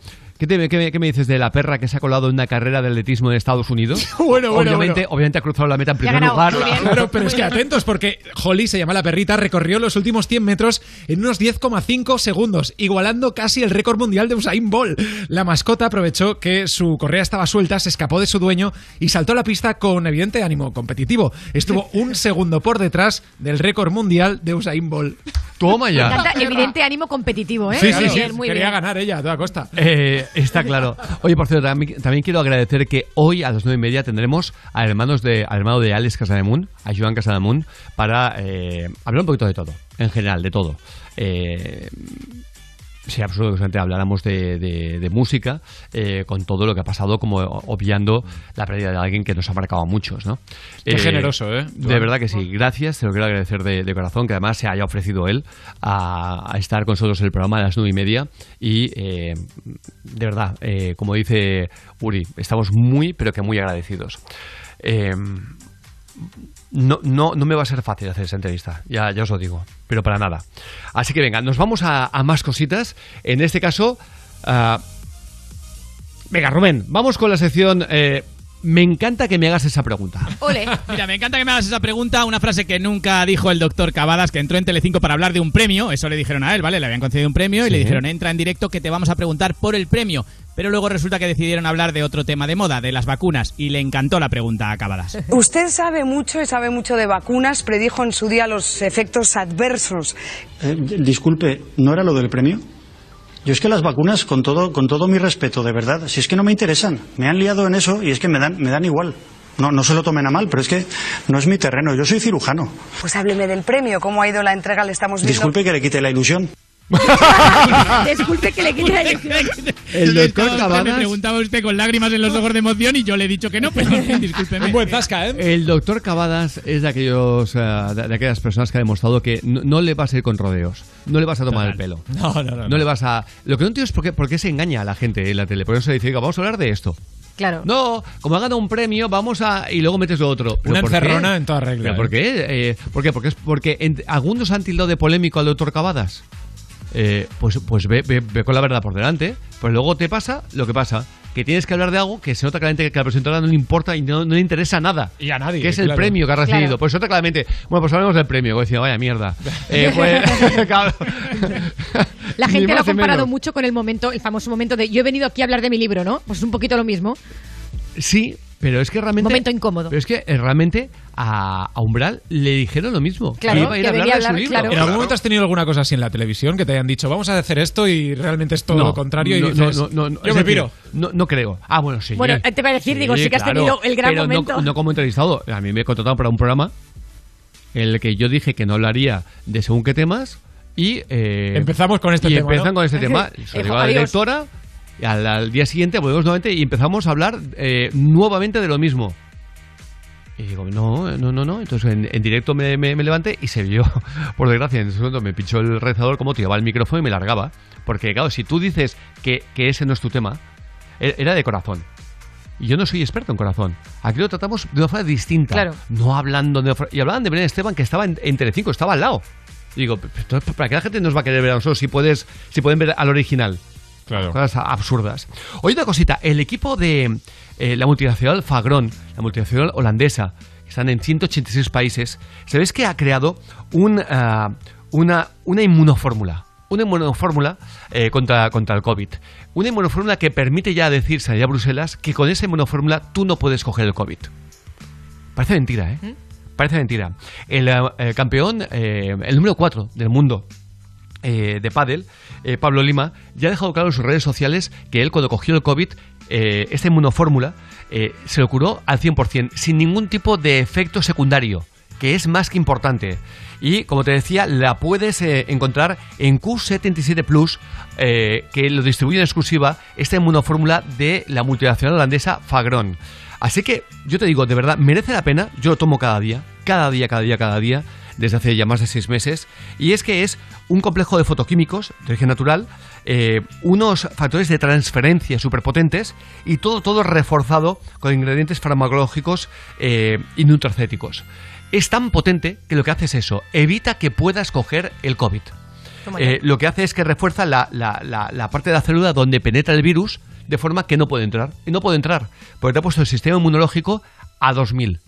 ¿qué, te- qué me- qué me dices de la perra que se ha colado en una carrera de atletismo en Estados Unidos? Bueno, bueno, obviamente, bueno. obviamente ha cruzado la meta en Ya primer lugar. Claro, pero es que atentos, porque Holly, se llama la perrita, recorrió los últimos 100 metros en unos 10,5 segundos, igualando casi el récord mundial de Usain Bolt. La mascota aprovechó que su correa estaba suelta, se escapó de su dueño y saltó a la pista con evidente ánimo competitivo. Estuvo un segundo por detrás del récord mundial de Usain Bolt. Toma Me encanta, evidente ánimo competitivo, ¿eh? Sí, sí, Muy sí. bien, muy Quería bien. ganar ella a toda costa. Eh, está claro. Oye, por cierto, también, quiero agradecer que hoy a las nueve y media tendremos a hermanos de, al hermano de Alex Casademun, a Joan Casademun, para eh, hablar un poquito de todo, en general, de todo. Eh, Sería absurdo que solamente habláramos de, de- de música eh, con todo lo que ha pasado, como obviando la pérdida de alguien que nos ha marcado a muchos, ¿no? Qué generoso, ¿eh? De verdad que sí. Gracias, te lo quiero agradecer de, de corazón, que además se haya ofrecido él a, a estar con nosotros en el programa a las nueve y media. Y eh, de verdad, eh, como dice Uri, estamos muy, pero que muy agradecidos. No, no, no me va a ser fácil hacer esa entrevista, ya, ya os lo digo, pero para nada. Así que venga, nos vamos a, a más cositas. En este caso, ah, venga, Rubén, vamos con la sección. eh, me encanta que me hagas esa pregunta. Ole. Mira, me encanta que me hagas esa pregunta, una frase que nunca dijo el doctor Cavadas, que entró en Telecinco para hablar de un premio, eso le dijeron a él, ¿vale? Le habían concedido un premio y le dijeron, entra en directo que te vamos a preguntar por el premio. Pero luego resulta que decidieron hablar de otro tema de moda, de las vacunas, y le encantó la pregunta a Cavadas. Usted sabe mucho y sabe mucho de vacunas, predijo en su día los efectos adversos. Eh, disculpe, ¿no era lo del premio? Yo es que las vacunas, con todo, con todo mi respeto, de verdad, si es que no me interesan. Me han liado en eso y es que me dan, me dan igual. No, no se lo tomen a mal, pero es que no es mi terreno. Yo soy cirujano. Pues hábleme del premio, cómo ha ido la entrega, le estamos viendo. Disculpe que le quite la ilusión. Disculpe que le quite la El doctor Ostras, Me preguntaba usted con lágrimas en los ojos de emoción y yo le he dicho que no, pero discúlpeme. Un buen zasca, ¿eh? El doctor Cavadas es de aquellos eh, de, aquellas personas que ha demostrado que no, no le vas a ir con rodeos, no le vas a tomar el pelo. No, no, no, No, no. le vas a. Lo que no entiendo es por qué, por qué se engaña a la gente en la tele. Por eso se dice, "Oiga, vamos a hablar de esto. Claro. No, como ha ganado un premio, vamos a. Y luego metes lo otro. ¿Pero Una por qué? encerrona en toda regla, ¿Pero ¿eh? por qué? Eh, ¿Por qué? Porque es porque en- algunos han tildado de polémico al doctor Cavadas. Eh, pues pues ve, ve- ve con la verdad por delante. Pues luego te pasa lo que pasa. Que tienes que hablar de algo que se nota claramente que a la presentadora no le importa y no, no le interesa nada. Y a nadie. Que es el claro. premio que ha recibido. Claro. Pues se nota claramente. Bueno, pues hablemos del premio. Como decía, vaya mierda. Eh, pues, claro. La gente lo ha comparado menos. mucho con el momento, el famoso momento de yo he venido aquí a hablar de mi libro, ¿no? Pues es un poquito lo mismo. Sí, pero es que realmente. Momento incómodo. Pero es que eh, realmente a, a Umbral le dijeron lo mismo. Claro, que iba a ir que a hablar de su hablar, libro. claro. ¿En algún momento has tenido alguna cosa así en la televisión que te hayan dicho, vamos a hacer esto y realmente es todo No, lo contrario? no, y dices, no, no, no, yo me decir, piro. No, no creo. Ah, bueno, sí. Bueno, te iba a decir, digo, sí que has tenido el gran pero no- momento. No, como entrevistado. A mí me contrataron para un programa en el que yo dije que no hablaría de según qué temas y... eh, Empezamos con este y tema, empiezan ¿no? con este tema. Digo a la directora al, al día siguiente volvemos nuevamente y empezamos a hablar eh, nuevamente de lo mismo. Y digo, no, no, no, no. Entonces en, en directo me, me- me levanté y se vio, por desgracia, en ese momento me pinchó el rezador como tiraba el micrófono y me largaba. Porque, claro, si tú dices que, que ese no es tu tema, e- era de corazón. Y yo no soy experto en corazón. Aquí lo tratamos de una forma distinta. Claro. No hablando de... Y hablaban de Belén Esteban, que estaba en, en Telecinco, estaba al lado. Y digo, "Pero entonces, ¿para qué la gente nos va a querer ver a nosotros si, puedes, si pueden ver al original? Claro. Cosas absurdas. Oye, una cosita. El equipo de eh, la multinacional Fagron, la multinacional holandesa, que están en 186 países, ¿sabéis que ha creado un, ah, una, una inmunofórmula? Una inmunofórmula eh, contra, contra el COVID. Una inmunofórmula que permite ya decir Sanidad Bruselas que con esa inmunofórmula tú no puedes coger el COVID. Parece mentira, ¿eh? Parece mentira. El eh, eh, campeón, eh, el número 4 del mundo, eh, de pádel, eh, Pablo Lima, ya ha dejado claro en sus redes sociales que él cuando cogió el COVID, eh, esta inmunofórmula, eh, se lo curó al 100%, sin ningún tipo de efecto secundario, que es más que importante. Y como te decía, la puedes encontrar en Q77 Plus, que lo distribuye en exclusiva esta inmunofórmula de la multinacional holandesa Fagron. Así que yo te digo, de verdad, merece la pena. Yo lo tomo cada día, cada día, cada día, cada día, desde hace ya más de seis meses. Y es que es un complejo de fotoquímicos de origen natural, eh, unos factores de transferencia superpotentes y todo, todo reforzado con ingredientes farmacológicos eh, y nutracéticos. Es tan potente que lo que hace es eso, evita que puedas coger el COVID. Eh, lo que hace es que refuerza la, la- la- la parte de la célula donde penetra el virus de forma que no puede entrar. Y no puede entrar, porque te ha puesto el sistema inmunológico a 2000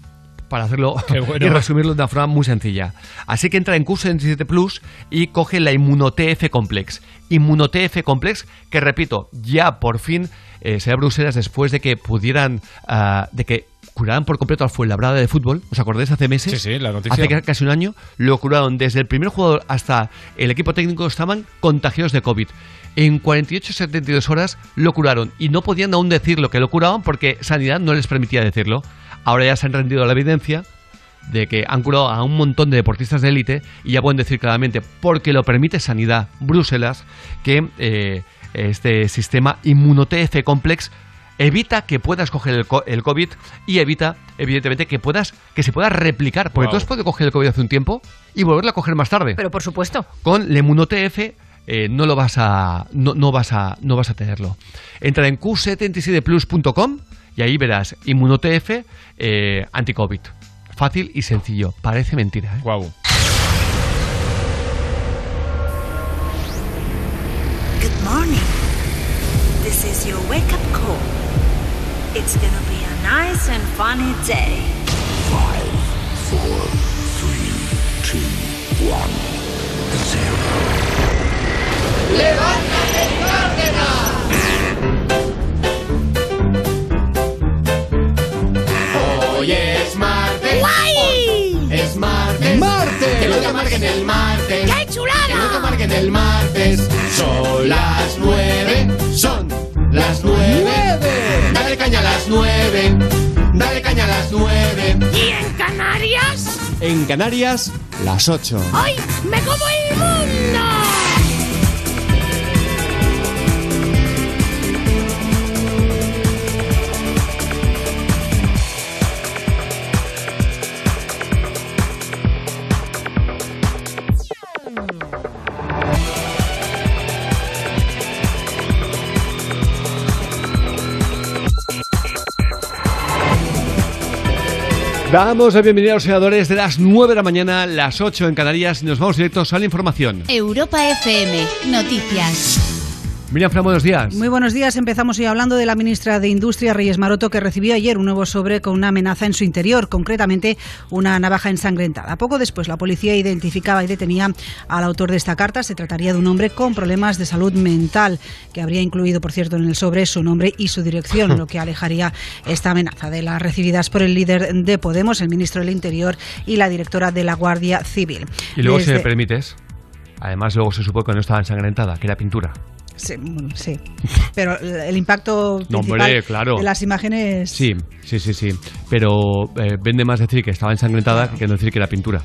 para hacerlo bueno. y resumirlo de una forma muy sencilla. Así que entra en Q77 Plus y coge la InmunoTF Complex. InmunoTF Complex, que repito, ya por fin eh, se da Bruselas después de que pudieran, ah, de que curaran por completo al Fuenlabrada de fútbol. ¿Os acordáis hace meses? Sí, sí, la noticia. Hace ca- casi un año lo curaron desde el primer jugador hasta el equipo técnico estaban contagiados de COVID. En 48-72 horas lo curaron y no podían aún decirlo que lo curaban porque Sanidad no les permitía decirlo. Ahora ya se han rendido a la evidencia de que han curado a un montón de deportistas de élite y ya pueden decir claramente, porque lo permite Sanidad Bruselas, que eh, este sistema InmunoTF Complex evita que puedas coger el, co- el COVID y evita, evidentemente, que puedas que se pueda replicar. Porque Wow. tú has podido coger el COVID hace un tiempo y volverlo a coger más tarde. Pero por supuesto. Con la InmunoTF eh, no lo vas a no, no vas a no vas a tenerlo. Entra en q77plus.com y ahí verás InmunoTF eh, anti-COVID. Fácil y sencillo. Parece mentira. ¿eh? Wow. Good morning. This is your wake up call. It's gonna be a nice and funny day. Five, four, three, two, one, zero. ¡Levántate, no te amarguen el martes. ¡Qué chulada! Que no te amarguen el martes. Son las nueve. Son las nueve. ¡Nueve! Dale caña a las nueve. Dale caña a las nueve. ¿Y en Canarias? En Canarias, las 8. ¡Hoy me como el mundo! Damos la bienvenida a los senadores de las 9 de la mañana, las 8 en Canarias y nos vamos directos a la información. Europa FM, noticias. Miriam Fran, buenos días. Muy buenos días. Empezamos hoy hablando de la ministra de Industria, Reyes Maroto, que recibió ayer un nuevo sobre con una amenaza en su interior, concretamente una navaja ensangrentada. Poco después, la policía identificaba y detenía al autor de esta carta. Se trataría de un hombre con problemas de salud mental, que habría incluido, por cierto, en el sobre su nombre y su dirección, lo que alejaría esta amenaza de las recibidas por el líder de Podemos, el ministro del Interior y la directora de la Guardia Civil. Y luego, si Desde- me permites, además luego se supo que no estaba ensangrentada, que era pintura. Sí, bueno, sí. Pero el impacto No, hombre, claro. de las imágenes Sí, sí, sí, sí. Pero eh, vende más decir que estaba ensangrentada que no decir que era pintura.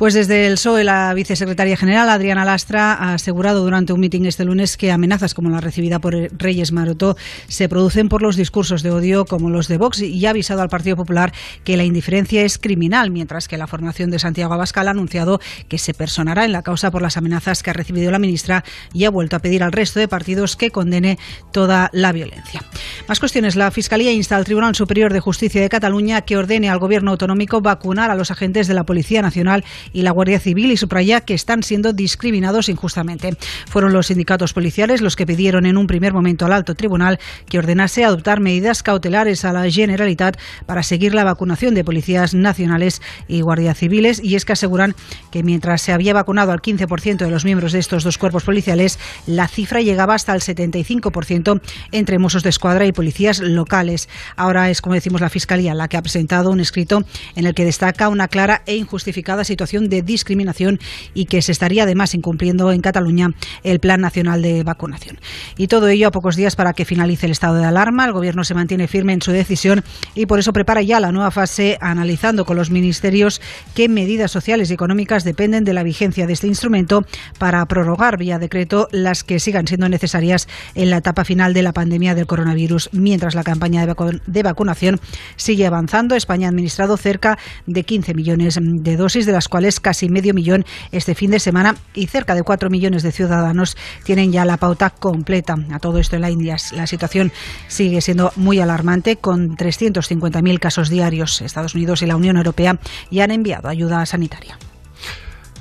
Pues desde el PSOE, la vicesecretaria general, Adriana Lastra, ha asegurado durante un mitin este lunes que amenazas como la recibida por Reyes Maroto se producen por los discursos de odio como los de Vox y ha avisado al Partido Popular que la indiferencia es criminal, mientras que la formación de Santiago Abascal ha anunciado que se personará en la causa por las amenazas que ha recibido la ministra y ha vuelto a pedir al resto de partidos que condene toda la violencia. Más cuestiones. La Fiscalía insta al Tribunal Superior de Justicia de Cataluña que ordene al Gobierno autonómico vacunar a los agentes de la Policía Nacional y la Guardia Civil y subraya que están siendo discriminados injustamente. Fueron los sindicatos policiales los que pidieron en un primer momento al alto tribunal que ordenase adoptar medidas cautelares a la Generalitat para seguir la vacunación de policías nacionales y guardias civiles y es que aseguran que mientras se había vacunado al 15% de los miembros de estos dos cuerpos policiales, la cifra llegaba hasta el 75% entre mozos de escuadra y policías locales. Ahora es, como decimos, la Fiscalía la que ha presentado un escrito en el que destaca una clara e injustificada situación de discriminación y que se estaría además incumpliendo en Cataluña el Plan Nacional de Vacunación. Y todo ello a pocos días para que finalice el estado de alarma. El Gobierno se mantiene firme en su decisión y por eso prepara ya la nueva fase analizando con los ministerios qué medidas sociales y económicas dependen de la vigencia de este instrumento para prorrogar vía decreto las que sigan siendo necesarias en la etapa final de la pandemia del coronavirus. Mientras la campaña de, vacu- de vacunación sigue avanzando, España ha administrado cerca de 15 millones de dosis, de las cuales casi medio millón este fin de semana y cerca de 4 millones de ciudadanos tienen ya la pauta completa. A todo esto en la India la situación sigue siendo muy alarmante con 350.000 casos diarios. Estados Unidos y la Unión Europea ya han enviado ayuda sanitaria.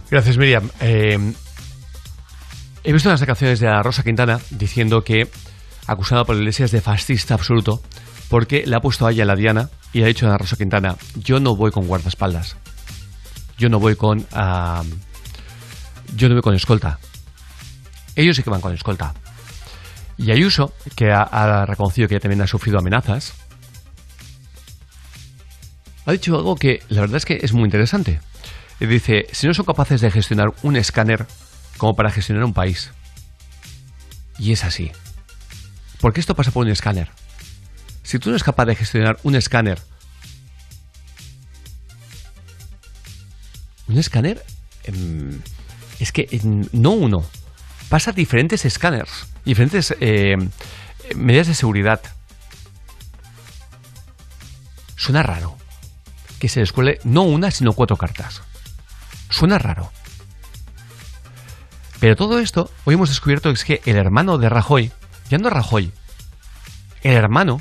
Gracias, Miriam. Eh, he visto unas declaraciones de la Rosa Quintana diciendo que, acusada por Iglesias de fascista absoluto, porque le ha puesto a ella la diana y ha dicho a la Rosa Quintana, yo no voy con guardaespaldas. Yo no voy con... ah, yo no voy con escolta. Ellos sí que van con escolta. Y Ayuso, que ha, reconocido que ella también ha sufrido amenazas, ha dicho algo que la verdad es que es muy interesante. Dice, si no son capaces de gestionar un escáner como para gestionar un país. Y es así. Porque esto pasa por un escáner. Si tú no eres capaz de gestionar un escáner, un escáner em, es que em, no uno, pasa diferentes escáneres, diferentes eh, medidas de seguridad. Suena raro que se descuele no una, sino cuatro cartas. Suena raro. Pero todo esto, hoy hemos descubierto es que el hermano de Rajoy, ya no Rajoy, el hermano,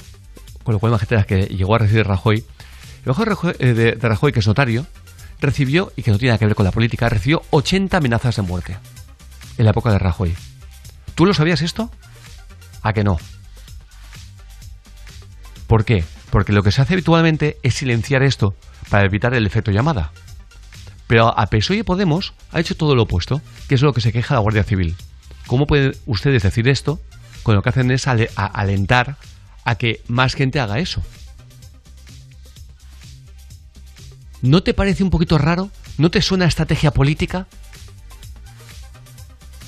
con lo cual imagínate que llegó a recibir Rajoy, El Rajoy, eh, de Rajoy, que es notario, recibió, y que no tiene nada que ver con la política, recibió 80 amenazas de muerte en la época de Rajoy. ¿Tú lo sabías esto? ¿A que no? ¿Por qué? Porque lo que se hace habitualmente es silenciar esto para evitar el efecto llamada. Pero a PSOE y Podemos ha hecho todo lo opuesto, que es lo que se queja la Guardia Civil. ¿Cómo pueden ustedes decir esto cuando lo que hacen es alentar a que más gente haga eso? ¿No te parece un poquito raro? ¿No te suena estrategia política?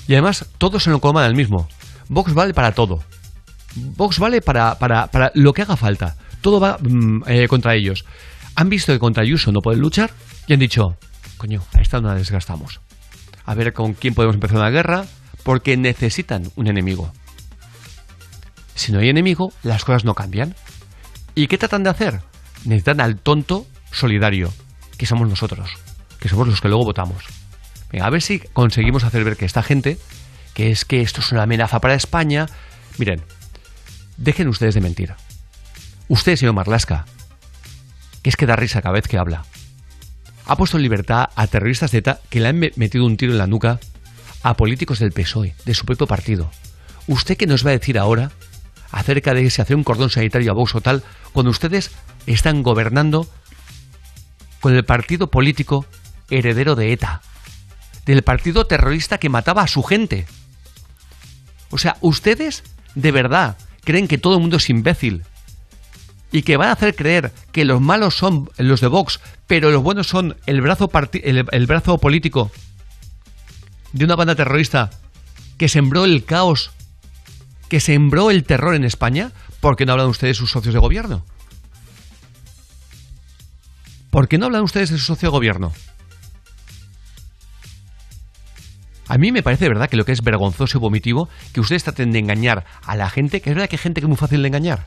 Y además, todos se lo coman al mismo. Vox vale para todo. Vox vale para, para, para lo que haga falta. Todo va mm, eh, contra ellos. Han visto que contra Ayuso no pueden luchar y han dicho, coño, a esta no la desgastamos. A ver con quién podemos empezar una guerra porque necesitan un enemigo. Si no hay enemigo, las cosas no cambian. ¿Y qué tratan de hacer? Necesitan al tonto solidario, que somos nosotros, que somos los que luego votamos. Venga, a ver si conseguimos hacer ver que esta gente, que es que esto es una amenaza para España. Miren, dejen ustedes de mentir. Usted, señor Marlasca, que es que da risa cada vez que habla, ha puesto en libertad a terroristas ETA que le han me- metido un tiro en la nuca a políticos del PSOE, de su propio partido. ¿Usted qué nos va a decir ahora acerca de si hacer un cordón sanitario a Vox o tal cuando ustedes están gobernando con el partido político heredero de ETA? del partido terrorista que mataba a su gente. O sea, ustedes de verdad creen que todo el mundo es imbécil y que van a hacer creer que los malos son los de Vox, pero los buenos son el brazo, el, brazo político de una banda terrorista que sembró el caos, que sembró el terror en España. ¿Por qué no hablan ustedes de sus socios de gobierno? ¿Por qué no hablan ustedes de su socio gobierno? A mí me parece verdad que lo que es vergonzoso y vomitivo que ustedes traten de engañar a la gente, que es verdad que hay gente que es muy fácil de engañar.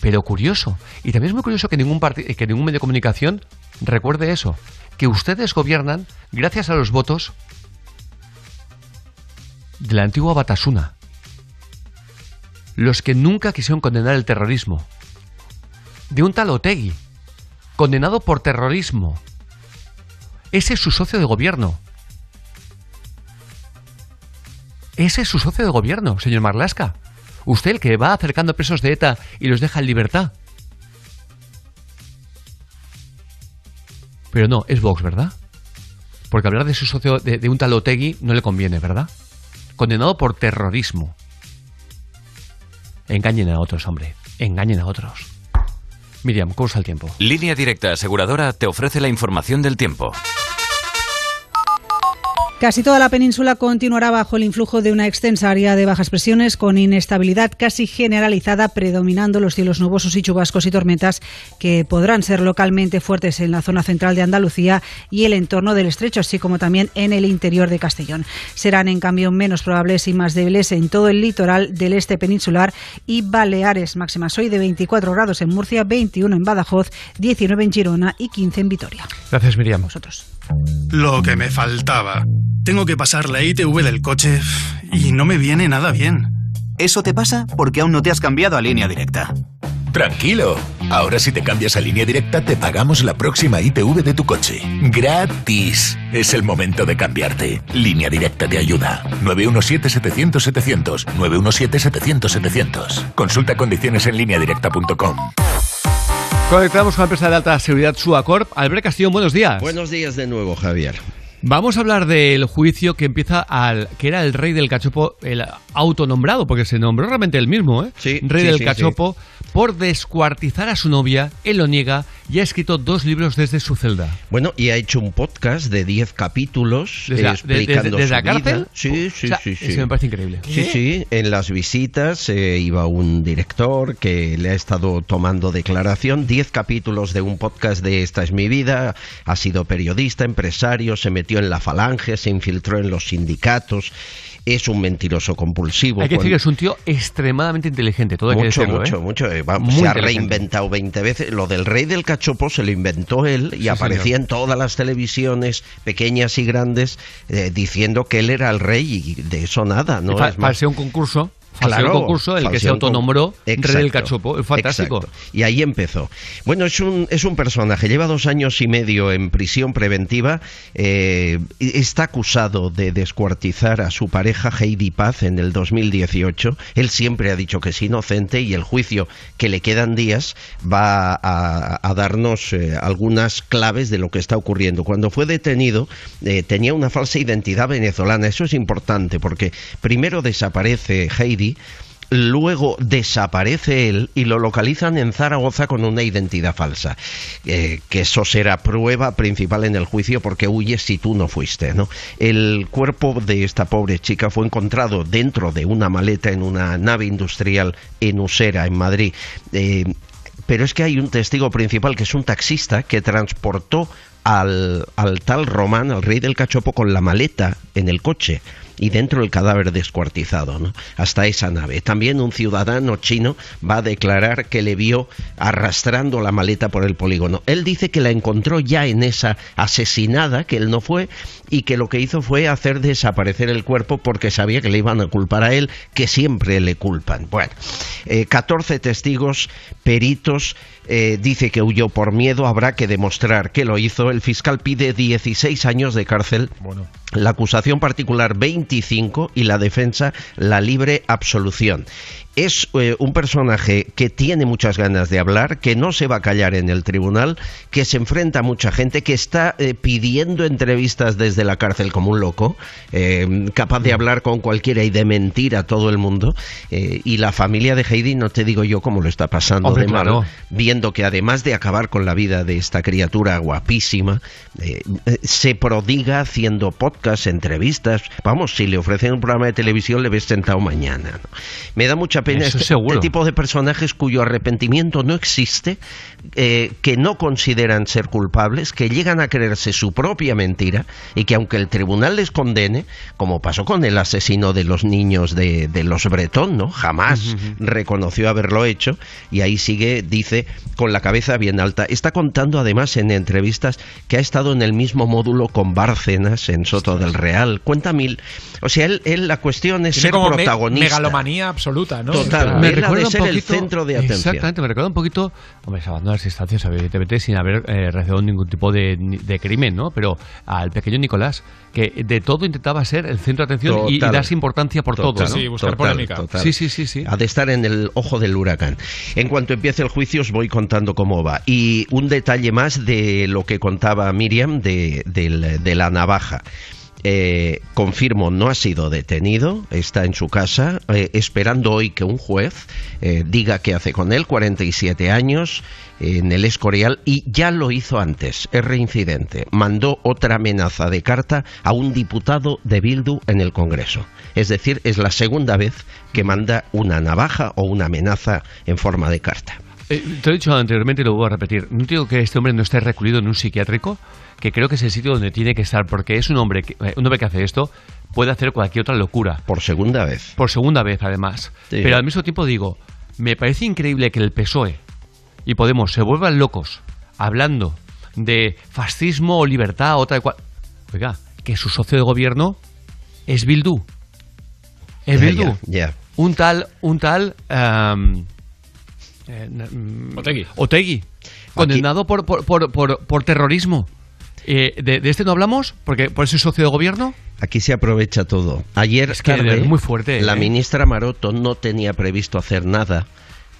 Pero curioso. Y también es muy curioso que ningún, que ningún medio de comunicación recuerde eso. Que ustedes gobiernan gracias a los votos de la antigua Batasuna. Los que nunca quisieron condenar el terrorismo. De un tal Otegui, condenado por terrorismo. Ese es su socio de gobierno. Ese es su socio de gobierno, señor Marlasca. Usted el que va acercando presos de ETA y los deja en libertad. Pero no, es Vox, ¿verdad? Porque hablar de su socio, de, un tal Otegui, no le conviene, ¿verdad? Condenado por terrorismo. Engañen a otros, hombre. Engañen a otros. Miriam, ¿cómo está el tiempo? Línea Directa Aseguradora te ofrece la información del tiempo. Casi toda la península continuará bajo el influjo de una extensa área de bajas presiones con inestabilidad casi generalizada, predominando los cielos nubosos y chubascos y tormentas que podrán ser localmente fuertes en la zona central de Andalucía y el entorno del estrecho, así como también en el interior de Castellón. Serán, en cambio, menos probables y más débiles en todo el litoral del este peninsular y Baleares. Máximas hoy de 24 grados en Murcia, 21 en Badajoz, 19 en Girona y 15 en Vitoria. Gracias, Miriam. Vosotros. Lo que me faltaba. Tengo que pasar la ITV del coche y no me viene nada bien. Eso te pasa porque aún no te has cambiado a línea directa. Tranquilo. Ahora si te cambias a línea directa te pagamos la próxima ITV de tu coche. Gratis. Es el momento de cambiarte. Línea directa te ayuda. 917-700-700. 917-700-700. Consulta condiciones en lineadirecta.com. Conectamos con la empresa de alta seguridad Suacorp. Albert Castillo, buenos días. Buenos días de nuevo, Javier. Vamos a hablar del juicio que empieza al que era el rey del cachopo, el autonombrado, porque se nombró realmente el mismo, ¿eh? Sí, rey sí, del sí, cachopo, por descuartizar a su novia. Él lo niega y ha escrito dos libros desde su celda. Bueno, y ha hecho un podcast de 10 capítulos Desde explicando desde- desde su la cárcel? vida. Sí, sí, O sea, sí, sí. eso me parece increíble. Sí, sí. En las visitas eh, iba un director que le ha estado tomando declaración. 10 capítulos de un podcast de Esta es mi vida. Ha sido periodista, empresario, se metió en la falange, se infiltró en los sindicatos. Es un mentiroso compulsivo. Hay que decir que es un tío extremadamente inteligente, todo hay que mucho, decirlo, mucho, ¿eh? mucho. eh, se ha reinventado 20 veces. Lo del rey del cachopo se lo inventó él y Sí, aparecía señor. en todas las televisiones, pequeñas y grandes, eh, diciendo que él era el rey y de eso nada. ¿no? Es más, un concurso Falseó el concurso el que se autonombró rey del Exacto, cachopo. Es fantástico. exacto. Y ahí empezó. Bueno, es un, es un personaje, lleva dos años y medio en prisión preventiva, eh, está acusado de descuartizar a su pareja Heidi Paz en el 2018. Él siempre ha dicho que es inocente y el juicio que le quedan días va a, a darnos eh, algunas claves de lo que está ocurriendo. Cuando fue detenido eh, tenía una falsa identidad venezolana. Eso es importante porque primero desaparece Heidi luego desaparece él y lo localizan en Zaragoza con una identidad falsa. Eh, que eso será prueba principal en el juicio porque huyes si tú no fuiste. ¿no? El cuerpo de esta pobre chica fue encontrado dentro de una maleta en una nave industrial en Usera, en Madrid. Eh, pero es que hay un testigo principal que es un taxista que transportó al, al tal Román, al rey del cachopo, con la maleta en el coche y dentro el cadáver descuartizado, ¿no? Hasta esa nave. También un ciudadano chino va a declarar que le vio arrastrando la maleta por el polígono. Él dice que la encontró ya en esa asesinada, que él no fue, y que lo que hizo fue hacer desaparecer el cuerpo porque sabía que le iban a culpar a él, que siempre le culpan. Bueno, eh, 14 testigos, peritos, eh, dice que huyó por miedo, habrá que demostrar que lo hizo. El fiscal pide 16 años de cárcel. La acusación particular 25 y la defensa la libre absolución. Es eh, un personaje que tiene muchas ganas de hablar, que no se va a callar en el tribunal, que se enfrenta a mucha gente, que está eh, pidiendo entrevistas desde la cárcel como un loco, eh, capaz de hablar con cualquiera y de mentir a todo el mundo. eh, y la familia de Heidi, no te digo yo cómo lo está pasando Hombre, de mal, claro. viendo que además de acabar con la vida de esta criatura guapísima, se prodiga haciendo podcasts, entrevistas. Vamos, si le ofrecen un programa de televisión, le ves sentado mañana. ¿no? Me da mucha este, este tipo de personajes cuyo arrepentimiento no existe, eh, que no consideran ser culpables, que llegan a creerse su propia mentira y que aunque el tribunal les condene, como pasó con el asesino de los niños de, de los Bretón, ¿no? Jamás reconoció haberlo hecho y ahí sigue, dice, con la cabeza bien alta. Está contando además en entrevistas que ha estado en el mismo módulo con Bárcenas en Soto del Real. Cuenta mil. O sea, él, él la cuestión es Tiene ser como me- protagonista. megalomanía absoluta, ¿no? Total. me recuerda un ser el centro de atención. Exactamente, me recuerda un poquito, hombre, se abandonan las instancias, evidentemente, sin haber eh, realizado ningún tipo de, de crimen, ¿no? Pero al pequeño Nicolás, que de todo intentaba ser el centro de atención y, y darse importancia por Total, todo, ¿no? total, total. Sí, sí, sí, sí. Ha de estar en el ojo del huracán. En cuanto empiece el juicio os voy contando cómo va. Y un detalle más de lo que contaba Miriam de la navaja. Eh, confirmo, no ha sido detenido, está en su casa, eh, esperando hoy que un juez eh, diga qué hace con él, 47 años, eh, en el Escorial, y ya lo hizo antes, es reincidente. Mandó otra amenaza de carta a un diputado de Bildu en el Congreso. Es decir, es la segunda vez que manda una navaja o una amenaza en forma de carta. Te he dicho anteriormente y lo vuelvo a repetir. No digo que este hombre no esté recluido en un psiquiátrico, que creo que es el sitio donde tiene que estar, porque es un hombre que, eh, un hombre que hace esto, puede hacer cualquier otra locura. Por segunda vez. Por segunda vez, además. Sí. Pero al mismo tiempo digo, me parece increíble que el PSOE y Podemos se vuelvan locos hablando de fascismo o libertad, otra de cual. Oiga, que su socio de gobierno es Bildu. Es Bildu. Un tal, un tal. am, eh, mm, Otegui. Otegui. Condenado por, por, por, por, por terrorismo. Eh, de, de este no hablamos? Porque por ese socio de gobierno. Aquí se aprovecha todo. Ayer Es que tarde, es muy fuerte, la ¿eh? ministra Maroto no tenía previsto hacer nada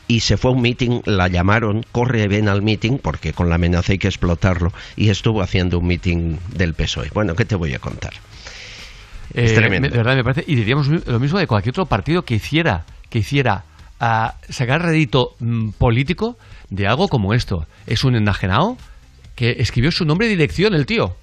y se fue a un meeting, la llamaron, corre ven al meeting porque con la amenaza hay que explotarlo y estuvo haciendo un meeting del PSOE. Bueno, ¿qué te voy a contar? Es Eh, tremendo. me- De verdad, me parece. Y diríamos lo mismo de cualquier otro partido que hiciera, que hiciera ah, sacar rédito mm, político de algo como esto. Es un enajenado que escribió su nombre y dirección, el tío.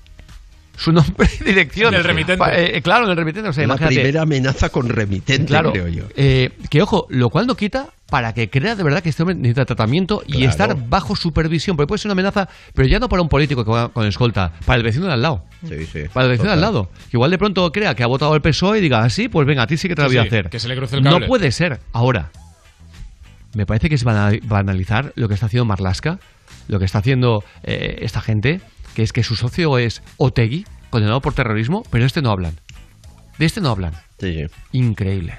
Su nombre y dirección. En el remitente. Eh, claro, en el remitente. O sea, la imagínate. primera amenaza con remitente, Claro, creo yo. eh, que ojo, lo cual no quita para que crea de verdad que este hombre necesita tratamiento y estar bajo supervisión, porque puede ser una amenaza, pero ya no para un político que va con escolta, para el vecino de al lado. Sí, sí. Para el vecino de al lado. Que igual de pronto crea que ha votado el PSOE y diga, ah, sí, pues venga, a ti sí que te la Sí, voy a hacer. que se le cruce el no cable. puede ser. Ahora, me parece que es bana- banalizar lo que está haciendo Marlaska, lo que está haciendo eh, esta gente, que es que su socio es Otegi, condenado por terrorismo, pero de este no hablan. De este no hablan. Sí. Increíble.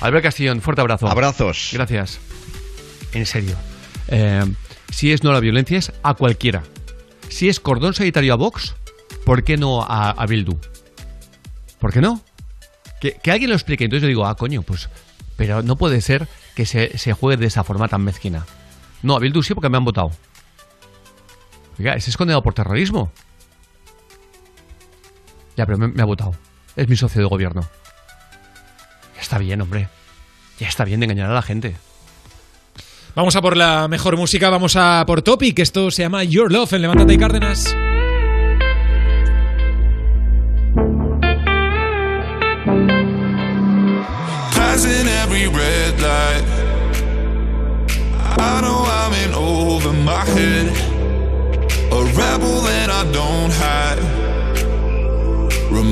Albert Castillón, fuerte abrazo. Abrazos. Gracias. En serio. Eh, si es no a la violencia, es a cualquiera. Si es cordón sanitario a Vox, ¿por qué no a, a Bildu? ¿Por qué no? Que, que, alguien lo explique. Entonces yo digo, ah, coño, pues. Pero no puede ser que se, se juegue de esa forma tan mezquina. No, a Bildu sí porque me han votado. Oiga, ese es condenado por terrorismo. Ya, pero me, ha votado. Es mi socio de gobierno. Ya está bien, hombre. Ya está bien de engañar a la gente. Vamos a por la mejor música, vamos a por Topic. Esto se llama Your Love en Levántate y Cárdenas. Passing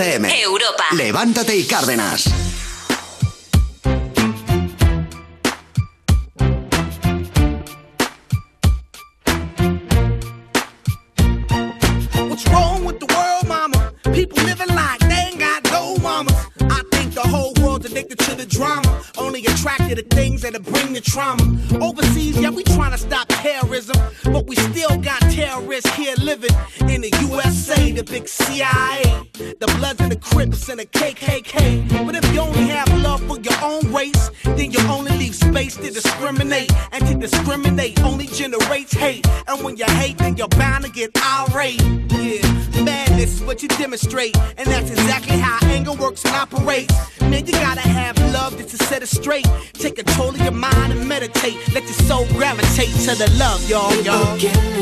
Europa. Levántate y Cárdenas. to the love, y'all, y'all.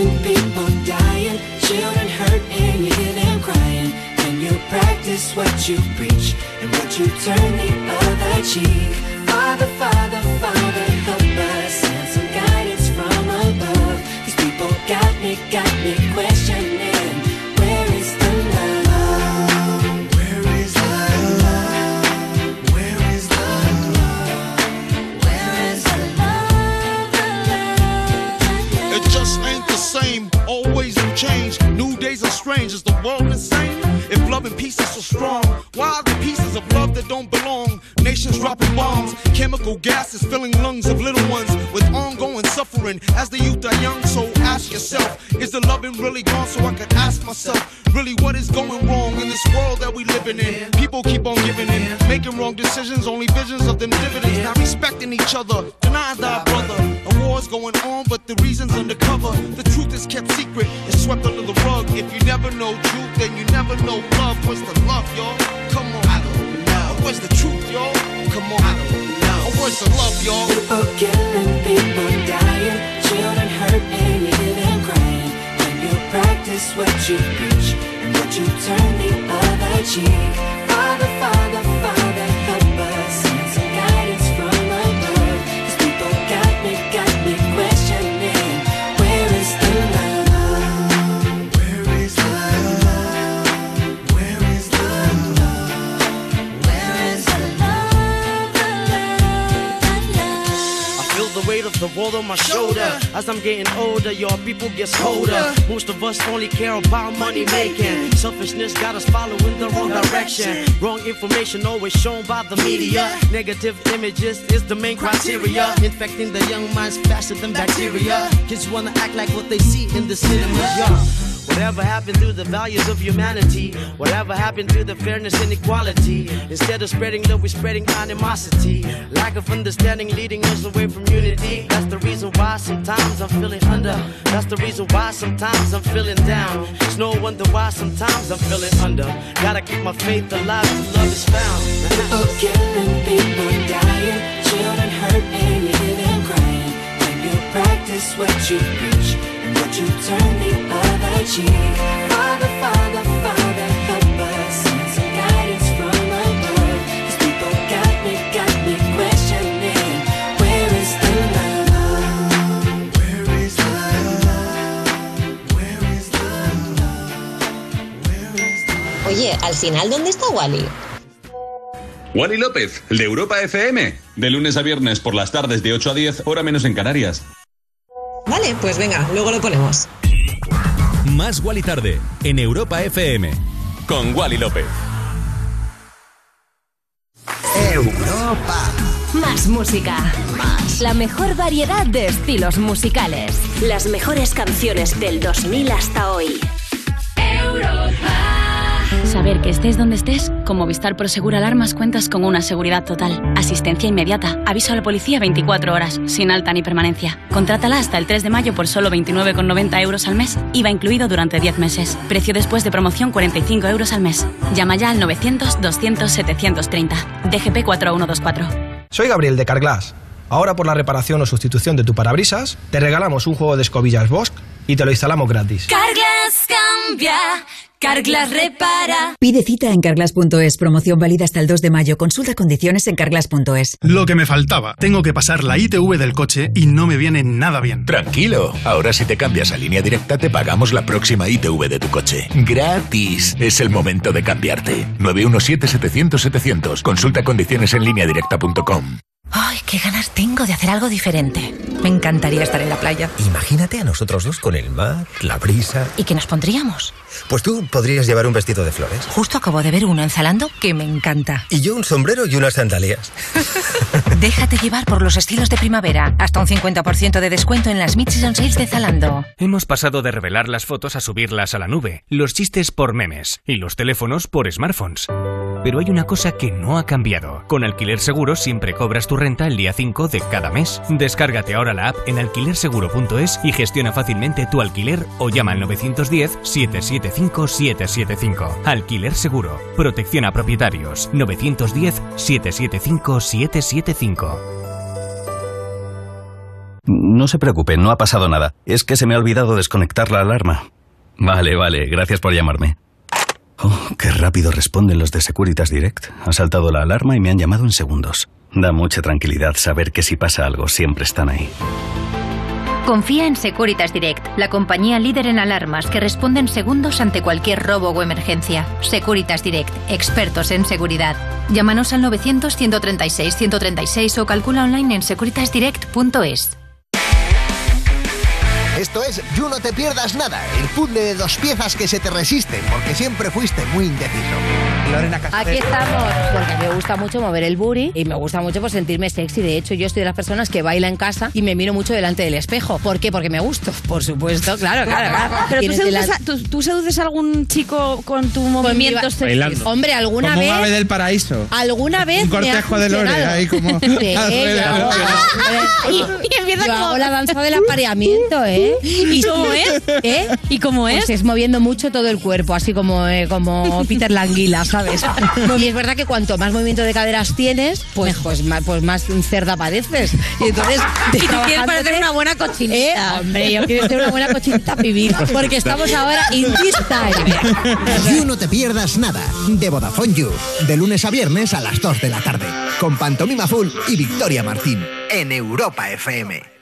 Us only care about money making. Selfishness got us following the wrong direction. Wrong information always shown by the media. Negative images is the main criteria. Infecting the young minds faster than bacteria. Kids wanna act like what they see in the cinema. Yeah. Whatever happened to the values of humanity? Whatever happened to the fairness and equality? Instead of spreading love, we're spreading animosity. Lack of understanding leading us away from unity. That's the reason why sometimes I'm feeling under. That's the reason why sometimes I'm feeling down. It's no wonder why sometimes I'm feeling under. Gotta keep my faith alive till love is found. People killing, people dying, children hurt hear them crying. When you practice what you preach and what you turn the other cheek. Father, Father, Father, help us. Send some guidance from above. These people got me, got me questioning. Where is the love? Where is the love? Where is the love? Where is the Oye, al final, ¿dónde está Wally? Wally López, el de Europa FM. De lunes a viernes por las tardes de 8 a 10, hora menos en Canarias. Vale, pues venga, luego lo ponemos. Más Wally tarde en Europa FM con Wally López. Europa. Más música. La mejor variedad de estilos musicales. Las mejores canciones del 2000 hasta hoy. Saber que estés donde estés, con Movistar Prosegur Alarmas cuentas con una seguridad total, asistencia inmediata, aviso a la policía 24 horas, sin alta ni permanencia. Contrátala hasta el 3 de mayo por solo 29,90 euros al mes, IVA incluido durante 10 meses. Precio después de promoción 45 euros al mes. Llama ya al 900-200-730. DGP 4124. Soy Gabriel de Carglass. Ahora por la reparación o sustitución de tu parabrisas, te regalamos un juego de escobillas Bosch y te lo instalamos gratis. Carglass cambia, Carglass repara. Pide cita en carglass.es. Promoción válida hasta el 2 de mayo. Consulta condiciones en carglass.es. Lo que me faltaba. Tengo que pasar la ITV del coche y no me viene nada bien. Tranquilo, ahora si te cambias a línea directa te pagamos la próxima ITV de tu coche. Gratis. Es el momento de cambiarte. 917-700-700. Consulta condiciones en línea directa.com. Ay, qué ganas tengo de hacer algo diferente. Me encantaría estar en la playa. Imagínate a nosotros dos con el mar, la brisa. ¿Y qué nos pondríamos? Pues tú podrías llevar un vestido de flores. Justo acabo de ver uno en Zalando que me encanta. Y yo un sombrero y unas sandalias. Déjate llevar por los estilos de primavera. Hasta un 50% de descuento en las Mid-Season Sales de Zalando. Hemos pasado de revelar las fotos a subirlas a la nube, los chistes por memes y los teléfonos por smartphones. Pero hay una cosa que no ha cambiado. Con Alquiler Seguro siempre cobras tu renta el día 5 de cada mes. Descárgate ahora la app en alquilerseguro.es y gestiona fácilmente tu alquiler o llama al 910-775-775. Alquiler Seguro. Protección a propietarios. 910-775-775. No se preocupe, no ha pasado nada. Es que se me ha olvidado desconectar la alarma. Vale, vale, gracias por llamarme. Oh, qué rápido responden los de Securitas Direct. Ha saltado la alarma y me han llamado en segundos. Da mucha tranquilidad saber que si pasa algo siempre están ahí. Confía en Securitas Direct, la compañía líder en alarmas que responde en segundos ante cualquier robo o emergencia. Securitas Direct, expertos en seguridad. Llámanos al 900-136-136 o calcula online en securitasdirect.es. Esto es You No Te Pierdas Nada, el puzzle de dos piezas que se te resisten porque siempre fuiste muy indeciso. Lorena Aquí estamos, porque me gusta mucho mover el booty y me gusta mucho pues, sentirme sexy. De hecho, yo estoy de las personas que baila en casa y me miro mucho delante del espejo. ¿Por qué? Porque me gusto, por supuesto, claro, claro. claro. Pero tú seduces, a, tú- tú seduces a algún chico con tu movimiento sexy. Bailando. Hombre, alguna Como vez. un ave del paraíso. Alguna vez Un me cortejo de Lore, ahí como Sí, yo hago- Y, y empieza yo como... hago la danza del apareamiento, ¿eh? ¿Y cómo es? ¿Eh? ¿Y cómo es? Pues es moviendo mucho todo el cuerpo, así como, eh, como Peter Languila, ¿sabes? Y es verdad que cuanto más movimiento de caderas tienes, pues, pues, más, pues más cerda pareces. Y entonces... Y tú quieres parecer una buena cochinita. ¿Eh? Hombre, yo quiero ser una buena cochinita pibil, porque estamos ahora in this time. You No Te Pierdas Nada, de Vodafone You, de lunes a viernes a las 2 de la tarde, con Pantomima Full y Victoria Martín, en Europa FM.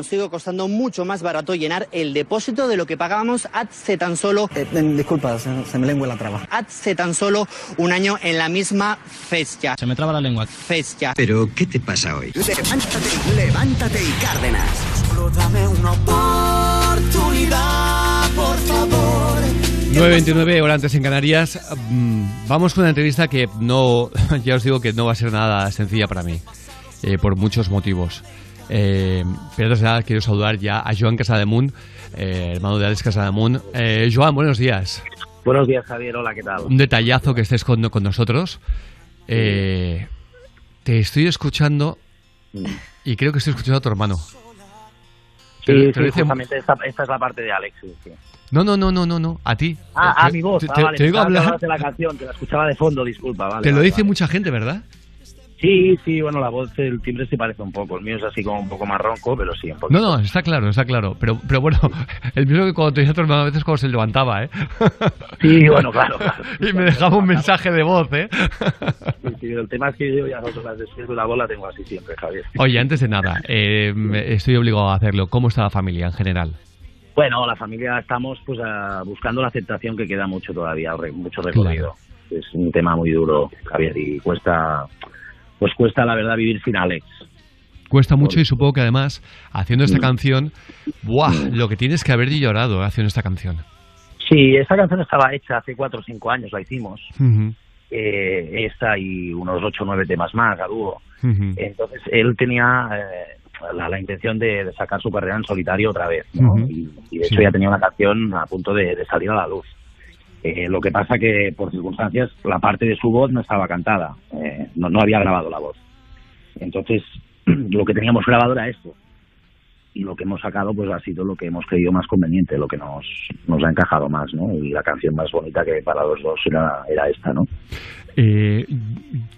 Nos sigue costando mucho más barato llenar el depósito de lo que pagábamos hace tan solo. Eh, disculpa, se, se me lengua la traba. Hace tan solo un año en la misma fecha. Se me traba la lengua. Fecha. Pero, ¿qué te pasa hoy? Levántate, levántate y Cárdenas. Solo dame una oportunidad, por favor. 9.29 horas antes en Canarias. Mm, Vamos con una entrevista que no, ya os digo que no va a ser nada sencilla para mí, eh, por muchos motivos. Eh, pero antes de nada quiero saludar ya a Joan Casademunt, eh, hermano de Alex Casademunt. Eh, Joan, buenos días. Buenos días, Javier. Hola, ¿qué tal? Un detallazo que estés con, con nosotros. Eh, te estoy escuchando y creo que estoy escuchando a tu hermano. Sí, te sí, dice- justamente esta, esta es la parte de Alex. sí, sí. No, no, no, no, no, no, a ti. Ah, Te- ah, mi voz. Te, ah, te- vale, te oigo hablar. de la canción, que la escuchaba de fondo, disculpa, vale. te lo vale, dice mucha gente, ¿verdad? Sí, sí, bueno, la voz, el timbre se parece un poco. El mío es así como un poco más ronco, pero sí, un poco. No, no, está claro, está claro. Pero, pero bueno, el mismo que cuando te decía a tu hermano a veces cuando se levantaba, ¿eh? Sí, bueno, claro, claro. y me dejaba un mensaje de voz, ¿eh? Sí, sí, el tema es que yo ya dos horas después de la bola tengo así siempre, Javier. Oye, antes de nada, eh, estoy obligado a hacerlo. ¿Cómo está la familia en general? Bueno, la familia estamos pues ah, buscando la aceptación que queda mucho todavía, mucho recorrido. Es un tema muy duro, Javier, y cuesta, pues cuesta la verdad vivir sin Alex. Cuesta mucho y supongo que además, haciendo esta Mm. canción, ¡buah! Lo que tienes que haber llorado haciendo esta canción. Sí, esta canción estaba hecha hace cuatro o cinco años, la hicimos. Eh, esta y unos ocho o nueve temas más a dúo. Entonces él tenía eh, la, la intención de, de sacar su carrera en solitario otra vez, y, y de hecho Sí. ya tenía una canción a punto de, de salir a la luz. Eh, lo que pasa que por circunstancias la parte de su voz no estaba cantada, eh, no, no había grabado la voz. Entonces lo que teníamos grabado era esto y lo que hemos sacado pues ha sido lo que hemos creído más conveniente, lo que nos, nos ha encajado más, ¿no? Y la canción más bonita que para los dos era, era esta, ¿no? Eh,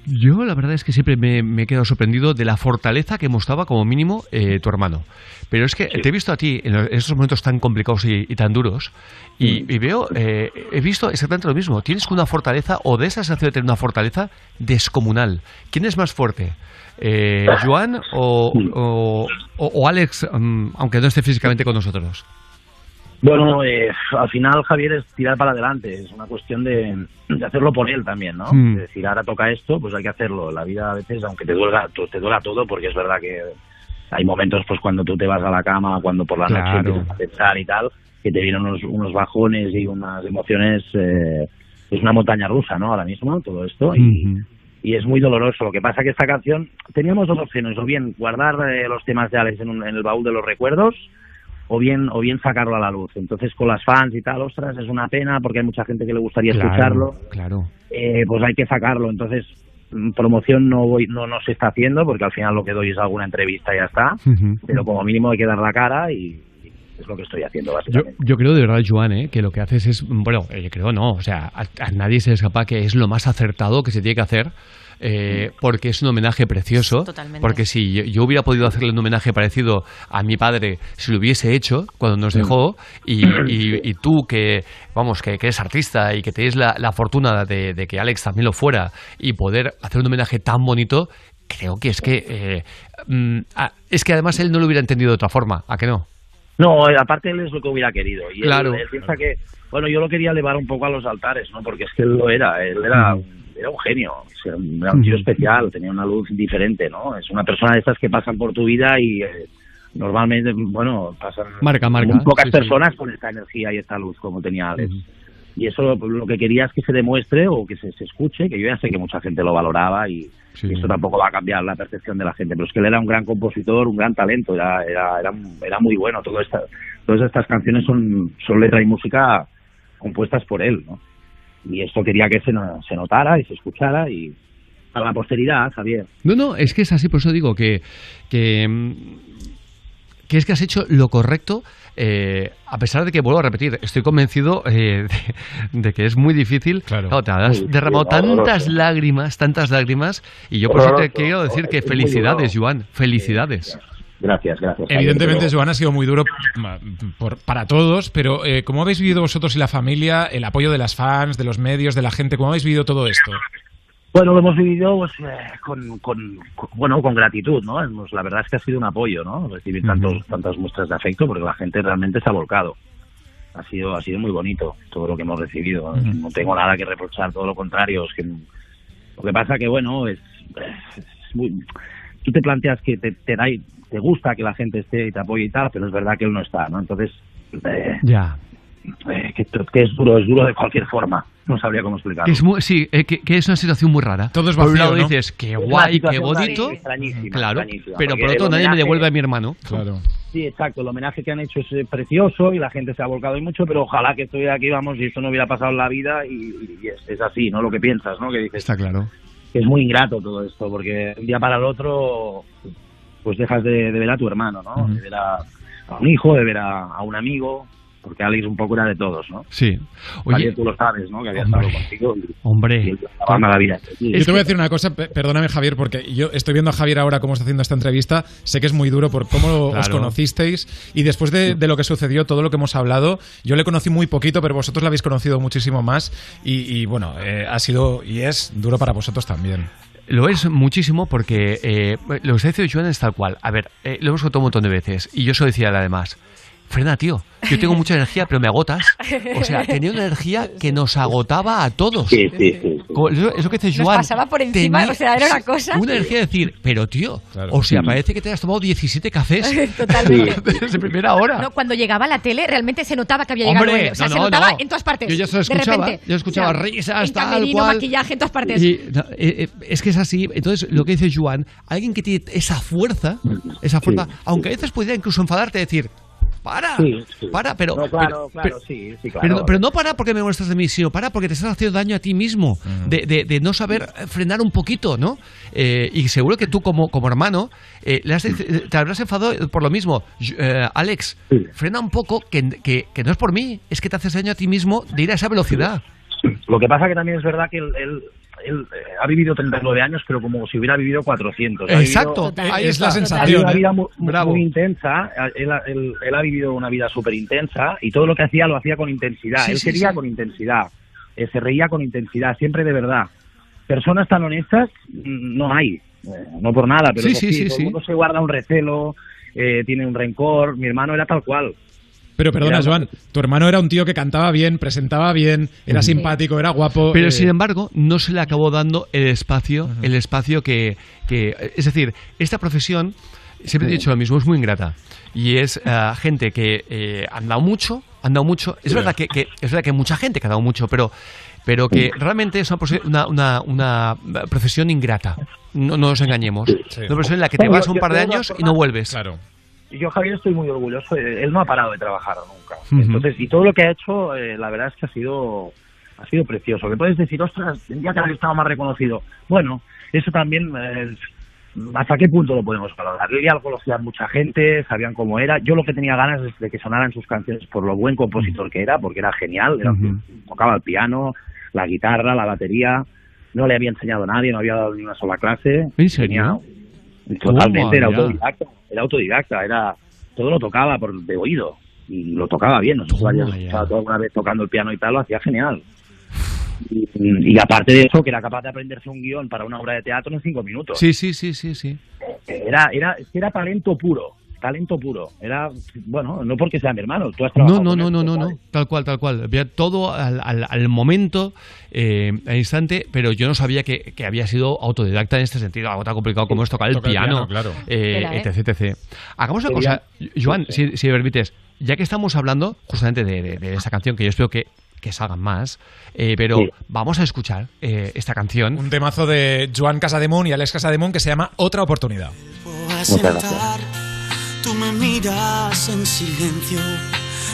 yo la verdad es que siempre me, me, he quedado sorprendido de la fortaleza que mostraba como mínimo eh, tu hermano. Pero es que te he visto a ti en esos momentos tan complicados y, y tan duros y, y veo, eh, he visto exactamente lo mismo. Tienes una fortaleza o de esa sensación de tener una fortaleza descomunal. ¿Quién es más fuerte? Eh, ¿Joan o, o, o Alex, um, aunque no esté físicamente con nosotros? Bueno, eh, al final Javier es tirar para adelante, es una cuestión de, de hacerlo por él también, ¿no? Mm. Es decir, ahora toca esto, pues hay que hacerlo. La vida a veces, aunque te duela, te duela todo, porque es verdad que hay momentos pues cuando tú te vas a la cama, cuando por la noche Claro. empiezas a pensar y tal, que te vienen unos, unos bajones y unas emociones, eh, es una montaña rusa, ¿no? Ahora mismo, todo esto, y, y es muy doloroso. Lo que pasa que esta canción, teníamos dos opciones, o bien guardar eh, los temas de Alex en, un- en el baúl de los recuerdos, o bien o bien sacarlo a la luz. Entonces con las fans y tal, ostras, es una pena porque hay mucha gente que le gustaría escucharlo. Claro. Eh, pues hay que sacarlo. Entonces mm, promoción no voy no no se está haciendo porque al final lo que doy es alguna entrevista y ya está. Pero como mínimo hay que dar la cara y es lo que estoy haciendo Yo, básicamente. yo creo de verdad, Joan, ¿eh? que lo que haces es, bueno, eh, creo no, o sea, a, a nadie se le escapa que es lo más acertado que se tiene que hacer. Eh, porque es un homenaje precioso. Totalmente. Porque si yo, yo hubiera podido hacerle un homenaje parecido a mi padre, si lo hubiese hecho cuando nos dejó, y, y- y tú que, vamos, que, que eres artista y que tienes la, la fortuna de, de que Alex también lo fuera, y poder hacer un homenaje tan bonito, creo que es que, eh, mm, es que además él no lo hubiera entendido de otra forma, ¿a que no? No, aparte él es lo que hubiera querido. Y él- Claro. él, piensa que, bueno, yo lo quería elevar un poco a los altares, ¿no? Porque es que él lo era, él era, un- era un genio, era un tío especial, tenía una luz diferente, ¿no? Es una persona de estas que pasan por tu vida y eh, normalmente, bueno, pasan Marca, marca. muy pocas Sí, sí. personas con esta energía y esta luz como tenía Alex. Y eso lo, que quería es que se demuestre o que se, se escuche, que yo ya sé que mucha gente lo valoraba y, y eso tampoco va a cambiar la percepción de la gente, pero es que él era un gran compositor, un gran talento, era, era, era, era muy bueno. Todo esta, todas estas canciones son, son letra y música compuestas por él, ¿no? Y esto quería que se, no- se notara y se escuchara y a la posteridad, Javier. No, no, es que es así, por eso digo que, que, mm, que es que has hecho lo correcto, eh, a pesar de que, vuelvo a repetir, estoy convencido eh, de, de que es muy difícil. Claro, te has derramado tantas lágrimas, tantas lágrimas, y yo por eso te quiero decir que felicidades. Joan, felicidades. Gracias, gracias. Evidentemente, Joan, ha sido muy duro por- para todos, pero eh, ¿cómo habéis vivido vosotros y la familia el apoyo de las fans, de los medios, de la gente? ¿Cómo habéis vivido todo esto? Bueno, lo hemos vivido pues, eh, con, con- con- bueno, con gratitud, ¿no? La verdad es que ha sido un apoyo, ¿no? Recibir tantos, tantas muestras de afecto porque la gente realmente se ha volcado. Ha sido, ha sido muy bonito todo lo que hemos recibido. ¿no? No tengo nada que reprochar, todo lo contrario. Es que lo que pasa que, bueno, es, es muy- tú te planteas que te, te, da, te gusta que la gente esté y te apoye y tal, pero es verdad que él no está, ¿no? Entonces, eh, Ya. eh, que, que es duro, es duro de cualquier forma. No sabría cómo explicarlo. Que es muy, sí, eh, que, que es una situación muy rara. Todo es por un vacío, lado ¿no? dices, qué guay, qué bonito. extrañísima, Claro, extrañísima, pero por otro nadie me devuelve a mi hermano. Claro. Sí, exacto. El homenaje que han hecho es precioso y la gente se ha volcado y mucho, pero ojalá que estuviera aquí, vamos, y esto no hubiera pasado en la vida y, y es, es así, ¿no? Lo que piensas, ¿no? Que dices Está claro. Que es muy ingrato todo esto, porque de un día para el otro, pues dejas de, de ver a tu hermano, ¿no? De ver a, a un hijo, de ver a, a un amigo, porque Alex un poco era de todos, ¿no? Sí. Javier, Oye, tú lo sabes, ¿no? Que había Hombre. estado contigo. y- hombre. y mala vida. Yo te voy a decir una cosa, pe- perdóname Javier, porque yo estoy viendo a Javier ahora cómo está haciendo esta entrevista, sé que es muy duro por cómo os Claro. conocisteis y después de, de lo que sucedió, todo lo que hemos hablado, yo le conocí muy poquito, pero vosotros la habéis conocido muchísimo más y, y, bueno, eh, ha sido y es duro para vosotros también. Lo es muchísimo porque eh, lo que está diciendo Joan es tal cual. A ver, eh, lo hemos contado un montón de veces y yo eso decía además. Frena, tío. Yo tengo mucha energía, pero me agotas. O sea, tenía una energía que nos agotaba a todos. Sí, sí, sí. Eso, eso que dice Nos Joan. pasaba por encima, tenía- o sea, era una cosa. Una energía de decir, pero tío, o sea, parece que te has tomado 17 cafés Totalmente. desde primera hora. No, cuando llegaba a la tele realmente se notaba que había llegado Hombre. O sea, no, se no, notaba no. en todas partes. Yo ya se lo de escuchaba, repente. yo escuchaba O sea, risas, en tal camerino, cual. maquillaje, en todas partes. Y, no, eh, eh, es que es así. Entonces, lo que dice Joan, alguien que tiene esa fuerza, esa fuerza, aunque a veces pudiera incluso enfadarte, decir, para, Sí, sí. para, pero... No, claro, pero- claro, pero- sí, sí, claro. Pero, pero no para porque me molestas de mí, sino para porque te estás haciendo daño a ti mismo, de, de- de no saber frenar un poquito, ¿no? Eh, y seguro que tú como, como hermano eh, le has- te habrás enfadado por lo mismo. Eh, Alex, frena un poco, que, que- que no es por mí, es que te haces daño a ti mismo de ir a esa velocidad. Lo que pasa que también es verdad que él, él- él, eh, ha vivido 39 años, pero como si hubiera vivido 400. Ha Exacto, vivido- ahí es la. Ha sensación. vivido una vida muy, muy- intensa, él, ha- él- él ha vivido una vida súper intensa y todo lo que hacía lo hacía con intensidad. Sí, él sí, quería sí. con intensidad, eh, se reía con intensidad, siempre de verdad. Personas tan honestas mm, no hay, eh, no por nada, pero Sí, eso sí, sí, todo sí. el mundo se guarda un recelo, eh, tiene un rencor. Mi hermano era tal cual. Pero perdona, Era- Joan, tu hermano era un tío que cantaba bien, presentaba bien, era simpático, era guapo. Pero eh, sin embargo, no se le acabó dando el espacio, el espacio que, que- es decir, esta profesión, siempre he dicho lo mismo, es muy ingrata. Y es eh, gente que eh, han dado mucho, han dado mucho. Es Sí. verdad que, que- es verdad que hay mucha gente que ha dado mucho, pero pero que realmente es una, una, una, una profesión ingrata. No, no nos engañemos. Una profesión en la que te vas un par de años y no vuelves. Claro. Yo, Javier, estoy muy orgulloso. de- Él no ha parado de trabajar nunca. Entonces, y todo lo que ha hecho, eh, la verdad es que ha sido, ha sido precioso. Que puedes decir, ostras, tendría que haber estado más reconocido. Bueno, eso también, eh, ¿hasta qué punto lo podemos valorar? Él ya lo conocía mucha gente, sabían cómo era. Yo lo que tenía ganas es de que sonaran sus canciones por lo buen compositor que era, porque era genial. Era, Tocaba el piano, la guitarra, la batería. No le había enseñado a nadie, no había dado ni una sola clase. ¿En serio? Tenía- Totalmente, era autodidacta, era autodidacta, era todo lo tocaba por de oído y lo tocaba bien, no sé si lo habías Toma ya. escuchado alguna vez tocando el piano y tal, lo hacía genial. Y, y aparte de eso, que era capaz de aprenderse un guion para una obra de teatro en cinco minutos. Sí, sí, sí, sí, sí. Era, era, que era talento puro, talento puro. Era, bueno, no porque sea mi hermano, tú has No, trabajado no, con no, él, no, no, no, tal cual, tal cual. Había todo al, al- al momento, eh, al instante, pero yo no sabía que, que había sido autodidacta en este sentido, algo tan complicado como es tocar el Tocar el piano, piano, claro. eh, etc, etc. Hagamos una cosa, Joan, si, si me permites, ya que estamos hablando justamente de, de- de esta canción, que yo espero que, que salgan más, eh, pero Sí. vamos a escuchar eh, esta canción. Un temazo de Joan Casademun y Alex Casademun que se llama Otra oportunidad. a sentar. Tú me miras en silencio.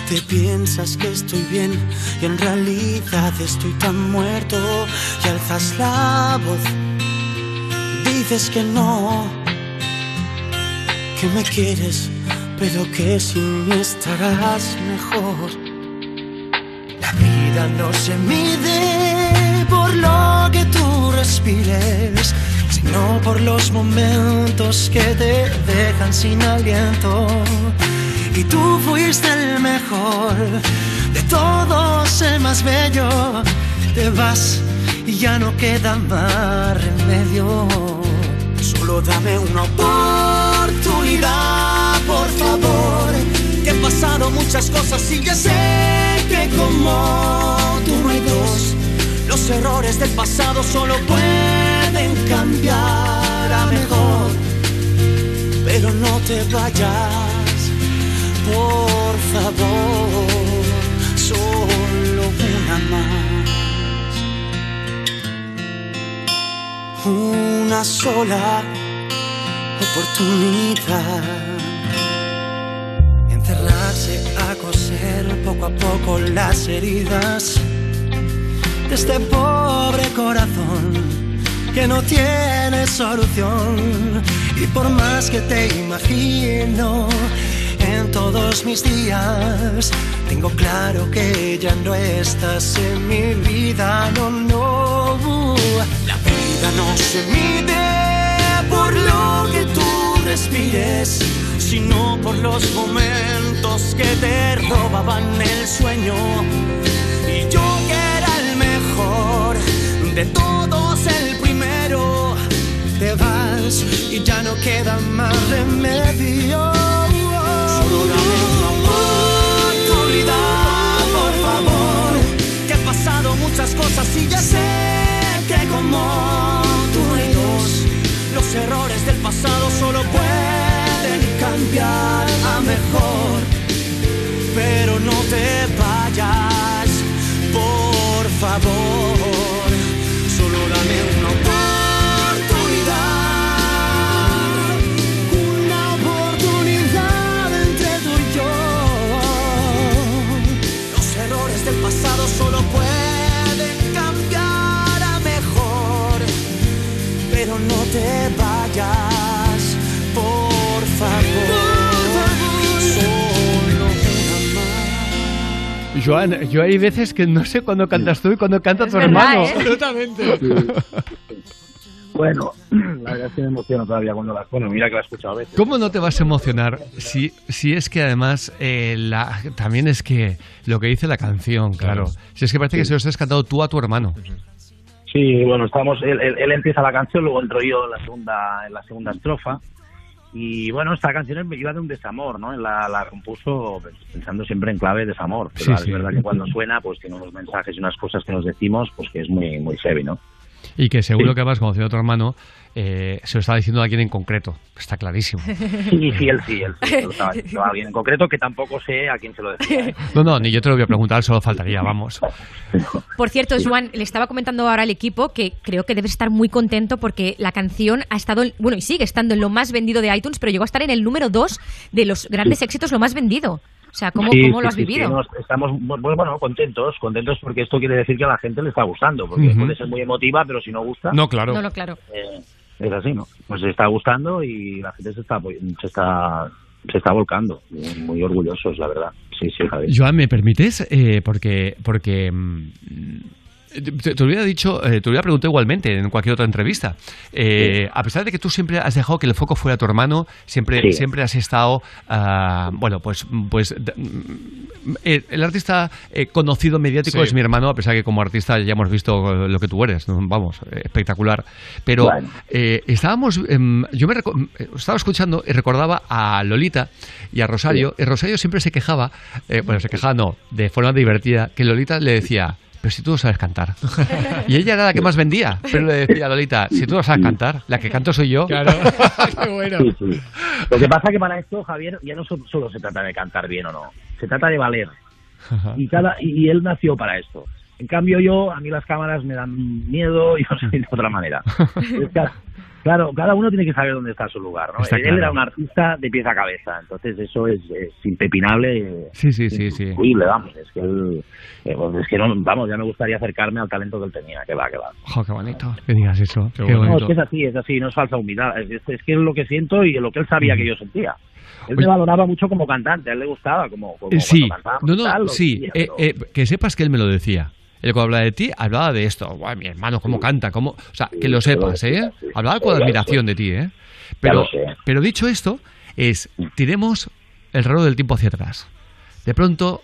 Te piensas que estoy bien y en realidad estoy tan muerto. Y alzas la voz. Dices que no, que me quieres, pero que sin mí estarás mejor. La vida no se mide por lo que tú respires, sino por los momentos que te dejan sin aliento. Y tú fuiste el mejor de todos, el más bello. Te vas y ya no queda más remedio. Solo dame una oportunidad, por favor. Que he pasado muchas cosas y ya sé que como tú no hay dos. Los errores del pasado solo pueden cambiar a mejor. Pero no te vayas, por favor. Solo una más. Una sola oportunidad. Encerrarse a coser poco a poco las heridas de este pobre corazón que no tiene solución. Y por más que te imagino en todos mis días, tengo claro que ya no estás en mi vida, no, no. La vida no se mide por lo que tú respires, sino por los momentos que te robaban el sueño. Y yo que era el mejor de todos, el te vas y ya no queda más remedio. Solo dame una oportunidad, por favor, que he pasado muchas cosas y ya sé que como tú hay dos, los errores del pasado solo pueden cambiar a mejor pero no te vayas, por favor. te vayas, por favor. Solo una más. Joan, yo hay veces que no sé cuándo cantas tú y cuándo canta tu verdad, hermano. ¿eh? Absolutamente. Sí. Bueno, la verdad es que me emociono todavía cuando la... Bueno, mira que la he escuchado a veces. ¿Cómo no te vas a emocionar si, si es que además eh, la, también es que lo que dice la canción, claro. Si es que parece sí. que se lo estás cantando tú a tu hermano. Sí, bueno, estamos, él, él- él empieza la canción, luego entro yo en la segunda, en la segunda estrofa. Y bueno, esta canción me iba de un desamor, ¿no? La, la compuso pensando siempre en clave de desamor. Pero Sí, es sí. verdad que cuando suena, pues tiene unos mensajes y unas cosas que nos decimos, pues que es muy, muy heavy, ¿no? Y que seguro Sí. que además, conociendo a tu hermano, eh, se lo está diciendo a alguien en concreto. Está clarísimo. Sí, sí, él sí, él sí. se lo estaba diciendo a alguien en concreto que tampoco sé a quién se lo decía. ¿eh? No, no, ni yo te lo voy a preguntar, solo faltaría, vamos. Por cierto, Juan, le estaba comentando ahora al equipo que creo que debes estar muy contento porque la canción ha estado, en- bueno, y sigue estando en lo más vendido de iTunes, pero llegó a estar en el número 2 de los grandes éxitos, lo más vendido. O sea, ¿cómo, Sí, cómo sí, lo has sí, vivido? sí, no, estamos bu- bueno, contentos, contentos porque esto quiere decir que a la gente le está gustando, porque Ujú. puede ser muy emotiva, pero si no gusta, No, claro. No, no, claro. eh, es así, ¿no? Pues se está gustando y la gente se está se está se está volcando, muy, muy orgullosos, la verdad. Sí, sí, Javier. Joan, ¿me permites? Eh, porque porque mm, te, te hubiera dicho, eh, te hubiera preguntado igualmente en cualquier otra entrevista. Eh, A pesar de que tú siempre has dejado que el foco fuera tu hermano, siempre, Sí. siempre has estado, ah, bueno, pues, pues mm, eh, el artista eh, conocido mediático Sí. es mi hermano, a pesar que como artista ya hemos visto lo que tú eres, ¿no? vamos, eh, espectacular. Pero Bueno. eh, estábamos, em, yo me eh, estaba escuchando y recordaba a Lolita y a Rosario. Y Rosario siempre se quejaba, eh, bueno, se quejaba no, de forma divertida, que Lolita le decía, pero si tú no sabes cantar. Y ella era la que más vendía, pero le decía a Lolita, si tú no sabes cantar, la que canto soy yo. Claro. Qué bueno. Sí, sí. Lo que pasa que para esto, Javier, ya no so- solo se trata de cantar bien o no, se trata de valer. Y, cada, y, él nació para esto. En cambio yo, a mí las cámaras me dan miedo y no sé de otra manera. claro, cada uno tiene que saber dónde está su lugar, ¿no? Está él claro. era un artista de pieza a cabeza, entonces eso es, es impepinable. Sí, sí, sí, sí. Increíble, vamos, es que él, eh, pues es que no, vamos, ya me gustaría acercarme al talento que él tenía, que va, que va. Jo, qué bonito que digas eso. Qué, No, bonito. es que es así, es así, no es falsa humildad. Es, es que es lo que siento y lo que él sabía que yo sentía. Él me Oye. valoraba mucho como cantante, a él le gustaba como, como Eh, Sí, no, tal, no, sí, eh, eh, que sepas que él me lo decía. Él cuando hablaba de ti, hablaba de esto. Guau, mi hermano, cómo canta, cómo... O sea, que lo sepas, ¿eh? Hablaba con admiración de ti, ¿eh? Pero, pero dicho esto, es, tiremos el reloj del tiempo hacia atrás. De pronto,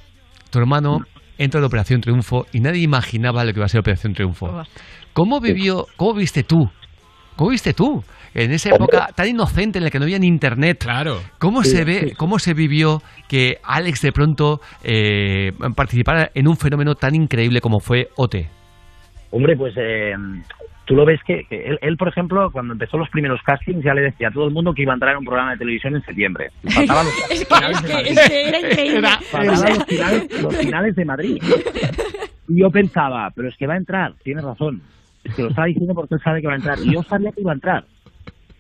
tu hermano entra en la Operación Triunfo y nadie imaginaba lo que iba a ser Operación Triunfo. ¿Cómo vivió, cómo viste tú? ¿Cómo viste tú? En esa época tan inocente en la que no había ni internet. Claro. ¿Cómo Sí, se ve, sí. cómo se vivió que Alex de pronto eh, participara en un fenómeno tan increíble como fue OT? Hombre, pues eh, tú lo ves que, que él, él, por ejemplo, cuando empezó los primeros castings, ya le decía a todo el mundo que iba a entrar en un programa de televisión en septiembre. Y faltaban los, Es que, es que- es que era increíble. faltaban O sea, los finales, los finales de Madrid. Y yo pensaba, pero es que va a entrar, tiene razón. Es que lo estaba diciendo porque él sabe que va a entrar. Y yo sabía que iba a entrar.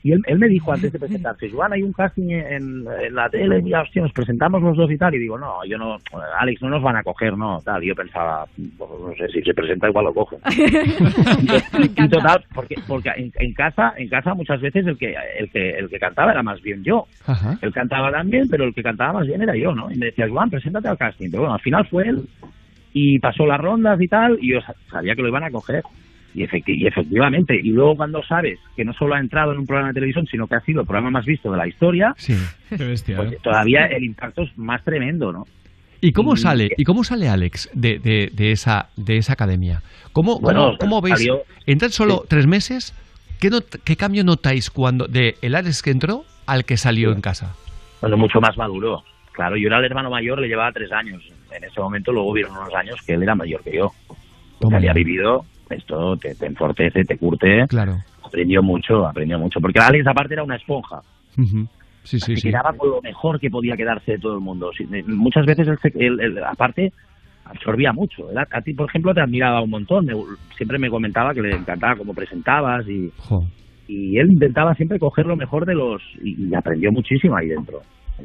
Y él, él me dijo antes de presentarse, Joan, hay un casting en, en la tele, mira, hostia, nos presentamos los dos y tal. Y digo, no, yo no, Alex, no nos van a coger, no, tal. Y yo pensaba, pues, no sé, si se presenta igual lo cojo. y, y total, porque, porque en, en casa, en casa muchas veces el que, el que, el que cantaba era más bien yo. Ajá. Él cantaba también, pero el que cantaba más bien era yo, ¿no? Y me decía, Joan, preséntate al casting. Pero bueno, al final fue él y pasó las rondas y tal, y yo sa- sabía que lo iban a coger. Y, efecti- y efectivamente, y luego cuando sabes que no solo ha entrado en un programa de televisión, sino que ha sido el programa más visto de la historia, Sí. Qué bestia. pues ¿eh? todavía el impacto es más tremendo, ¿no? ¿Y cómo Y- sale? ¿Y cómo sale Alex de, de, de esa de esa academia? ¿Cómo, Bueno, cómo, cómo veis? salió- ¿En tan solo tres meses? ¿Qué, not- ¿Qué cambio notáis cuando de el Alex que entró al que salió en casa? Bueno, mucho más maduro. Claro, yo era el hermano mayor, le llevaba tres años. En ese momento luego vieron unos años que él era mayor que yo. Toma había vivido, esto te, te enfortece, te curte. Claro. Aprendió mucho, aprendió mucho. Porque Alex aparte era una esponja. Sí, sí, se sí. quedaba con lo mejor que podía quedarse de todo el mundo. Muchas veces, él, aparte, absorbía mucho. A, ti, por ejemplo, te admiraba un montón. Me- siempre me comentaba que le encantaba cómo presentabas y, Jo. y él intentaba siempre coger lo mejor de los... y, y aprendió muchísimo ahí dentro.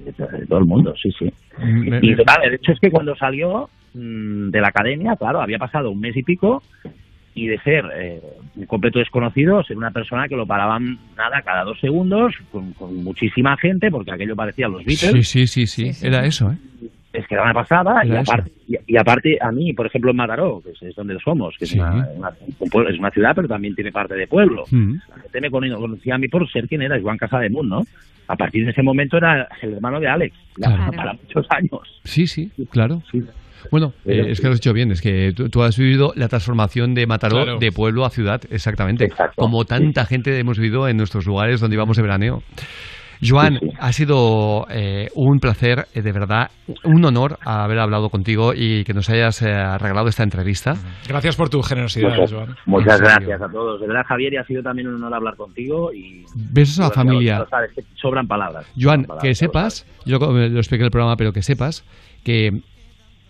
De, to- de todo el mundo, sí, sí. Me- Y total, el hecho es que cuando salió mm, de la academia, claro, había pasado un mes y pico y de ser eh, un completo desconocido, ser una persona que lo paraban nada cada dos segundos, con, con muchísima gente, porque aquello parecía los Beatles. Sí, sí, sí, sí. Era eso, ¿eh? Es que era una pasada y Era aparte, y, y aparte a mí, por ejemplo, en Mataró, que es, es donde somos, que es, Sí. una, una- un pueblo- es una ciudad, pero también tiene parte de pueblo. Mm. La gente me cono- conocía a mí por ser quien era, Juan Casademunt, ¿no? A partir de ese momento era el hermano de Alex, Claro. para muchos años. Sí, sí, claro. Bueno, Pero eh, es que lo has dicho bien, es que tú, tú has vivido la transformación de Mataró Claro. de pueblo a ciudad, exactamente. Como tanta gente hemos vivido en nuestros lugares donde íbamos de veraneo. Joan, ha sido eh, un placer, eh, de verdad, un honor haber hablado contigo y que nos hayas eh, regalado esta entrevista. Gracias por tu generosidad, Muchas, Joan. muchas En serio. gracias a todos. De verdad, Javier, y ha sido también un honor hablar contigo y... Besos a la familia. lo sabes, que sobran palabras. Joan, Sobran palabras, que sepas, yo lo, lo expliqué en el programa, pero que sepas que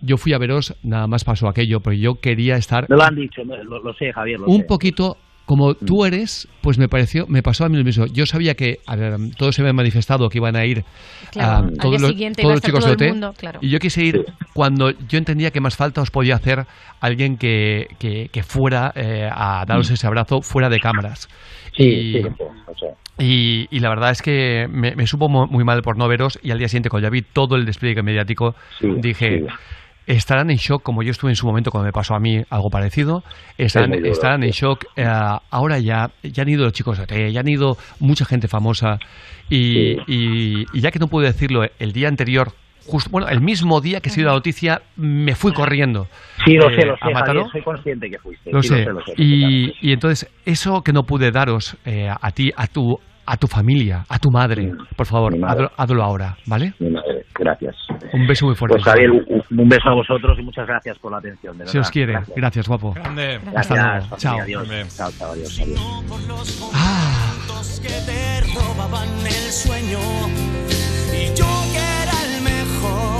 yo fui a veros, nada más pasó aquello, porque yo quería estar Me lo han dicho, lo, lo sé, Javier, lo un sé. poquito como tú eres, pues me pareció, me pasó a mí lo mismo. Yo sabía que a ver, todos se habían manifestado que iban a ir Claro, a al todos día los, siguiente todos iba a los estar chicos todo de el OT, mundo, claro. y yo quise ir cuando yo entendía que más falta os podía hacer alguien que, que, que fuera eh, a daros ese abrazo fuera de cámaras. Sí, y, sí, y, y la verdad es que me, me supo mu- muy mal por no veros y al día siguiente cuando ya vi todo el despliegue mediático dije... sí. Estarán en shock, como yo estuve en su momento cuando me pasó a mí algo parecido. Estarán, en shock. eh, ahora ya, ya han ido los chicos de OT, ya han ido mucha gente famosa. Y, y- y ya que no pude decirlo el día anterior, justo, bueno, el mismo día que se dio la noticia, me fui corriendo. Sí, lo eh, sé, lo sé. Javier, soy consciente que fuiste. Lo sí, sé. lo sé, lo sé. Y, y entonces, eso que no pude daros eh, a ti, a tu, a tu familia, a tu madre, por favor, madre. hazlo, hazlo ahora, ¿vale? Mi madre, Gracias. Un beso muy fuerte. Pues Javier, un, beso a vosotros y muchas gracias por la atención. De Si os verdad. quiere. Gracias. Gracias, guapo. Grande. Hasta Gracias, luego. Chao. Adiós. Chao, chao, adiós. adiós. que te robaban el sueño y yo que era el mejor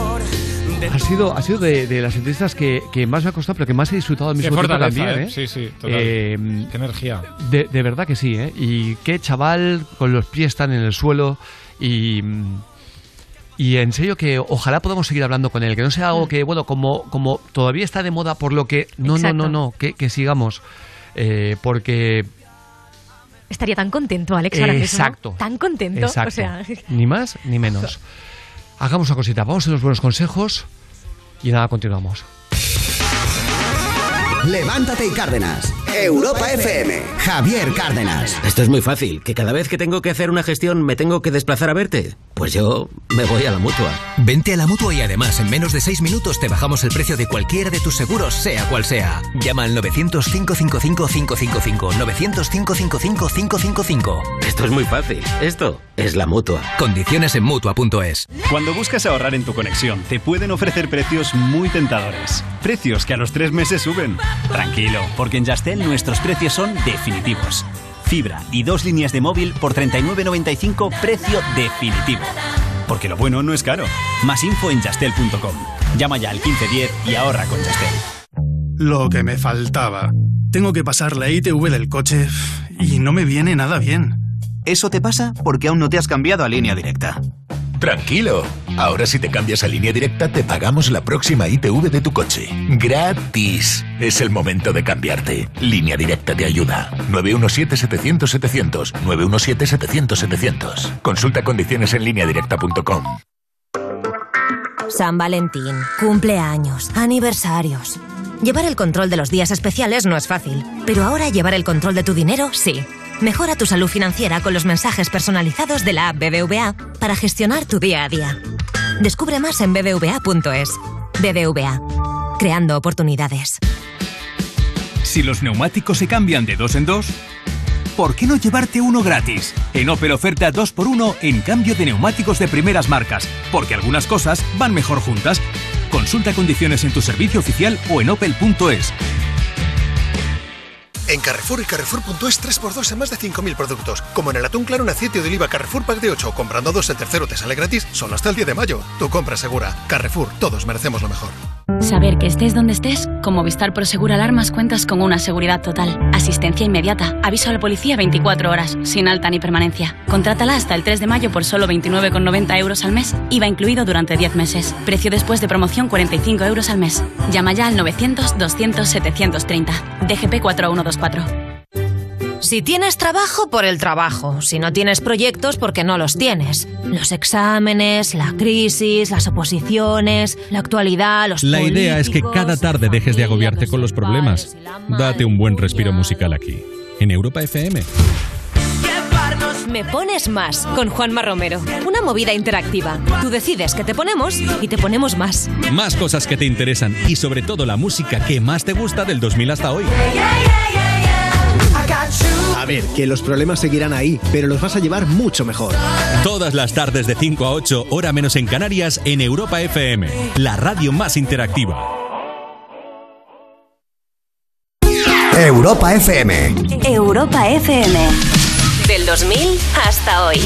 Ha sido, ha sido de, de las entrevistas que, que más me ha costado, pero que más he disfrutado al mismo tiempo también. ¿eh? ¿eh? Sí, sí, total. Eh, Qué energía. de, de verdad que sí, ¿eh? Y qué chaval con los pies tan en el suelo y... Y en serio que ojalá podamos seguir hablando con él, que no sea algo que, bueno, como, como todavía está de moda por lo que... No, Exacto. no, no, no, que, que sigamos. Eh, porque... Estaría tan contento, Alex, ahora mismo. Tan contento. Exacto. O sea, Ni más ni menos. Hagamos una cosita, vamos a los buenos consejos y nada, continuamos. Levántate y Cárdenas. Europa FM. Javier Cárdenas. Esto es muy fácil, que cada vez que tengo que hacer una gestión me tengo que desplazar a verte. Pues yo me voy a la mutua. Vente a la mutua y además en menos de 6 minutos te bajamos el precio de cualquiera de tus seguros, sea cual sea. Llama al 900-555-555. 900-555-555. Esto es muy fácil. Esto es la mutua. Condiciones en mutua.es. Cuando buscas ahorrar en tu conexión, te pueden ofrecer precios muy tentadores. Precios que a los tres meses suben. Tranquilo, porque en Yastel nuestros precios son definitivos. Fibra y dos líneas de móvil por 39.95 precio definitivo. Porque lo bueno no es caro. Más info en yastel.com. Llama ya al 1510 y ahorra con Yastel. Lo que me faltaba. Tengo que pasar la ITV del coche y no me viene nada bien. Eso te pasa porque aún no te has cambiado a línea directa. Tranquilo. Ahora si te cambias a línea directa te pagamos la próxima ITV de tu coche. Gratis. Es el momento de cambiarte. Línea directa te ayuda. 917-700-700. 917-700-700. Consulta condiciones en lineadirecta.com. San Valentín, cumpleaños, aniversarios. Llevar el control de los días especiales no es fácil, pero ahora llevar el control de tu dinero sí. Mejora tu salud financiera con los mensajes personalizados de la app BBVA para gestionar tu día a día. Descubre más en bbva.es. BBVA, creando oportunidades. Si los neumáticos se cambian de dos en dos, ¿por qué no llevarte uno gratis? En Opel oferta 2x1 en cambio de neumáticos de primeras marcas, porque algunas cosas van mejor juntas. Consulta condiciones en tu servicio oficial o en opel.es. En Carrefour y Carrefour.es 3x2 en más de 5.000 productos. Como en el atún claro en aceite de oliva Carrefour Pack de 8. Comprando dos, el tercero te sale gratis. Solo hasta el 10 de mayo. Tu compra segura. Carrefour, todos merecemos lo mejor. Saber que estés donde estés, con Movistar Prosegur Alarmas cuentas con una seguridad total. Asistencia inmediata, aviso a la policía 24 horas, sin alta ni permanencia. Contrátala hasta el 3 de mayo por solo 29,90 euros al mes, IVA incluido durante 10 meses. Precio después de promoción 45 euros al mes. Llama ya al 900 200 730. DGP 4124. Si tienes trabajo, por el trabajo. Si no tienes proyectos, porque no los tienes. Los exámenes, la crisis, las oposiciones, la actualidad, los La idea es que cada tarde dejes de agobiarte con los problemas. Date un buen respiro musical aquí, en Europa FM. Me pones más con Juanma Romero. Una movida interactiva. Tú decides que te ponemos y te ponemos más. Más cosas que te interesan y sobre todo la música que más te gusta del 2000 hasta hoy. A ver, que los problemas seguirán ahí, pero los vas a llevar mucho mejor. Todas las tardes de 5 a 8, hora menos en Canarias, en Europa FM, la radio más interactiva. Europa FM. Europa FM. Del 2000 hasta hoy.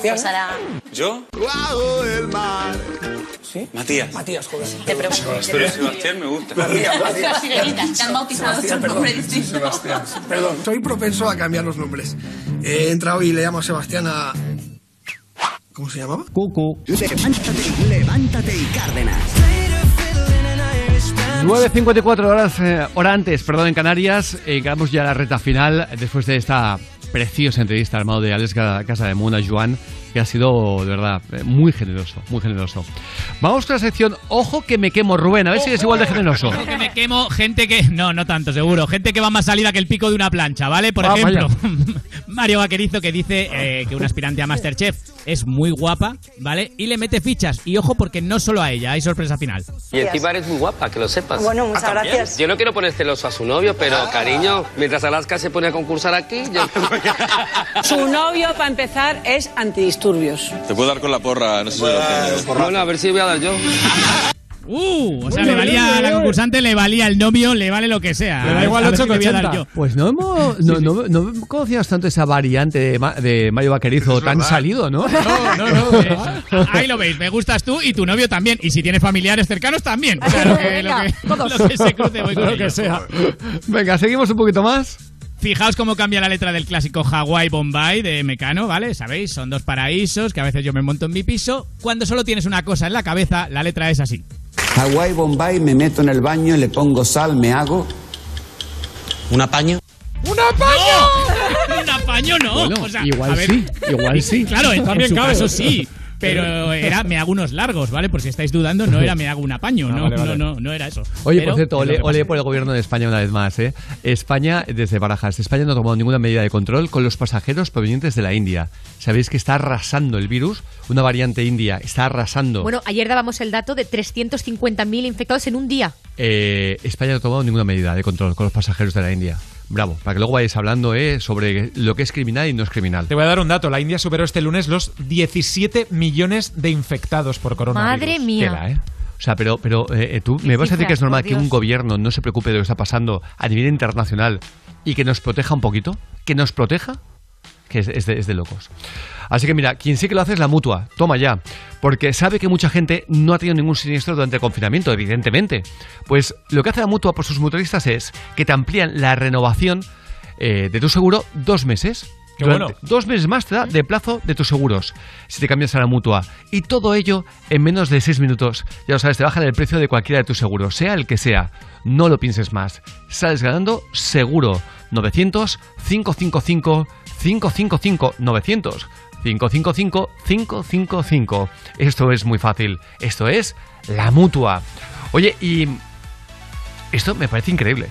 Sebastián. ¿Yo? el mar. ¿Sí? Matías. Matías, joder. Te pregunto. Pero Sebastián me gusta. Matías, Matías. Te han bautizado perdón. nombre distinto. Sebastián. Perdón, soy propenso a cambiar los nombres. He entrado y le llamo a Sebastián a... ¿Cómo se llamaba? Cucu. Levántate, levántate y Cárdenas. 9.54 horas, eh, hora antes, perdón, en Canarias. Eh, llegamos ya a la reta final después de esta preciosa entrevista al mano de Alex Casa de Muna, Joan, que ha sido, de verdad, eh, muy generoso, muy generoso. Vamos con la sección Ojo que me quemo, Rubén, a ver si es igual de generoso. Ojo que me quemo gente que. No, no tanto, seguro. Gente que va más salida que el pico de una plancha, ¿vale? Por Ah, ejemplo, Mario Vaquerizo que dice eh, que una aspirante a Masterchef es muy guapa, ¿vale? Y le mete fichas. Y ojo, porque no solo a ella, hay sorpresa final. Y encima eres muy guapa, que lo sepas. Bueno, muchas gracias. Yo no quiero poner celoso a su novio, pero cariño, mientras Alaska se pone a concursar aquí, yo... Su novio, para empezar, es antidisturbios. Te puedo dar con la porra, no sé si lo tienes. Bueno, a ver si voy a dar yo. Uh, o sea, le valía a la concursante, le valía el novio, le vale lo que sea. Le da igual a ver ocho si te que voy a dar 80. yo. Pues no hemos, no, no, no conocías tanto esa variante de, Ma- de Mario Vaquerizo tan salido, ¿no? No, no, no. eh, ahí lo veis, me gustas tú y tu novio también. Y si tienes familiares cercanos también. Claro que lo que, lo que se cruce voy con Lo que sea. Venga, seguimos un poquito más. Fijaos cómo cambia la letra del clásico Hawaii Bombay de Mecano, ¿vale? ¿Sabéis? Son dos paraísos que a veces yo me monto en mi piso. Cuando solo tienes una cosa en la cabeza, la letra es así. Hawái, Bombay, me meto en el baño, le pongo sal, me hago. ¿Un apaño? ¡Un apaño! ¡Un apaño no! Bueno, o sea, igual a ver, sí, igual sí. Claro, en, en También su cabe. caso sí. Pero era me hago unos largos, ¿vale? Por si estáis dudando, no era me hago un apaño, Ah, no, vale, vale. no, no, no era eso. Oye, Pero- por cierto, ole, ole por el gobierno de España una vez más. ¿eh? España, desde Barajas, España no ha tomado ninguna medida de control con los pasajeros provenientes de la India. Sabéis que está arrasando el virus, una variante india, está arrasando. Bueno, ayer dábamos el dato de 350.000 infectados en un día. Eh, España no ha tomado ninguna medida de control con los pasajeros de la India. Bravo, para que luego vayáis hablando eh, sobre lo que es criminal y no es criminal. Te voy a dar un dato. La India superó este lunes los 17 millones de infectados por coronavirus. Madre mía. Tela, ¿eh? O sea, pero, pero eh, tú me vas a decir que es normal que un gobierno no se preocupe de lo que está pasando a nivel internacional y que nos proteja un poquito, que nos proteja, que es, es de, es de locos. Así que mira, quien sí que lo hace es la mutua, toma ya, porque sabe que mucha gente no ha tenido ningún siniestro durante el confinamiento, evidentemente. Pues lo que hace la mutua por sus motoristas es que te amplían la renovación eh, de tu seguro dos meses. Qué bueno. Dos meses más te da de plazo de tus seguros si te cambias a la mutua. Y todo ello en menos de seis minutos. Ya lo sabes, te bajan el precio de cualquiera de tus seguros, sea el que sea. No lo pienses más. Sales ganando seguro. 900 555 555 900 555 555. Esto es muy fácil. Esto es la mutua. Oye, y esto me parece increíble.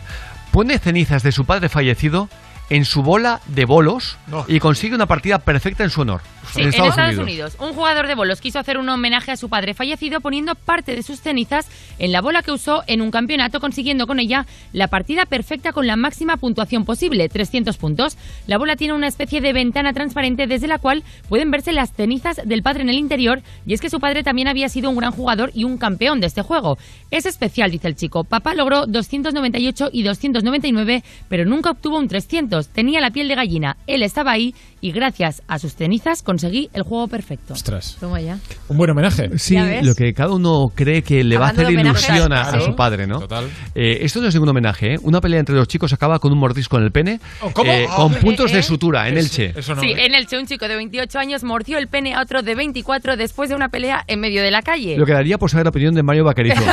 Pone cenizas de su padre fallecido en su bola de bolos y consigue una partida perfecta en su honor. Sí, en Estados, Unidos. Un jugador de bolos quiso hacer un homenaje a su padre fallecido poniendo parte de sus cenizas en la bola que usó en un campeonato, consiguiendo con ella la partida perfecta con la máxima puntuación posible, 300 puntos. La bola tiene una especie de ventana transparente desde la cual pueden verse las cenizas del padre en el interior, y es que su padre también había sido un gran jugador y un campeón de este juego. Es especial, dice el chico. Papá logró 298 y 299, pero nunca obtuvo un 300. Tenía la piel de gallina. Él estaba ahí y gracias a sus cenizas conseguí el juego perfecto. Ostras. Toma ya. Un buen homenaje. Sí, lo que cada uno cree que le va a hacer ilusión a, su padre, ¿no? Total. Eh, esto no es ningún homenaje, ¿eh? Una pelea entre los chicos acaba con un mordisco en el pene, Oh, ¿cómo? eh, Oh, con eh, puntos eh, de sutura en Elche. Eso no. Sí, ¿eh? en Elche un chico de 28 años mordió el pene a otro de 24 después de una pelea en medio de la calle. Lo que daría por saber la opinión de Mario Vaquerizo.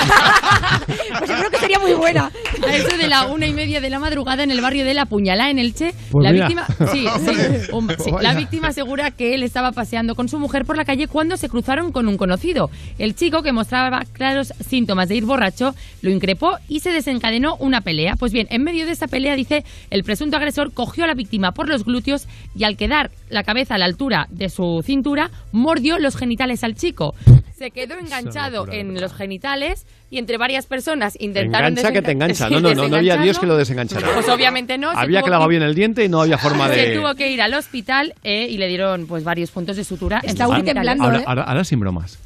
Pues yo creo que sería muy buena. A eso de la una y media de la madrugada en el barrio de La Puñalá, en Elche, Pues la mira. víctima, sí, sí, un- sí, la víctima asegura que él estaba paseando con su mujer por la calle cuando se cruzaron con un conocido. El chico, que mostraba claros síntomas de ir borracho, lo increpó y se desencadenó una pelea. Pues bien, en medio de esa pelea, dice, el presunto agresor cogió a la víctima por los glúteos y al quedar la cabeza a la altura de su cintura, mordió los genitales al chico. Se quedó enganchado en los genitales y entre varias personas intentaron engancha que te engancha. No, no, no, no había Dios que lo desenganchara. Pues obviamente no. se Había clavado que- bien el diente y no había forma Se de... tuvo que ir al hospital eh, y le dieron pues varios puntos de sutura. Está genitales. temblando, ahora, ¿eh? ahora- ahora sin bromas.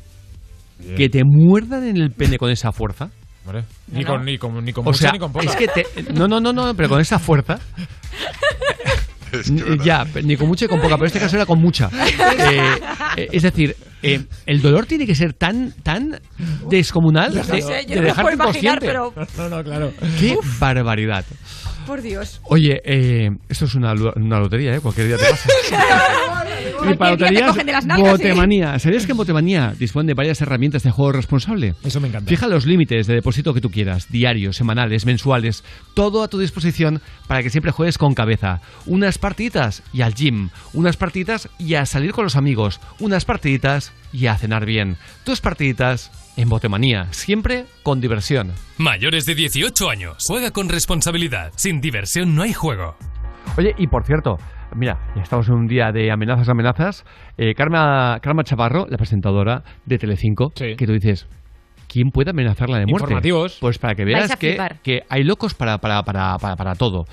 Que te muerdan en el pene con esa fuerza. Hombre, Ni con, ni con, ni con O mucha sea, ni con poca. es que te... No, no, no, no, pero con esa fuerza... Ya, ni con mucha ni con poca, pero en este caso era con mucha. Eh, eh, es decir, eh, el dolor tiene que ser tan, tan descomunal de, No sé, yo de no me dejarte puedo imaginar, inconsciente. pero No, no, claro. ¡Qué barbaridad! por Dios. Oye, eh, esto es una, una lotería, ¿eh? Cualquier día te pasa. Y las nalgas, ¿eh? Botemanía. ¿Sabías que en Botemanía dispone de varias herramientas de juego responsable? Eso me encanta. Fija los límites de depósito que tú quieras, diarios, semanales, mensuales, todo a tu disposición para que siempre juegues con cabeza. Unas partiditas y al gym, unas partiditas y a salir con los amigos, unas partiditas y a cenar bien. Dos partiditas en Botemanía, siempre con diversión. Mayores de 18 años. Juega con responsabilidad. Sin diversión no hay juego. Oye, y por cierto, mira, ya estamos en un día de amenazas, amenazas. Eh, Karma, Karma Chaparro, la presentadora de Telecinco, que tú dices, ¿quién puede amenazarla de muerte? Informativos. Pues para que veas que, que hay locos para, para, para, para, para todo.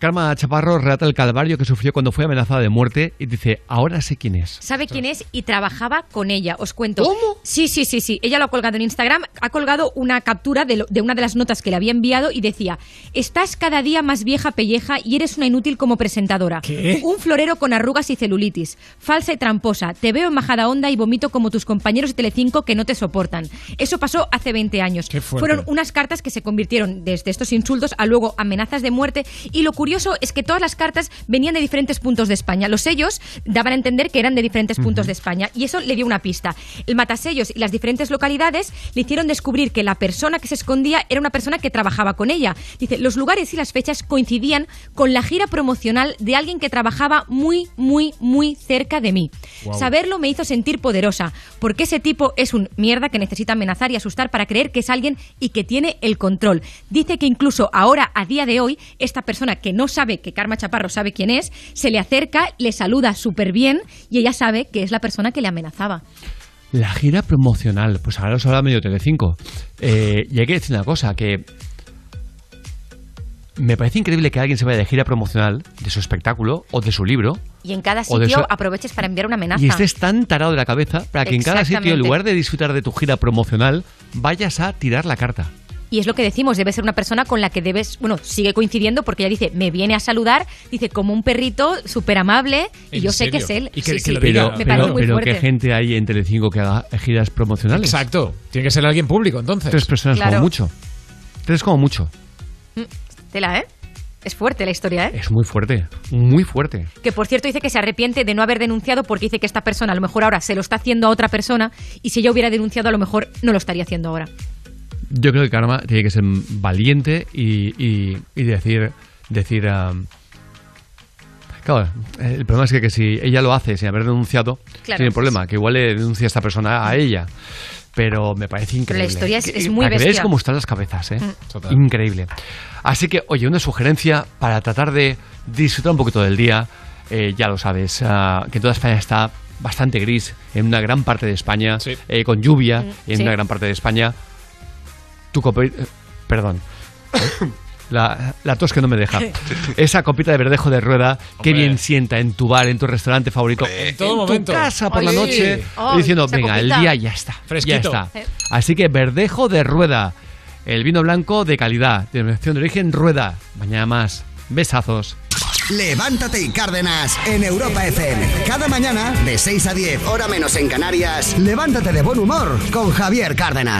Karma Chaparro relata el calvario que sufrió cuando fue amenazada de muerte y dice, ahora sé quién es. ¿Sabe quién es? Y trabajaba con ella, os cuento. ¿Cómo? Sí, sí, sí, sí. Ella lo ha colgado en Instagram, ha colgado una captura de, lo- de una de las notas que le había enviado y decía, estás cada día más vieja pelleja y eres una inútil como presentadora. ¿Qué? Un florero con arrugas y celulitis. Falsa y tramposa. Te veo en majada onda y vomito como tus compañeros de Telecinco que no te soportan. Eso pasó hace 20 años. Qué. Fueron unas cartas que se convirtieron desde estos insultos a luego amenazas de muerte y lo curioso curioso es que todas las cartas venían de diferentes puntos de España. Los sellos daban a entender que eran de diferentes puntos de España y eso le dio una pista. El matasellos y las diferentes localidades le hicieron descubrir que la persona que se escondía era una persona que trabajaba con ella. Dice, los lugares y las fechas coincidían con la gira promocional de alguien que trabajaba muy, muy, muy cerca de mí. Saberlo me hizo sentir poderosa, porque ese tipo es un mierda que necesita amenazar y asustar para creer que es alguien y que tiene el control. Dice que incluso ahora, a día de hoy, esta persona que no sabe que Karma Chaparro sabe quién es, se le acerca, le saluda súper bien y ella sabe que es la persona que le amenazaba. La gira promocional, pues ahora os habla medio Telecinco. Eh, y hay que decir una cosa, que me parece increíble que alguien se vaya de gira promocional de su espectáculo o de su libro Y en cada sitio aproveches para enviar una amenaza. y estés tan tarado de la cabeza para que en cada sitio, en lugar de disfrutar de tu gira promocional, vayas a tirar la carta. Y es lo que decimos, debe ser una persona con la que debes, bueno, sigue coincidiendo porque ella dice, me viene a saludar, dice, como un perrito, súper amable, y ¿En yo sé que es él. Y que- Sí, que sí, lo Pero, me pero, parece muy pero fuerte. ¿qué gente hay en Telecinco que haga giras promocionales? Exacto. Tiene que ser alguien público, entonces. Tres personas Claro. como mucho. Tres como mucho. Tela, ¿eh? Es fuerte la historia, ¿eh? Es muy fuerte, muy fuerte. Que por cierto dice que se arrepiente de no haber denunciado porque dice que esta persona a lo mejor ahora se lo está haciendo a otra persona y si ella hubiera denunciado a lo mejor no lo estaría haciendo ahora. Yo creo que Karma tiene que ser valiente y, y- y decir, decir um, claro, el problema es que, que si ella lo hace sin haber denunciado, Claro. tiene problema, que igual le denuncia a esta persona a ella. Pero me parece increíble. historia es- muy bestia. cómo están las cabezas, ¿eh? Total. Increíble. Así que, oye, una sugerencia para tratar de disfrutar un poquito del día. eh, ya lo sabes, ah, que toda España está bastante gris en una gran parte de España, eh, con lluvia en sí. una gran parte de España. Tu copa... eh, Perdón. La, la tos que no me deja. Esa copita de verdejo de rueda, qué Hombre. bien sienta en tu bar, en tu restaurante favorito, en todo tu momento. casa por la noche, diciendo, venga, el copita. día ya está. Fresquito. Ya está. Así que verdejo de rueda, el vino blanco de calidad, denominación de origen rueda. Mañana más. Besazos. Levántate y Cárdenas en Europa FM. Cada mañana, de 6 a 10, hora menos en Canarias, levántate de buen humor con Javier Cárdenas.